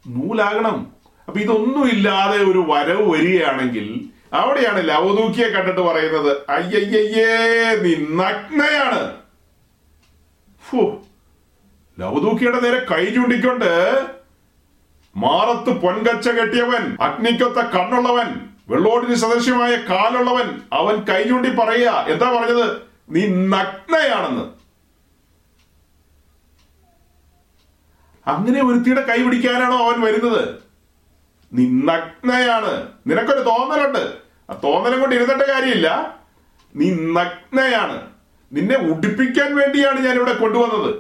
നൂലാകണം. അപ്പൊ ഇതൊന്നും ഇല്ലാതെ ഒരു വരവ് വരികയാണെങ്കിൽ അവിടെയാണ് ലവദൂക്കിയെ കണ്ടിട്ട് പറയുന്നത് അയ്യയ്യേ നീ നഗ്നയാണ്. ലവദൂക്കിയുടെ നേരെ കൈ ചൂണ്ടിക്കൊണ്ട് മാറത്ത് പൊൻകച്ച കെട്ടിയവൻ അഗ്നിക്കൊത്ത കണ്ണുള്ളവൻ വെള്ളോടിന് സദൃശ്യമായ കാലുള്ളവൻ അവൻ കൈ ചൂണ്ടി പറയുക എന്താ പറഞ്ഞത്? നീ നഗ്നയാണെന്ന്. അങ്ങനെ ഒരുത്തിയുടെ കൈ പിടിക്കാനാണോ അവൻ വരുന്നത്? നീ നഗ്നയാണ്. നിനക്കൊരു തോന്നലുണ്ട്. ആ തോന്നലും കൊണ്ട് ഇരുന്നിട്ട് കാര്യമില്ല. നീ നഗ്നയാണ്. നിന്നെ ഉടിപ്പിക്കാൻ വേണ്ടിയാണ് ഞാൻ ഇവിടെ കൊണ്ടുവന്നത്.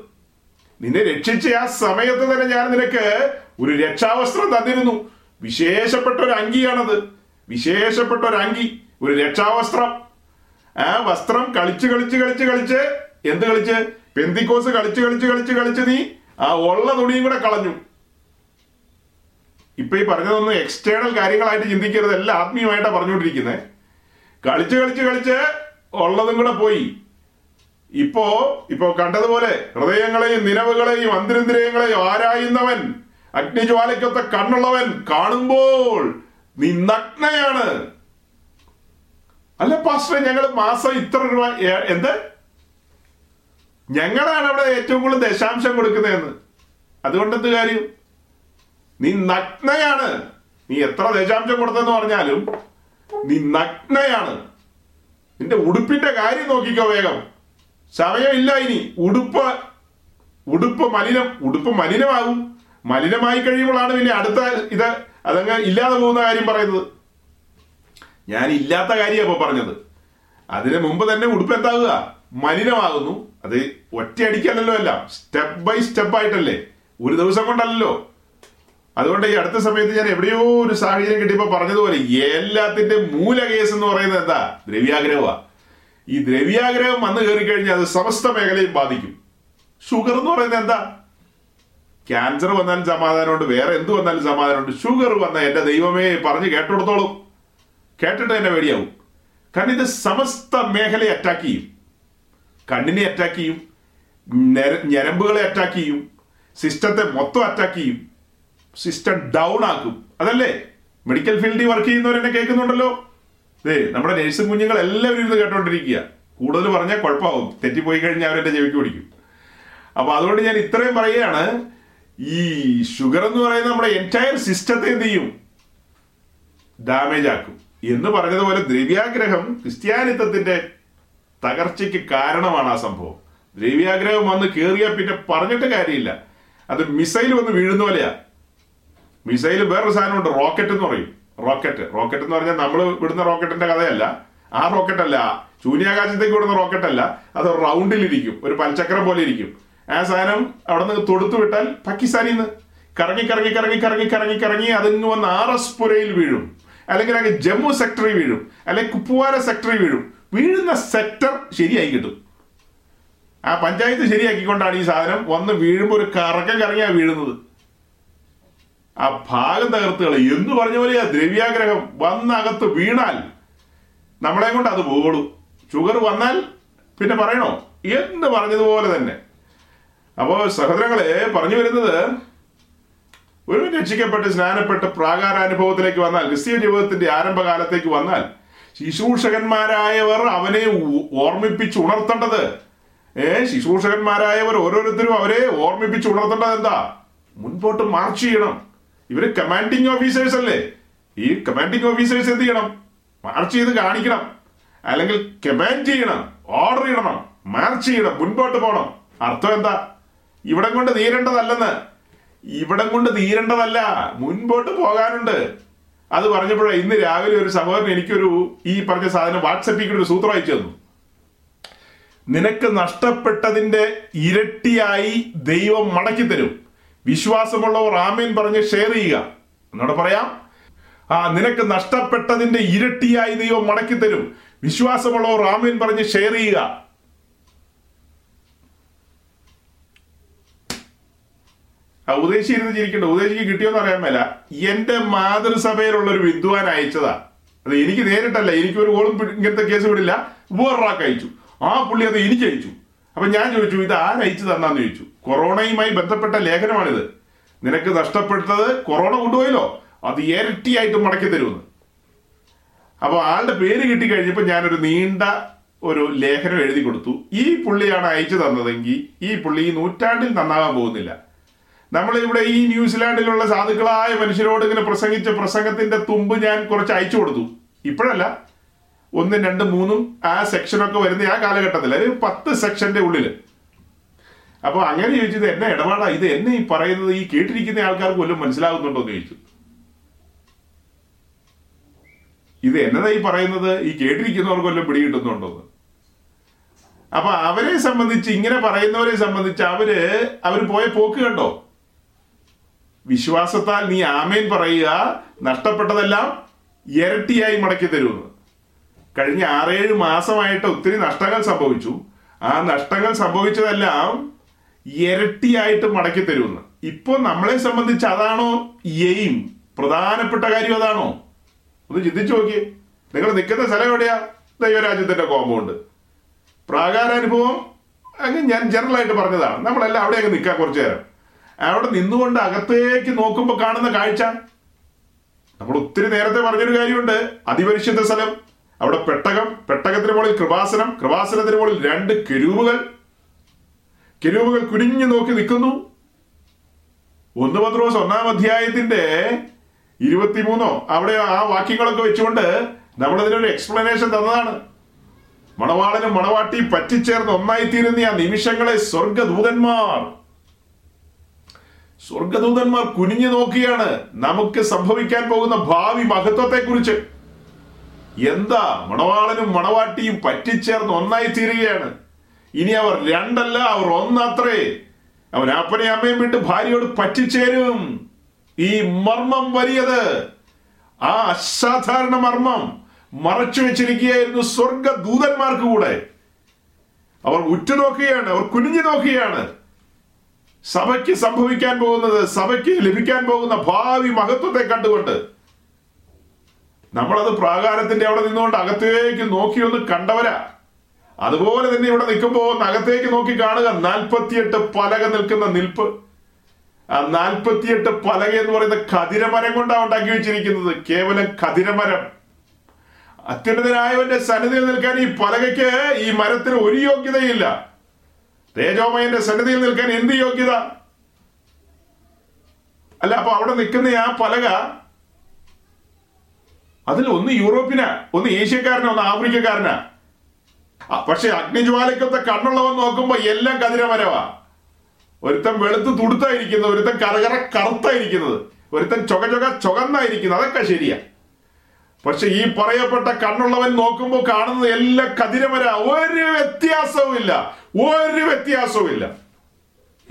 നിന്നെ രക്ഷിച്ച ആ സമയത്ത് തന്നെ ഞാൻ നിനക്ക് ഒരു രക്ഷാവസ്ത്രം തന്നിരുന്നു. വിശേഷപ്പെട്ട ഒരു അങ്കിയാണത്. വിശേഷപ്പെട്ട ഒരു അങ്കി ഒരു രക്ഷാവസ്ത്രം. ആ വസ്ത്രം കളിച്ച് കളിച്ച് കളിച്ച് കളിച്ച് എന്ത് കളിച്ച്? പെന്തിക്കോസ് കളിച്ച് കളിച്ച് കളിച്ച് കളിച്ച് നീ ആ ഉള്ള തുണിയും കൂടെ കളഞ്ഞു. ഇപ്പൊ ഈ പറഞ്ഞതൊന്നും എക്സ്റ്റേണൽ കാര്യങ്ങളായിട്ട് ചിന്തിക്കരുത്. എല്ലാം ആത്മീയമായിട്ടാണ് പറഞ്ഞുകൊണ്ടിരിക്കുന്നത് കളിച്ച് കളിച്ച് കളിച്ച് ഉള്ളതും കൂടെ പോയി. ഇപ്പോ ഇപ്പോ കണ്ടതുപോലെ ഹൃദയങ്ങളെയും നിലവുകളെയും അന്തരിന്ദ്രിയങ്ങളെയും ആരായുന്നവൻ അഗ്നിജ്വാലയ്ക്കൊത്ത കണ്ണുള്ളവൻ കാണുമ്പോൾ നീ നഗ്നയാണ് അല്ല പാസ്റ്റർ ഞങ്ങൾ മാസം ഇത്ര രൂപ എന്ത്? ഞങ്ങളാണ് അവിടെ ഏറ്റവും കൂടുതൽ ദശാംശം കൊടുക്കുന്നതെന്ന്. അതുകൊണ്ടെന്ത് കാര്യം? നീ നഗ്നയാണ്. നീ എത്ര ദശാംശം കൊടുത്തെന്ന് പറഞ്ഞാലും നീ നഗ്നയാണ്. നിന്റെ ഉടുപ്പിന്റെ കാര്യം നോക്കിക്കോ വേഗം. സമയമില്ല ഇനി. ഉടുപ്പ് ഉടുപ്പ് മലിനം ഉടുപ്പ് മലിനമാകും. മലിനമായി കഴിയുമ്പോഴാണ് പിന്നെ അടുത്ത ഇത് അതങ്ങ് ഇല്ലാതെ പോകുന്ന കാര്യം പറയുന്നത്. ഞാൻ ഇല്ലാത്ത കാര്യം അപ്പൊ പറഞ്ഞത്. അതിന് മുമ്പ് തന്നെ ഉടുപ്പ് എന്താകുക? മലിനമാകുന്നു. അത് ഒറ്റയടിക്കല്ലല്ലോ അല്ല സ്റ്റെപ്പ് ബൈ സ്റ്റെപ്പ് ആയിട്ടല്ലേ. ഒരു ദിവസം കൊണ്ടല്ലല്ലോ. അതുകൊണ്ട് ഈ അടുത്ത സമയത്ത് ഞാൻ എവിടെയോ ഒരു സാഹചര്യം കിട്ടിയപ്പോ പറഞ്ഞതുപോലെ എല്ലാത്തിന്റെ മൂല കേസ് എന്ന് പറയുന്നത് എന്താ? ദ്രവ്യാഗ്രഹമാ. ഈ ദ്രവ്യാഗ്രഹം വന്നു കയറി കഴിഞ്ഞാൽ അത് സമസ്ത മേഖലയും ബാധിക്കും. ഷുഗർ എന്ന് പറയുന്നത് എന്താ? ക്യാൻസർ വന്നാലും സമാധാനമുണ്ട് വേറെ എന്ത് വന്നാലും സമാധാനമുണ്ട്. ഷുഗർ വന്ന എന്റെ ദൈവമേ പറഞ്ഞ് കേട്ടെടുത്തോളും കേട്ടിട്ട് തന്നെ പേടിയാവും. കാരണം ഇത് സമസ്ത മേഖലയെ അറ്റാക്ക് ചെയ്യും. കണ്ണിനെ അറ്റാക്ക് ചെയ്യും. ഞരമ്പുകളെ അറ്റാക്ക് ചെയ്യും. സിസ്റ്റത്തെ മൊത്തം അറ്റാക്ക് ചെയ്യും. സിസ്റ്റം ഡൗൺ ആക്കും. അതല്ലേ? മെഡിക്കൽ ഫീൽഡിൽ വർക്ക് ചെയ്യുന്നവരെന്നെ കേൾക്കുന്നുണ്ടല്ലോ. ദേ നമ്മുടെ നേഴ്സും കുഞ്ഞുങ്ങൾ എല്ലാവരും ഇരുന്ന് കേട്ടോണ്ടിരിക്കുക. കൂടുതൽ പറഞ്ഞാൽ കുഴപ്പമാവും. തെറ്റിപ്പോയി കഴിഞ്ഞാൽ അവരെ ചെവിക്ക് പിടിക്കും. അപ്പൊ അതുകൊണ്ട് ഞാൻ ഇത്രയും പറയുകയാണ്. ഈ ഷുഗർ എന്ന് പറയുന്നത് നമ്മുടെ എന്റയർ സിസ്റ്റത്തെ എന്ത് ചെയ്യും? ഡാമേജ് ആക്കും. എന്ന് പറഞ്ഞതുപോലെ ദ്രവ്യാഗ്രഹം ക്രിസ്ത്യാനിത്വത്തിന്റെ തകർച്ചയ്ക്ക് കാരണമാണ് ആ സംഭവം. ദ്രവ്യാഗ്രഹം വന്ന് കയറിയാൽ പിന്നെ പറഞ്ഞിട്ട് കാര്യമില്ല. അത് മിസൈൽ വന്ന് വീഴുന്ന പോലെയാ. മിസൈൽ വേറൊരു സാധനമുണ്ട് റോക്കറ്റ് എന്ന് പറയും. റോക്കറ്റ്. റോക്കറ്റ് എന്ന് പറഞ്ഞാൽ നമ്മൾ വിടുന്ന റോക്കറ്റിന്റെ കഥയല്ല. ആ റോക്കറ്റ് അല്ല ശൂന്യാകാശത്തേക്ക് വിടുന്ന റോക്കറ്റ് അല്ല അത് റൗണ്ടിലിരിക്കും. ഒരു പൽചക്രം പോലെ ഇരിക്കും. ആ സാധനം അവിടെ നിന്ന് തൊടുത്തു വിട്ടാൽ പാകിസ്ഥാനിൽ നിന്ന്. കറങ്ങി കറങ്ങി കറങ്ങി കറങ്ങി കറങ്ങി കറങ്ങി അതിങ്ങ് വന്ന് ആർ എസ് പുരയിൽ വീഴും. അല്ലെങ്കിൽ അങ്ങ് ജമ്മു സെക്ടറിൽ വീഴും. അല്ലെങ്കിൽ കുപ്പുവാര സെക്ടറിൽ വീഴും. വീഴുന്ന സെക്ടർ ശരിയായി കിട്ടും. ആ പഞ്ചായത്ത് ശരിയാക്കിക്കൊണ്ടാണ് ഈ സാധനം വന്ന് വീഴുമ്പോൾ ഒരു കറക്കം കറങ്ങിയാണ് വീഴുന്നത്. ആ ഭാഗം തകർത്തുകൾ എന്ന് പറഞ്ഞ പോലെയാ ദ്രവ്യാഗ്രഹം. വന്നകത്ത് വീണാൽ നമ്മളെ കൊണ്ട് അത് പോകുള്ളൂ ഷുഗർ വന്നാൽ പിന്നെ പറയണോ? എന്ന് പറഞ്ഞതുപോലെ തന്നെ. അപ്പോ സഹോദരങ്ങളെ പറഞ്ഞു വരുന്നത് ഒരു രക്ഷിക്കപ്പെട്ട് സ്നാനപ്പെട്ട് പ്രാകാരാനുഭവത്തിലേക്ക് വന്നാൽ ക്രിസ്തീയ ജീവിതത്തിന്റെ ആരംഭകാലത്തേക്ക് വന്നാൽ ശുശ്രൂഷകന്മാരായവർ അവനെ ഓർമ്മിപ്പിച്ച് ഉണർത്തേണ്ടത്. ഏ ശുശ്രൂഷകന്മാരായവർ ഓരോരുത്തരും അവരെ ഓർമ്മിപ്പിച്ച് ഉണർത്തേണ്ടത് എന്താ? മുൻപോട്ട് മാർച്ച് ചെയ്യണം. ഇവർ കമാൻഡിങ് ഓഫീസേഴ്സ് അല്ലേ? ഈ കമാൻഡിങ് ഓഫീസേഴ്സ് എന്ത് ചെയ്യണം? മാർച്ച് ചെയ്ത് കാണിക്കണം. അല്ലെങ്കിൽ കമാൻഡ് ചെയ്യണം ഓർഡർ ചെയ്യണം മാർച്ച് ചെയ്യണം മുൻപോട്ട് പോകണം. അർത്ഥം എന്താ? ഇവിടം കൊണ്ട് തീരേണ്ടതല്ലെന്ന്. ഇവിടം കൊണ്ട് തീരേണ്ടതല്ല മുൻപോട്ട് പോകാനുണ്ട്. അത് പറഞ്ഞപ്പോഴേ ഇന്ന് രാവിലെ ഒരു സഹോദരൻ എനിക്കൊരു ഈ പറഞ്ഞ സാധനം വാട്സപ്പിൽ ഒരു സൂത്രം അയച്ചു തന്നു. നിനക്ക് നഷ്ടപ്പെട്ടതിന്റെ ഇരട്ടിയായി ദൈവം മടക്കി തരും. വിശ്വാസമുള്ളവർ ആമേൻ പറഞ്ഞ് ഷെയർ ചെയ്യുക. എന്നോട് പറയാം. ആ നിനക്ക് നഷ്ടപ്പെട്ടതിന്റെ ഇരട്ടിയായി ദൈവം മടക്കി തരും. വിശ്വാസമുള്ളവർ ആമേൻ പറഞ്ഞ് ഷെയർ ചെയ്യുക. ആ ഉദ്ദേശി ഇരുന്ന് ചിരിക്കണ്ട. ഉദ്ദേശിക്ക് കിട്ടിയോന്ന് അറിയാൻ മേല. എന്റെ മാതൃസഭയിലുള്ള ഒരു വിദ്വാൻ അയച്ചതാ. അത് എനിക്ക് നേരിട്ടല്ല. എനിക്ക് ഒരു ഓളും ഇങ്ങനത്തെ കേസ് വിടില്ല വേറൊരാൾക്ക് അയച്ചു. ആ പുള്ളി അത് എനിക്ക് അയച്ചു. അപ്പൊ ഞാൻ ചോദിച്ചു ഇത് ആരയച്ചു തന്നാന്ന് ചോദിച്ചു? കൊറോണയുമായി ബന്ധപ്പെട്ട ലേഖനമാണിത്. നിനക്ക് നഷ്ടപ്പെട്ടത് കൊറോണ കൊണ്ടുപോയല്ലോ. അത് ഇരട്ടിയായിട്ട് മടക്കി തരുമെന്ന്. അപ്പൊ ആളുടെ പേര് കിട്ടിക്കഴിഞ്ഞപ്പോൾ ഞാനൊരു നീണ്ട ഒരു ലേഖനം എഴുതി കൊടുത്തു. ഈ പുള്ളിയാണ് അയച്ചു തന്നതെങ്കിൽ ഈ പുള്ളി ഈ നൂറ്റാണ്ടിൽ നന്നാകാൻ പോകുന്നില്ല. നമ്മളിവിടെ ഈ ന്യൂസിലാൻഡിലുള്ള സാധുക്കളായ മനുഷ്യരോട് ഇങ്ങനെ പ്രസംഗിച്ച പ്രസംഗത്തിന്റെ തുമ്പ് ഞാൻ കുറച്ച് അയച്ചു കൊടുത്തു. ഇപ്പോഴല്ല. ഒന്നും രണ്ടും മൂന്നും ആ സെക്ഷനൊക്കെ വരുന്ന ആ കാലഘട്ടത്തിൽ ഒരു പത്ത് സെക്ഷന്റെ ഉള്ളിൽ. അപ്പൊ അങ്ങനെ ചോദിച്ചത് എന്നെ ഇടപാടാ? ഇത് എന്നെ ഈ പറയുന്നത് ഈ കേട്ടിരിക്കുന്ന ആൾക്കാർക്ക് വല്ലതും മനസ്സിലാകുന്നുണ്ടോ എന്ന് ചോദിച്ചു. ഇത് എന്നതാ ഈ പറയുന്നത്? ഈ കേട്ടിരിക്കുന്നവർക്ക് വല്ലതും എന്ന്. അപ്പൊ അവരെ സംബന്ധിച്ച് ഇങ്ങനെ പറയുന്നവരെ സംബന്ധിച്ച് അവർ അവർ പോയ പോക്ക് കണ്ടോ? വിശ്വാസത്താൽ നീ ആമേൻ പറയുക നഷ്ടപ്പെട്ടതെല്ലാം ഇരട്ടിയായി മടക്കി തരുമെന്ന്. കഴിഞ്ഞ ആറേഴ് മാസമായിട്ട് ഒത്തിരി നഷ്ടങ്ങൾ സംഭവിച്ചു. ആ നഷ്ടങ്ങൾ സംഭവിച്ചതെല്ലാം ഇരട്ടിയായിട്ട് മടക്കി തരുമെന്ന്. ഇപ്പൊ നമ്മളെ സംബന്ധിച്ച് അതാണോ എയിം? പ്രധാനപ്പെട്ട കാര്യം അതാണോ? ഒന്ന് ചിന്തിച്ചു നോക്കിയേ. നിങ്ങൾ നിൽക്കുന്ന സ്ഥലം എവിടെയാ? ദൈവരാജ്യത്തിന്റെ കോമ്പൗണ്ട്. പ്രാകാരാനുഭവം അങ്ങ് ഞാൻ ജനറൽ ആയിട്ട് പറഞ്ഞതാണ്. നമ്മളെല്ലാം അവിടെ അങ്ങ് നിൽക്കാം കുറച്ചു നേരം. അവിടെ നിന്നുകൊണ്ട് അകത്തേക്ക് നോക്കുമ്പോൾ കാണുന്ന കാഴ്ച. നമ്മൾ ഒത്തിരി നേരത്തെ പറഞ്ഞൊരു കാര്യമുണ്ട്. അതിപരിശുദ്ധ സ്ഥലം. അവിടെ പെട്ടകം പെട്ടകത്തിന് മുകളിൽ കൃപാസനം കൃപാസനത്തിന് മുകളിൽ രണ്ട് കെരൂബുകൾ കെരൂബുകൾ കുനിഞ്ഞു നോക്കി നിൽക്കുന്നു. ഒന്ന് പത്രോസ് ഒന്നാം അധ്യായത്തിന്റെ ഇരുപത്തിമൂന്നോ അവിടെ ആ വാക്യങ്ങളൊക്കെ വെച്ചുകൊണ്ട് നമ്മളതിനൊരു എക്സ്പ്ലനേഷൻ തന്നതാണ്. മണവാളനും മണവാട്ടി പറ്റിച്ചേർന്ന് ഒന്നായിത്തീരുന്ന ആ നിമിഷങ്ങളെ സ്വർഗദൂതന്മാർ. സ്വർഗദൂതന്മാർ കുനിഞ്ഞു നോക്കിയാണ് നമുക്ക് സംഭവിക്കാൻ പോകുന്ന ഭാവി മഹത്വത്തെ കുറിച്ച് എന്താ മണവാളനും മണവാട്ടിയും പറ്റിച്ചേർന്ന് ഒന്നായി തീരുകയാണ് ഇനി അവർ രണ്ടല്ല അവർ ഒന്നത്രേ. അവൻ അപ്പനെ അമ്മയും വിട്ട് ഭാര്യയോട് പറ്റിച്ചേരും. ഈ മർമ്മം വലിയത്. ആ അസാധാരണ മർമ്മം മറച്ചു വെച്ചിരിക്കുകയായിരുന്നു സ്വർഗ ദൂതന്മാർക്ക് കൂടെ. അവർ ഉറ്റുനോക്കുകയാണ് അവർ കുനിഞ്ഞു നോക്കുകയാണ്. സഭയ്ക്ക് സംഭവിക്കാൻ പോകുന്നത് സഭയ്ക്ക് ലഭിക്കാൻ പോകുന്ന ഭാവി മഹത്വത്തെ കണ്ടുകൊണ്ട്. നമ്മളത് പ്രാകാരത്തിന്റെ അവിടെ നിന്നുകൊണ്ട് അകത്തേക്ക് നോക്കിയൊന്ന് കണ്ടവരാ. അതുപോലെ തന്നെ ഇവിടെ നിൽക്കുമ്പോൾ അകത്തേക്ക് നോക്കി കാണുക. നാൽപ്പത്തിയെട്ട് പലക നിൽക്കുന്ന നിൽപ്പ്. ആ നാൽപ്പത്തിയെട്ട് പലക എന്ന് പറയുന്ന കതിരമരം കൊണ്ടാണ് ഉണ്ടാക്കി വെച്ചിരിക്കുന്നത്. കേവലം കതിരമരം അത്യുന്നതനായവന്റെ സന്നിധിയിൽ നിൽക്കാൻ ഈ പലകയ്ക്ക് ഈ മരത്തിന് ഒരു യോഗ്യതയില്ല. തേജോമയന്റെ സന്നിധിയിൽ നിൽക്കാൻ എന്ത് യോഗ്യത? അല്ല അപ്പൊ അവിടെ നിൽക്കുന്ന ആ പലക അതിൽ ഒന്ന് യൂറോപ്പിനാ ഒന്ന് ഏഷ്യക്കാരനാ ഒന്ന് ആഫ്രിക്കക്കാരനാ. പക്ഷെ അഗ്നിജ്വാലയ്ക്കൊത്ത കണ്ണുള്ളവൻ നോക്കുമ്പോ എല്ലാം കതിരമരവാ. ഒരുത്തൻ വെളുത്ത് തുടുത്തായിരിക്കുന്നത് ഒരുത്തൻ കറകറ കറുത്തായിരിക്കുന്നത് ഒരുത്തൻ ചൊക ചൊക ചുകന്നായിരിക്കുന്നത് അതൊക്കെ ശരിയാ. പക്ഷെ ഈ പറയപ്പെട്ട കണ്ണുള്ളവൻ നോക്കുമ്പോൾ കാണുന്നത് എല്ലാം കതിരമര. ഒരു വ്യത്യാസവും ഇല്ല ഒരു വ്യത്യാസവും ഇല്ല.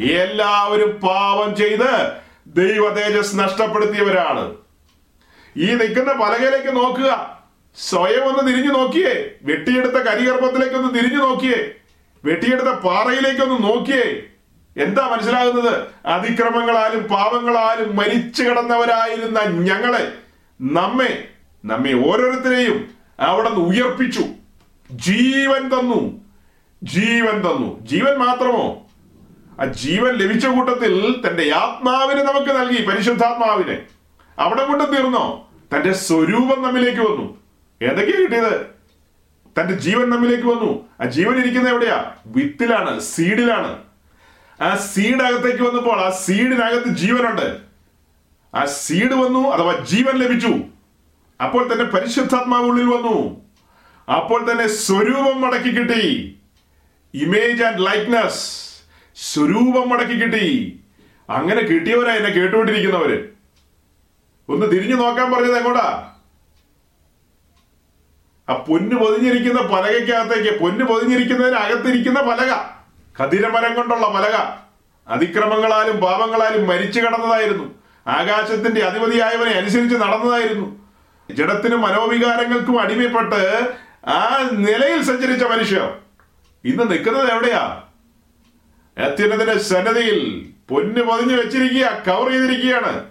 എല്ലാവരും പാപം ചെയ്ത് ദൈവ തേജസ് നഷ്ടപ്പെടുത്തിയവരാണ്. ഈ നിൽക്കുന്ന പലകയിലേക്ക് നോക്കുക. സ്വയം ഒന്ന് തിരിഞ്ഞു നോക്കിയേ. വെട്ടിയെടുത്ത കരിഗർഭത്തിലേക്ക് ഒന്ന് തിരിഞ്ഞു നോക്കിയേ. വെട്ടിയെടുത്ത പാറയിലേക്ക് ഒന്ന് നോക്കിയേ. എന്താ മനസ്സിലാകുന്നത്? അതിക്രമങ്ങളാലും പാപങ്ങളാലും മരിച്ചു കിടന്നവരായിരുന്ന ഞങ്ങളെ നമ്മെ നമ്മെ ഓരോരുത്തരെയും അവിടെ നിന്ന് ഉയർപ്പിച്ചു. ജീവൻ തന്നു. ജീവൻ തന്നു. ജീവൻ മാത്രമോ? ആ ജീവൻ ലഭിച്ച കൂട്ടത്തിൽ തന്റെ ആത്മാവിനെ നമുക്ക് നൽകി പരിശുദ്ധാത്മാവിനെ. അവിടെ കൊണ്ട് തീർന്നോ? തന്റെ സ്വരൂപം നമ്മിലേക്ക് വന്നു. ഏതൊക്കെയാ കിട്ടിയത്? തന്റെ ജീവൻ നമ്മിലേക്ക് വന്നു. ആ ജീവൻ ഇരിക്കുന്നത് എവിടെയാ? വിത്തിലാണ് സീഡിലാണ്. ആ സീഡ് അകത്തേക്ക് വന്നപ്പോൾ ആ സീഡിനകത്ത് ജീവനുണ്ട്. ആ സീഡ് വന്നു അഥവാ ജീവൻ ലഭിച്ചു. അപ്പോൾ തന്നെ പരിശുദ്ധാത്മാവ് ഉള്ളിൽ വന്നു. അപ്പോൾ തന്നെ സ്വരൂപം മടക്കി കിട്ടി. ഇമേജ് ആൻഡ് ലൈക്നെസ് സ്വരൂപം മടക്കി കിട്ടി. അങ്ങനെ കിട്ടിയവരാ എന്നെ കേട്ടുകൊണ്ടിരിക്കുന്നവര്. ഒന്ന് തിരിഞ്ഞു നോക്കാൻ പറഞ്ഞത് എങ്ങോട്ടാ? ആ പൊന്ന് പൊതിഞ്ഞിരിക്കുന്ന പലകയ്ക്കകത്തേക്ക് പൊന്ന് പൊതിഞ്ഞിരിക്കുന്നതിന് അകത്തിരിക്കുന്ന പലക കതിരമരം കൊണ്ടുള്ള പലക അതിക്രമങ്ങളാലും പാപങ്ങളാലും മരിച്ചു കിടന്നതായിരുന്നു. ആകാശത്തിന്റെ അധിപതിയായവനെ അനുസരിച്ച് നടന്നതായിരുന്നു. ജഡത്തിനും മനോവികാരങ്ങൾക്കും അടിമപ്പെട്ട് ആ നിലയിൽ സഞ്ചരിച്ച മനുഷ്യർ ഇന്ന് നിൽക്കുന്നത് എവിടെയാ? അത്യുന്നതിന്റെ സന്നദ്ധയിൽ പൊന്ന് പൊതിഞ്ഞു വെച്ചിരിക്കുക കവർ ചെയ്തിരിക്കുകയാണ്.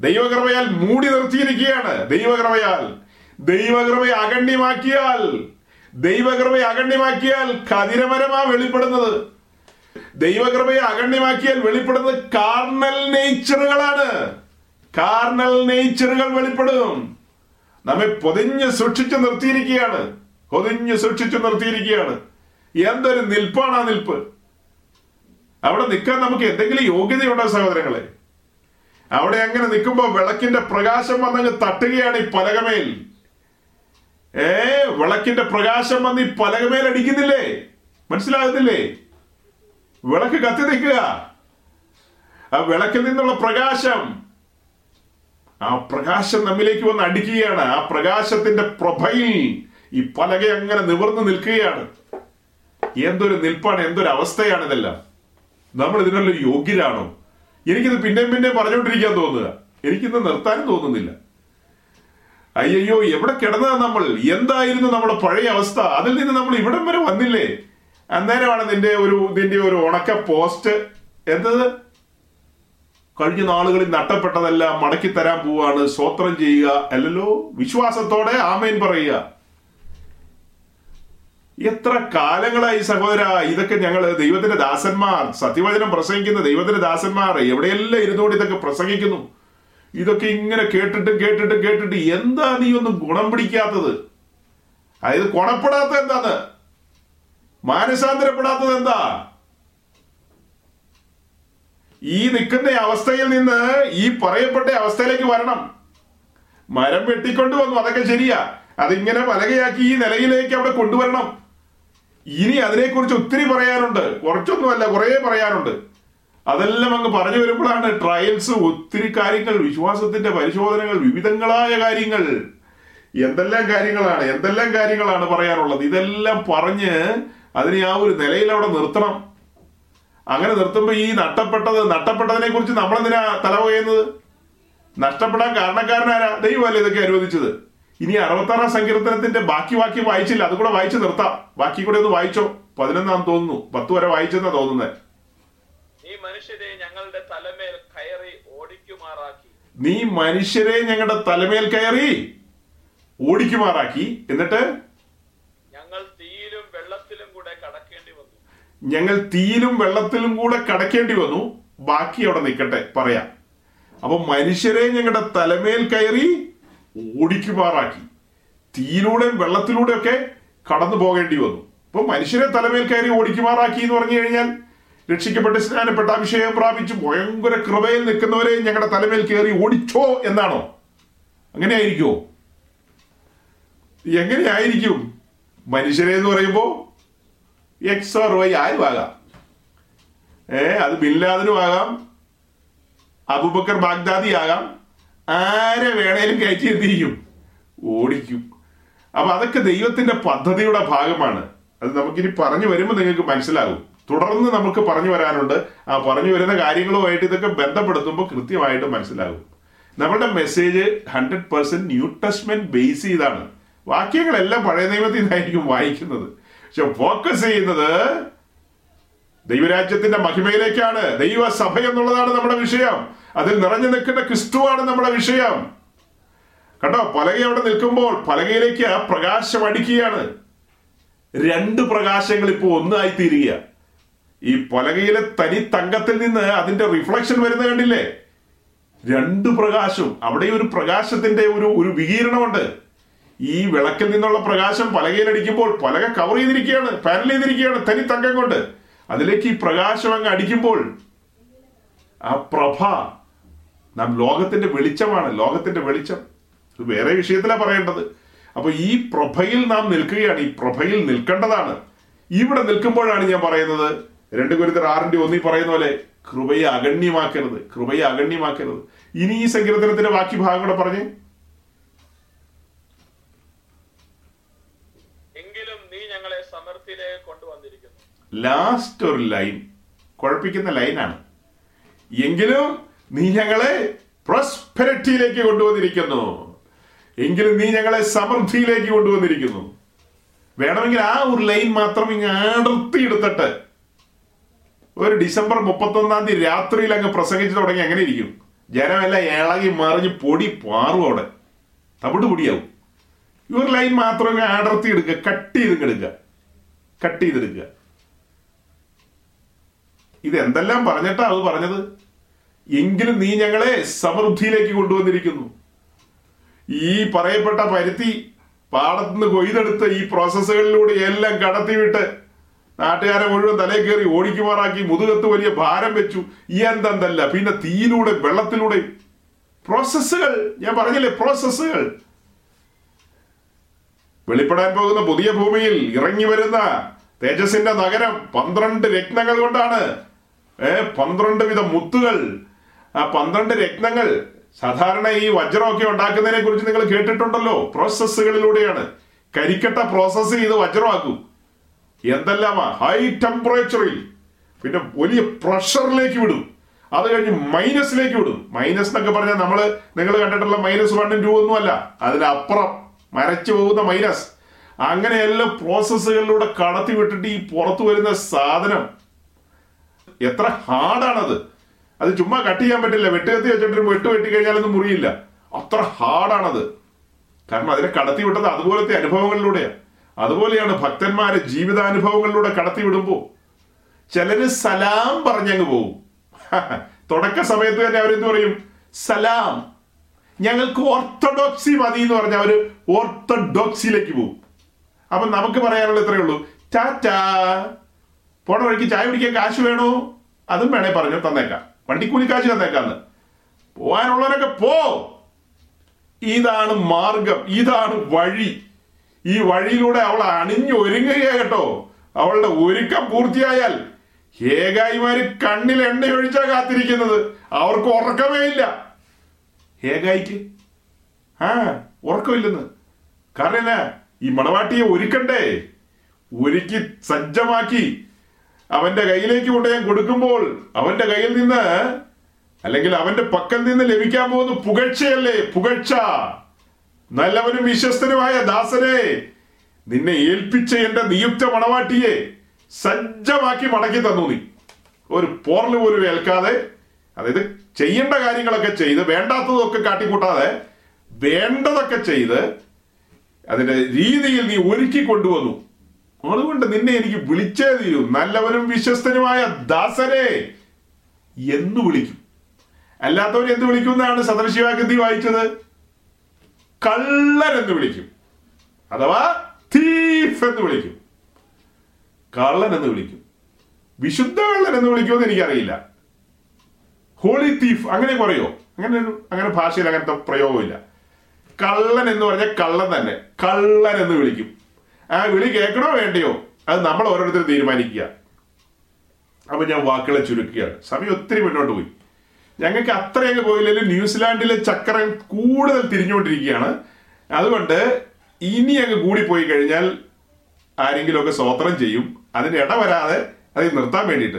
ദൈവകൃപയാൽ മൂടി നിർത്തിയിരിക്കുകയാണ് ദൈവകൃപയാൽ. ദൈവകൃപയെ അഗണ്യമാക്കിയാൽ ദൈവകൃപയെ അഗണ്യമാക്കിയാൽ കതിരമരമാ വെളിപ്പെടുന്നത്. ദൈവകൃപയെ അഗണ്യമാക്കിയാൽ വെളിപ്പെടുന്നത് കാർണൽ നേച്ചറുകളാണ് കാർണൽ നേച്ചറുകൾ വെളിപ്പെടും. നമ്മെ പൊതിഞ്ഞ് സൂക്ഷിച്ചു നിർത്തിയിരിക്കുകയാണ്. പൊതിഞ്ഞ് സൂക്ഷിച്ചു നിർത്തിയിരിക്കുകയാണ്. എന്തൊരു നിൽപ്പാണ് ആ നിൽപ്പ്. അവിടെ നിൽക്കാൻ നമുക്ക് എന്തെങ്കിലും യോഗ്യതയുണ്ടോ സഹോദരങ്ങളെ? അവിടെ അങ്ങനെ നിൽക്കുമ്പോൾ വിളക്കിന്റെ പ്രകാശം വന്നങ്ങ് തട്ടുകയാണ് ഈ പലകമേൽ. ഏ വിളക്കിന്റെ പ്രകാശം വന്ന് ഈ പലകമേൽ അടിക്കുന്നില്ലേ മനസ്സിലാകുന്നില്ലേ? വിളക്ക് കത്തി നിൽക്കുക. ആ വിളക്കിൽ നിന്നുള്ള പ്രകാശം ആ പ്രകാശം നമ്മിലേക്ക് വന്ന് അടിക്കുകയാണ്. ആ പ്രകാശത്തിന്റെ പ്രഭയിൽ ഈ പലക അങ്ങനെ നിവർന്നു നിൽക്കുകയാണ്. എന്തൊരു നിൽപ്പാണ് എന്തൊരു അവസ്ഥയാണ് ഇതെല്ലാം. നമ്മൾ ഇതിനുള്ള യോഗ്യരാണോ? എനിക്കിത് പിന്നെയും പിന്നെയും പറഞ്ഞുകൊണ്ടിരിക്കാൻ തോന്നുക. എനിക്കിന്ന് നിർത്താനും തോന്നുന്നില്ല. അയ്യോ എവിടെ കിടന്നതാ നമ്മൾ? എന്തായിരുന്നു നമ്മുടെ പഴയ അവസ്ഥ? അതിൽ നിന്ന് നമ്മൾ ഇവിടം വരെ വന്നില്ലേ? അന്നേരമാണ് നിന്റെ ഒരു നിന്റെ ഒരു ഉണക്ക പോസ്റ്റ്. എന്തത്? കഴിഞ്ഞ നാളുകളിൽ നട്ടപ്പെട്ടതെല്ലാം മടക്കി തരാൻ പോവാണ്. സ്വോത്രം ചെയ്യുക. അല്ലല്ലോ? വിശ്വാസത്തോടെ ആമേൻ പറയുക. എത്ര കാലങ്ങളായി സഹോദര ഇതൊക്കെ ഞങ്ങൾ ദൈവത്തിന്റെ ദാസന്മാർ സത്യവചനം പ്രസംഗിക്കുന്ന ദൈവത്തിന്റെ ദാസന്മാർ എവിടെയെല്ലാം ഇരുന്നുകൊണ്ട് ഇതൊക്കെ പ്രസംഗിക്കുന്നു? ഇതൊക്കെ ഇങ്ങനെ കേട്ടിട്ട് കേട്ടിട്ട് കേട്ടിട്ട് എന്താ നീ ഒന്നും ഗുണം പിടിക്കാത്തത്? അതായത് കൊണപ്പെടാത്ത എന്താണ്? മാനസാന്തരപ്പെടാത്തത് എന്താ? ഈ നിൽക്കുന്ന അവസ്ഥയിൽ നിന്ന് ഈ പറയപ്പെട്ട അവസ്ഥയിലേക്ക് വരണം. മരം വെട്ടിക്കൊണ്ട് വന്നു. അതൊക്കെ ശരിയാ. അതിങ്ങനെ പലകയാക്കി ഈ നിലയിലേക്ക് അവിടെ കൊണ്ടുവരണം. ഇനി അതിനെക്കുറിച്ച് ഒത്തിരി പറയാനുണ്ട്. കുറച്ചൊന്നുമല്ല കുറേ പറയാനുണ്ട്. അതെല്ലാം അങ്ങ് പറഞ്ഞു വരുമ്പോഴാണ് ട്രയൽസ് ഒത്തിരി കാര്യങ്ങൾ വിശ്വാസത്തിന്റെ പരിശോധനകൾ വിവിധങ്ങളായ കാര്യങ്ങൾ. എന്തെല്ലാം കാര്യങ്ങളാണ് എന്തെല്ലാം കാര്യങ്ങളാണ് പറയാനുള്ളത്? ഇതെല്ലാം പറഞ്ഞ് അതിനെ ആ ഒരു നിലയിൽ അവിടെ നിർത്തണം. അങ്ങനെ നിർത്തുമ്പോൾ ഈ നഷ്ടപ്പെട്ടത് നഷ്ടപ്പെട്ടതിനെ കുറിച്ച് നമ്മളെന്തിനാ തലവകയുന്നത്? നഷ്ടപ്പെടാൻ കാരണക്കാരനാരാ? ദൈവമല്ലേ ഇതൊക്കെ അനുവദിച്ചത്? ഇനി അറുപത്താറാം സങ്കീർത്തനത്തിന്റെ ബാക്കി വാക്യം വായിച്ചില്ല. അതുകൂടെ വായിച്ച് നിർത്താം. ബാക്കി കൂടെ ഒന്ന് വായിച്ചോ. പതിനൊന്നാം തോന്നുന്നു. പത്ത് വരെ വായിച്ചെന്നാ തോന്നുന്നത് മനുഷ്യരെ ഞങ്ങളുടെ തലമേൽ കയറി ഓടിക്കുമാറാക്കി. നീ മനുഷ്യരെ ഞങ്ങളുടെ തലമേൽ കയറി ഓടിക്കുമാറാക്കി. എന്നിട്ട്? ഞങ്ങൾ തീയിലും വെള്ളത്തിലും കൂടെ കടക്കേണ്ടി വന്നു. ഞങ്ങൾ തീയിലും വെള്ളത്തിലും കൂടെ കടക്കേണ്ടി വന്നു. ബാക്കി അവിടെ നിൽക്കട്ടെ പറയാം. അപ്പൊ മനുഷ്യരെ ഞങ്ങളുടെ തലമേൽ കയറി ഓടിക്കുമാറാക്കി. തീയിലൂടെയും വെള്ളത്തിലൂടെയൊക്കെ കടന്നു പോകേണ്ടി വന്നു. അപ്പൊ മനുഷ്യരെ തലമേൽ കയറി ഓടിക്കുമാറാക്കി എന്ന് പറഞ്ഞു കഴിഞ്ഞാൽ രക്ഷിക്കപ്പെട്ട് സ്നാനപ്പെട്ട അഭിഷേകം പ്രാപിച്ചു. ഭയങ്കര കൃപയിൽ നിൽക്കുന്നവരെ ഞങ്ങളുടെ തലമേൽ കയറി ഓടിച്ചോ എന്നാണോ? അങ്ങനെ ആയിരിക്കോ എങ്ങനെയായിരിക്കും? മനുഷ്യരെ എന്ന് പറയുമ്പോ എക്സ് ഓർ വൈ ആരും ആകാം. ഏ അത് ബില്ലാദനും ആകാം. അബുബക്കർ ബാഗ്ദാദി ആകാം. ആരെ വേണേലും കയറ്റി ചെയ്യും? ഓടിക്കും. അപ്പൊ അതൊക്കെ ദൈവത്തിന്റെ പദ്ധതിയുടെ ഭാഗമാണ്. അത് നമുക്കിനി പറഞ്ഞു വരുമ്പോൾ നിങ്ങൾക്ക് മനസ്സിലാകും. തുടർന്ന് നമുക്ക് പറഞ്ഞു വരാനുണ്ട്. ആ പറഞ്ഞു വരുന്ന കാര്യങ്ങളുമായിട്ട് ഇതൊക്കെ ബന്ധപ്പെടുത്തുമ്പോൾ കൃത്യമായിട്ട് മനസ്സിലാകും. നമ്മളുടെ message hundred percent New Testament base ചെയ്താണ്. വാക്യങ്ങളെല്ലാം പഴയ നിയമത്തിൽ നിന്നായിരിക്കും വായിക്കുന്നത്. പക്ഷെ ഫോക്കസ് ചെയ്യുന്നത് ദൈവരാജ്യത്തിന്റെ മഹിമയിലേക്കാണ്. ദൈവസഭ എന്നുള്ളതാണ് നമ്മുടെ വിഷയം. അതിൽ നിറഞ്ഞു നിൽക്കുന്ന ക്രിസ്തുവാണ് നമ്മുടെ വിഷയം. കണ്ടോ പലക അവിടെ നിൽക്കുമ്പോൾ പലകയിലേക്ക് പ്രകാശം അടിക്കുകയാണ്. രണ്ട് പ്രകാശങ്ങൾ ഇപ്പോൾ ഒന്നായി തീരുക ഈ പലകയിലെ തനി തങ്കത്തിൽ നിന്ന് അതിന്റെ റിഫ്ലക്ഷൻ വരുന്ന കണ്ടില്ലേ? രണ്ട് പ്രകാശവും. അവിടെ ഒരു പ്രകാശത്തിന്റെ ഒരു ഒരു വികീരണമുണ്ട്. ഈ വിളക്കിൽ നിന്നുള്ള പ്രകാശം പലകയിലടിക്കുമ്പോൾ പലക കവർ ചെയ്തിരിക്കുകയാണ് പാനൽ ചെയ്തിരിക്കുകയാണ് തനി തങ്കം കൊണ്ട്. അതിലേക്ക് ഈ പ്രകാശം അങ്ങ് അടിക്കുമ്പോൾ ആ പ്രഭ നാം ലോകത്തിന്റെ വെളിച്ചമാണ് ലോകത്തിന്റെ വെളിച്ചം. ഇത് വേറെ വിഷയത്തിലാണ് പറയേണ്ടത്. അപ്പൊ ഈ പ്രഭയിൽ നാം നിൽക്കുകയാണ് ഈ പ്രഭയിൽ നിൽക്കേണ്ടതാണ്. ഇവിടെ നിൽക്കുമ്പോഴാണ് ഞാൻ പറയുന്നത് രണ്ട് കുരുത്തർ ആറിന്റെ ഒന്നി പറയുന്ന പോലെ കൃപയെ അഗണ്യമാക്കരുത് കൃപയെ അഗണ്യമാക്കരുത്. ഇനി ഈ സങ്കീർത്തനത്തിന്റെ ബാക്കി ഭാഗം കൂടെ പറഞ്ഞു. ലാസ്റ്റ് ഒരു ലൈൻ കുഴപ്പിക്കുന്ന ലൈനാണ് എങ്കിലും നീ ഞങ്ങളെ പ്രോസ്പെരിറ്റിയിലേക്ക് കൊണ്ടുവന്നിരിക്കുന്നു. എങ്കിലും നീ ഞങ്ങളെ സമൃദ്ധിയിലേക്ക് കൊണ്ടുവന്നിരിക്കുന്നു. വേണമെങ്കിൽ ആ ഒരു ലൈൻ മാത്രം ഇങ്ങ് അടർത്തി എടുത്തിട്ട് ഒരു ഡിസംബർ മുപ്പത്തൊന്നാം തീയതി രാത്രിയിൽ അങ്ങ് പ്രസംഗിച്ചു തുടങ്ങി അങ്ങനെ ഇരിക്കും. ജനമെല്ലാം ഇളകി മറിഞ്ഞ് പൊടി പാറും അവിടെ. തവിട് പൊടിയാവും. ഒരു ലൈൻ മാത്രമേ ആടർത്തി എടുക്കുക കട്ട് ചെയ്ത് എടുക്കുക കട്ട് ചെയ്തെടുക്കുക ഇത് എന്തെല്ലാം പറഞ്ഞിട്ടാ അത് പറഞ്ഞത്? എങ്കിലും നീ ഞങ്ങളെ സമൃദ്ധിയിലേക്ക് കൊണ്ടുവന്നിരിക്കുന്നു. ഈ പറയപ്പെട്ട പരുത്തി പാടത്തുനിന്ന് കൊയ്തെടുത്ത് ഈ പ്രോസസ്സുകളിലൂടെ എല്ലാം കടത്തിവിട്ട് നാട്ടുകാരെ മുഴുവൻ തലേ കയറി ഓടിക്കുമാറാക്കി മുതുകത്ത് വലിയ ഭാരം വെച്ചു. എന്തെന്തല്ല പിന്നെ തീയിലൂടെ വെള്ളത്തിലൂടെ. പ്രോസസ്സുകൾ ഞാൻ പറഞ്ഞില്ലേ പ്രോസസ്സുകൾ വെളിപ്പെടാൻ പോകുന്ന പുതിയ ഭൂമിയിൽ ഇറങ്ങി വരുന്ന തേജസിന്റെ നഗരം പന്ത്രണ്ട് രത്നങ്ങൾ കൊണ്ടാണ്. ഏ പന്ത്രണ്ട് വിധ മുത്തുകൾ. ആ പന്ത്രണ്ട് രത്നങ്ങൾ സാധാരണ ഈ വജ്രമൊക്കെ ഉണ്ടാക്കുന്നതിനെ കുറിച്ച് നിങ്ങൾ കേട്ടിട്ടുണ്ടല്ലോ. പ്രോസസ്സുകളിലൂടെയാണ് കരിക്കട്ട പ്രോസസ്സ് ചെയ്ത് വജ്രമാക്കും. എന്തെല്ലാമാ? ഹൈ ടെമ്പറേച്ചറിൽ പിന്നെ വലിയ പ്രഷറിലേക്ക് വിടും. അത് കഴിഞ്ഞ് മൈനസിലേക്ക് വിടും. മൈനസ് എന്നൊക്കെ പറഞ്ഞാൽ നമ്മൾ നിങ്ങൾ കണ്ടിട്ടുള്ള മൈനസ് വണ്ണും ടു ഒന്നും അല്ല അതിനപ്പുറം മരച്ചു പോകുന്ന മൈനസ് അങ്ങനെയെല്ലാം പ്രോസസ്സുകളിലൂടെ കടത്തി വിട്ടിട്ട് ഈ പുറത്തു വരുന്ന സാധനം. എത്ര ഹാർഡാണത് അത് ചുമ്മാ കട്ട് ചെയ്യാൻ പറ്റില്ല. വെട്ടുകത്തി വെച്ചിട്ട് വെട്ട് വെട്ടി കഴിഞ്ഞാലൊന്നും മുറിയില്ല. അത്ര ഹാർഡാണത് കാരണം അതിനെ കടത്തി വിട്ടത് അതുപോലത്തെ അനുഭവങ്ങളിലൂടെയാണ് അതുപോലെയാണ് ഭക്തന്മാരെ ജീവിതാനുഭവങ്ങളിലൂടെ കടത്തി വിടുമ്പോ ചിലര് സലാം പറഞ്ഞങ്ങ് പോവും. തുടക്ക സമയത്ത് തന്നെ അവരെന്ത് പറയും? സലാം. ഞങ്ങൾക്ക് ഓർത്തഡോക്സി മതി എന്ന് പറഞ്ഞ അവർ ഓർത്തഡോക്സിയിലേക്ക് പോകും അപ്പൊ നമുക്ക് പറയാനുള്ള ഇത്രയേ ഉള്ളൂ. ടാറ്റാ. പോണ വഴിക്ക് ചായ പിടിക്കാൻ കാശ് വേണോ? അതും വേണേ പറഞ്ഞു തന്നേക്കാം. വണ്ടിക്കൂലി കാശ് തന്നേക്കാന്ന്. പോകാനുള്ളവരൊക്കെ പോ. ഇതാണ് മാർഗം ഇതാണ് വഴി. ഈ വഴിയിലൂടെ അവൾ അണിഞ്ഞു ഒരുങ്ങുക കേട്ടോ. അവളുടെ ഒരുക്കം പൂർത്തിയായാൽ ഹേഗായിമാര് കണ്ണിൽ എണ്ണയൊഴിച്ചാ കാത്തിരിക്കുന്നത്. അവർക്ക് ഉറക്കമേ ഇല്ല. ഹേഗായിക്ക്? ആ ഉറക്കമില്ലെന്ന്. കാരണം എന്നാ ഈ മണവാട്ടിയെ ഒരുക്കണ്ടേ? ഒരുക്കി സജ്ജമാക്കി അവന്റെ കയ്യിലേക്ക് കൊണ്ട് ഞാൻ കൊടുക്കുമ്പോൾ അവന്റെ കയ്യിൽ നിന്ന് അല്ലെങ്കിൽ അവന്റെ പക്കൽ നിന്ന് ലഭിക്കാൻ പോകുന്ന പുകഴ്ചയല്ലേ? പുകഴ്ച. നല്ലവനും വിശ്വസ്തനുമായ ദാസനെ നിന്നെ ഏൽപ്പിച്ച എന്റെ നിയുക്ത മണവാട്ടിയെ സജ്ജമാക്കി മടക്കി തന്നു നീ. ഒരു പോറൽ പോലും ഏൽക്കാതെ അതായത് ചെയ്യേണ്ട കാര്യങ്ങളൊക്കെ ചെയ്ത് വേണ്ടാത്തതൊക്കെ കാട്ടിക്കൂട്ടാതെ വേണ്ടതൊക്കെ ചെയ്ത് അതിന്റെ രീതിയിൽ നീ ഒരുക്കി കൊണ്ടുവന്നു. അതുകൊണ്ട് നിന്നെ എനിക്ക് വിളിച്ചേ തീരൂ. നല്ലവനും വിശ്വസ്തനുമായ ദാസനെ എന്ന് വിളിക്കും. അല്ലാത്തവർ എന്ത് വിളിക്കുന്നതാണ് സദൃശിവാകൃതി വായിച്ചത്? കള്ളൻ എന്ന് വിളിക്കും. അഥവാ തീഫ് എന്ന് വിളിക്കും. കള്ളൻ എന്ന് വിളിക്കും. വിശുദ്ധ കള്ളൻ എന്ന് വിളിക്കുമെന്ന് എനിക്കറിയില്ല. ഹോളി തീഫ് അങ്ങനെ പറയോ അങ്ങനെ അങ്ങനെ ഭാഷയിൽ അങ്ങനത്തെ പ്രയോഗമില്ല. കള്ളൻ എന്ന് പറഞ്ഞാൽ കള്ളൻ തന്നെ. കള്ളൻ എന്ന് വിളിക്കും. ആ വിളി കേൾക്കണോ വേണ്ടയോ? അത് നമ്മൾ ഓരോരുത്തരും തീരുമാനിക്കുക. അപ്പൊ ഞാൻ വാക്കുകളെ ചുരുക്കുകയാണ്. സമയം ഒത്തിരി മുന്നോട്ട് പോയി. ഞങ്ങൾക്ക് അത്രയൊക്കെ പോയില്ലെങ്കിലും ന്യൂസിലാൻഡിലെ ചക്രം കൂടുതൽ തിരിഞ്ഞുകൊണ്ടിരിക്കുകയാണ്. അതുകൊണ്ട് ഇനി അങ്ങ് കൂടിപ്പോയി കഴിഞ്ഞാൽ ആരെങ്കിലുമൊക്കെ സ്വോത്രം ചെയ്യും. അതിന് ഇട വരാതെ അത് നിർത്താൻ വേണ്ടിയിട്ട്.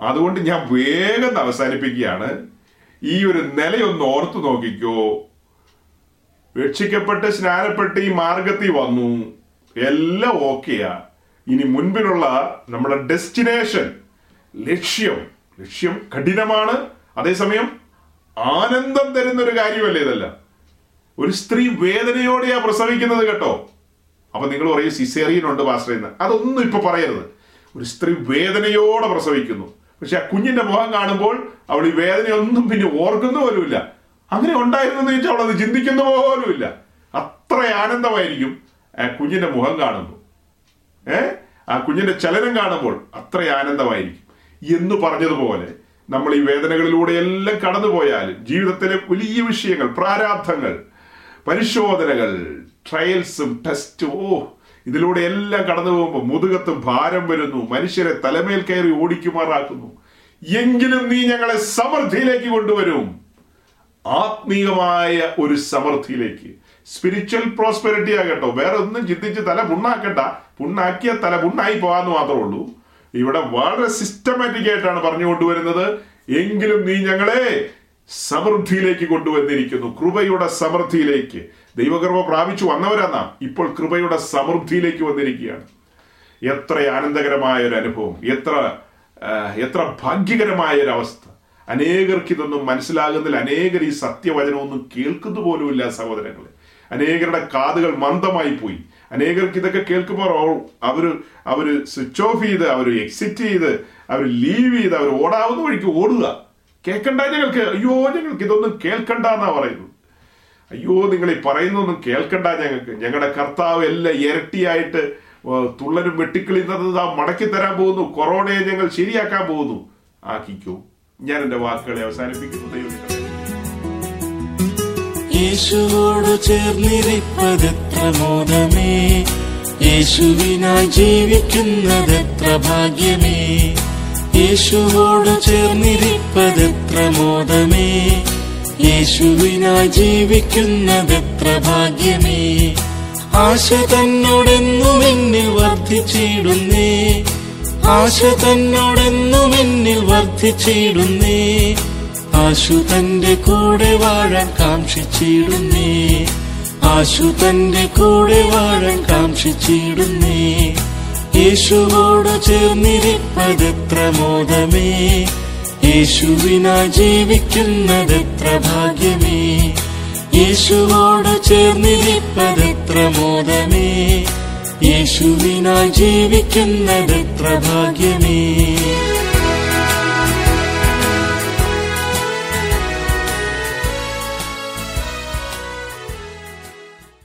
അതുകൊണ്ട് ഞാൻ വേഗം അവസാനിപ്പിക്കുകയാണ്. ഈ ഒരു നിലയൊന്ന് ഓർത്തു നോക്കിക്കോ. രക്ഷിക്കപ്പെട്ട് സ്നാനപ്പെട്ട് ഈ മാർഗത്തിൽ വന്നു. എല്ലാം ഓക്കെയാ. ഇനി മുൻപിലുള്ള നമ്മുടെ ഡെസ്റ്റിനേഷൻ. ലക്ഷ്യം. ലക്ഷ്യം കഠിനമാണ്. അതേസമയം ആനന്ദം തരുന്ന ഒരു കാര്യമല്ലേ ഇതല്ല? ഒരു സ്ത്രീ വേദനയോടെയാ പ്രസവിക്കുന്നത് കേട്ടോ. അപ്പൊ നിങ്ങൾ പറയും സിസേറിയൻ ഉണ്ട് പാസ്റ്റർ എന്ന്. അതൊന്നും ഇപ്പൊ പറയരുത്. ഒരു സ്ത്രീ വേദനയോടെ പ്രസവിക്കുന്നു. പക്ഷെ ആ കുഞ്ഞിന്റെ മുഖം കാണുമ്പോൾ അവൾ ഈ വേദനയൊന്നും പിന്നെ ഓർക്കുന്ന പോലുമില്ല. അങ്ങനെ ഉണ്ടായിരുന്നു ചോദിച്ചാൽ അവൾ അത് ചിന്തിക്കുന്ന പോലുമില്ല. അത്ര ആനന്ദമായിരിക്കും ആ കുഞ്ഞിന്റെ മുഖം കാണുമ്പോൾ. ഏ? ആ കുഞ്ഞിന്റെ ചലനം കാണുമ്പോൾ അത്ര ആനന്ദമായിരിക്കും. എന്ന് പറഞ്ഞതുപോലെ നമ്മൾ ഈ വേദനകളിലൂടെ എല്ലാം കടന്നുപോയാൽ ജീവിതത്തിലെ വലിയ വിഷയങ്ങൾ പ്രാരാബ്ധങ്ങൾ പരിശോധനകൾ ട്രയൽസും ടെസ്റ്റും ഓ ഇതിലൂടെ എല്ലാം കടന്നു പോകുമ്പോൾ മുതുകത്ത് ഭാരം വരുന്നു മനുഷ്യരെ തലമേൽ കയറി ഓടിക്കുമാറാക്കുന്നു. എങ്കിലും നീ ഞങ്ങളെ സമൃദ്ധിയിലേക്ക് കൊണ്ടുവരും. ആത്മീയമായ ഒരു സമൃദ്ധിയിലേക്ക്. സ്പിരിച്വൽ പ്രോസ്പെരിറ്റി ആകട്ടോ. വേറെ ഒന്നും ചിന്തിച്ച് തല പുണ്ണാക്കണ്ട. പുണ്ണാക്കിയ തല പുണ്ണായി പോകാന്ന് മാത്രമേ ഉള്ളൂ. ഇവിടെ വളരെ സിസ്റ്റമാറ്റിക് ആയിട്ടാണ് പറഞ്ഞു കൊണ്ടുവരുന്നത്. എങ്കിലും നീ ഞങ്ങളെ സമൃദ്ധിയിലേക്ക് കൊണ്ടുവന്നിരിക്കുന്നു. കൃപയുടെ സമൃദ്ധിയിലേക്ക്. ദൈവകൃപ പ്രാപിച്ചു വന്നവരാന്നാ ഇപ്പോൾ കൃപയുടെ സമൃദ്ധിയിലേക്ക് വന്നിരിക്കുകയാണ്. എത്ര ആനന്ദകരമായ ഒരു അനുഭവം എത്ര എത്ര ഭാഗ്യകരമായ ഒരു അവസ്ഥ അനേകർക്ക് ഇതൊന്നും മനസ്സിലാകുന്നില്ല. അനേകർ ഈ സത്യവചനമൊന്നും കേൾക്കുന്നു പോലുമില്ല സഹോദരങ്ങളെ. അനേകരുടെ കാതുകൾ മന്ദമായി പോയി അനേകർക്ക് ഇതൊക്കെ കേൾക്കുമ്പോൾ അവർ- അവർ സ്വിച്ച് ഓഫ് ചെയ്ത് അവർ എക്സിറ്റ് ചെയ്ത് അവർ ലീവ് ചെയ്ത് അവർ ഓടാവുന്ന വഴിക്ക് ഓടുക. കേൾക്കണ്ട ഞങ്ങൾക്ക്. അയ്യോ ഞങ്ങൾക്ക് ഇതൊന്നും കേൾക്കണ്ട എന്നാ പറയുന്നത്. അയ്യോ നിങ്ങൾ ഈ പറയുന്നൊന്നും കേൾക്കണ്ട ഞങ്ങൾക്ക്. ഞങ്ങളുടെ കർത്താവ് എല്ലാം ഇരട്ടിയായിട്ട് തുള്ളനും വെട്ടിക്കിളിന്നത് ആ മടക്കി തരാൻ പോകുന്നു. കൊറോണയെ ഞങ്ങൾ ശരിയാക്കാൻ പോകുന്നു. ആക്കിക്കോ. ഞാൻ എന്റെ വാക്കുകളെ അവസാനിപ്പിക്കുന്നു. ദൈവം യേശുവോട് ചേർന്നിരിപ്പതെത്ര മോദമേ യേശുവിനായി ജീവിക്കുന്നതെത്ര ഭാഗ്യമേ യേശുവോട് ചേർന്നിരിപ്പതെത്ര മോദമേ യേശുവിനായി ജീവിക്കുന്നതെത്ര ഭാഗ്യമേ ആശ തന്നോടെന്നും എന്നിൽ വർദ്ധിച്ചിടുന്നേ ആശ തന്നോടെന്നും എന്നിൽ വർദ്ധിച്ചിടുന്നേ ആശു തന്റെ കൂടെ വാഴാൻ കാക്ഷിച്ചിടുന്നേ. ആശു തന്റെ കൂടെ വാഴാൻ കാക്ഷിച്ചിടുന്നേ. യേശുവോട് ചേർന്നിരിപ്പതെത്ര മോദമേ. യേശുവിനാ ജീവിക്കുന്നതെത്ര ഭാഗ്യമേ. യേശുവോട് ചേർന്നിരിപ്പതെത്ര മോദമേ. യേശുവിനാ ജീവിക്കുന്നതെത്ര ഭാഗ്യമേ.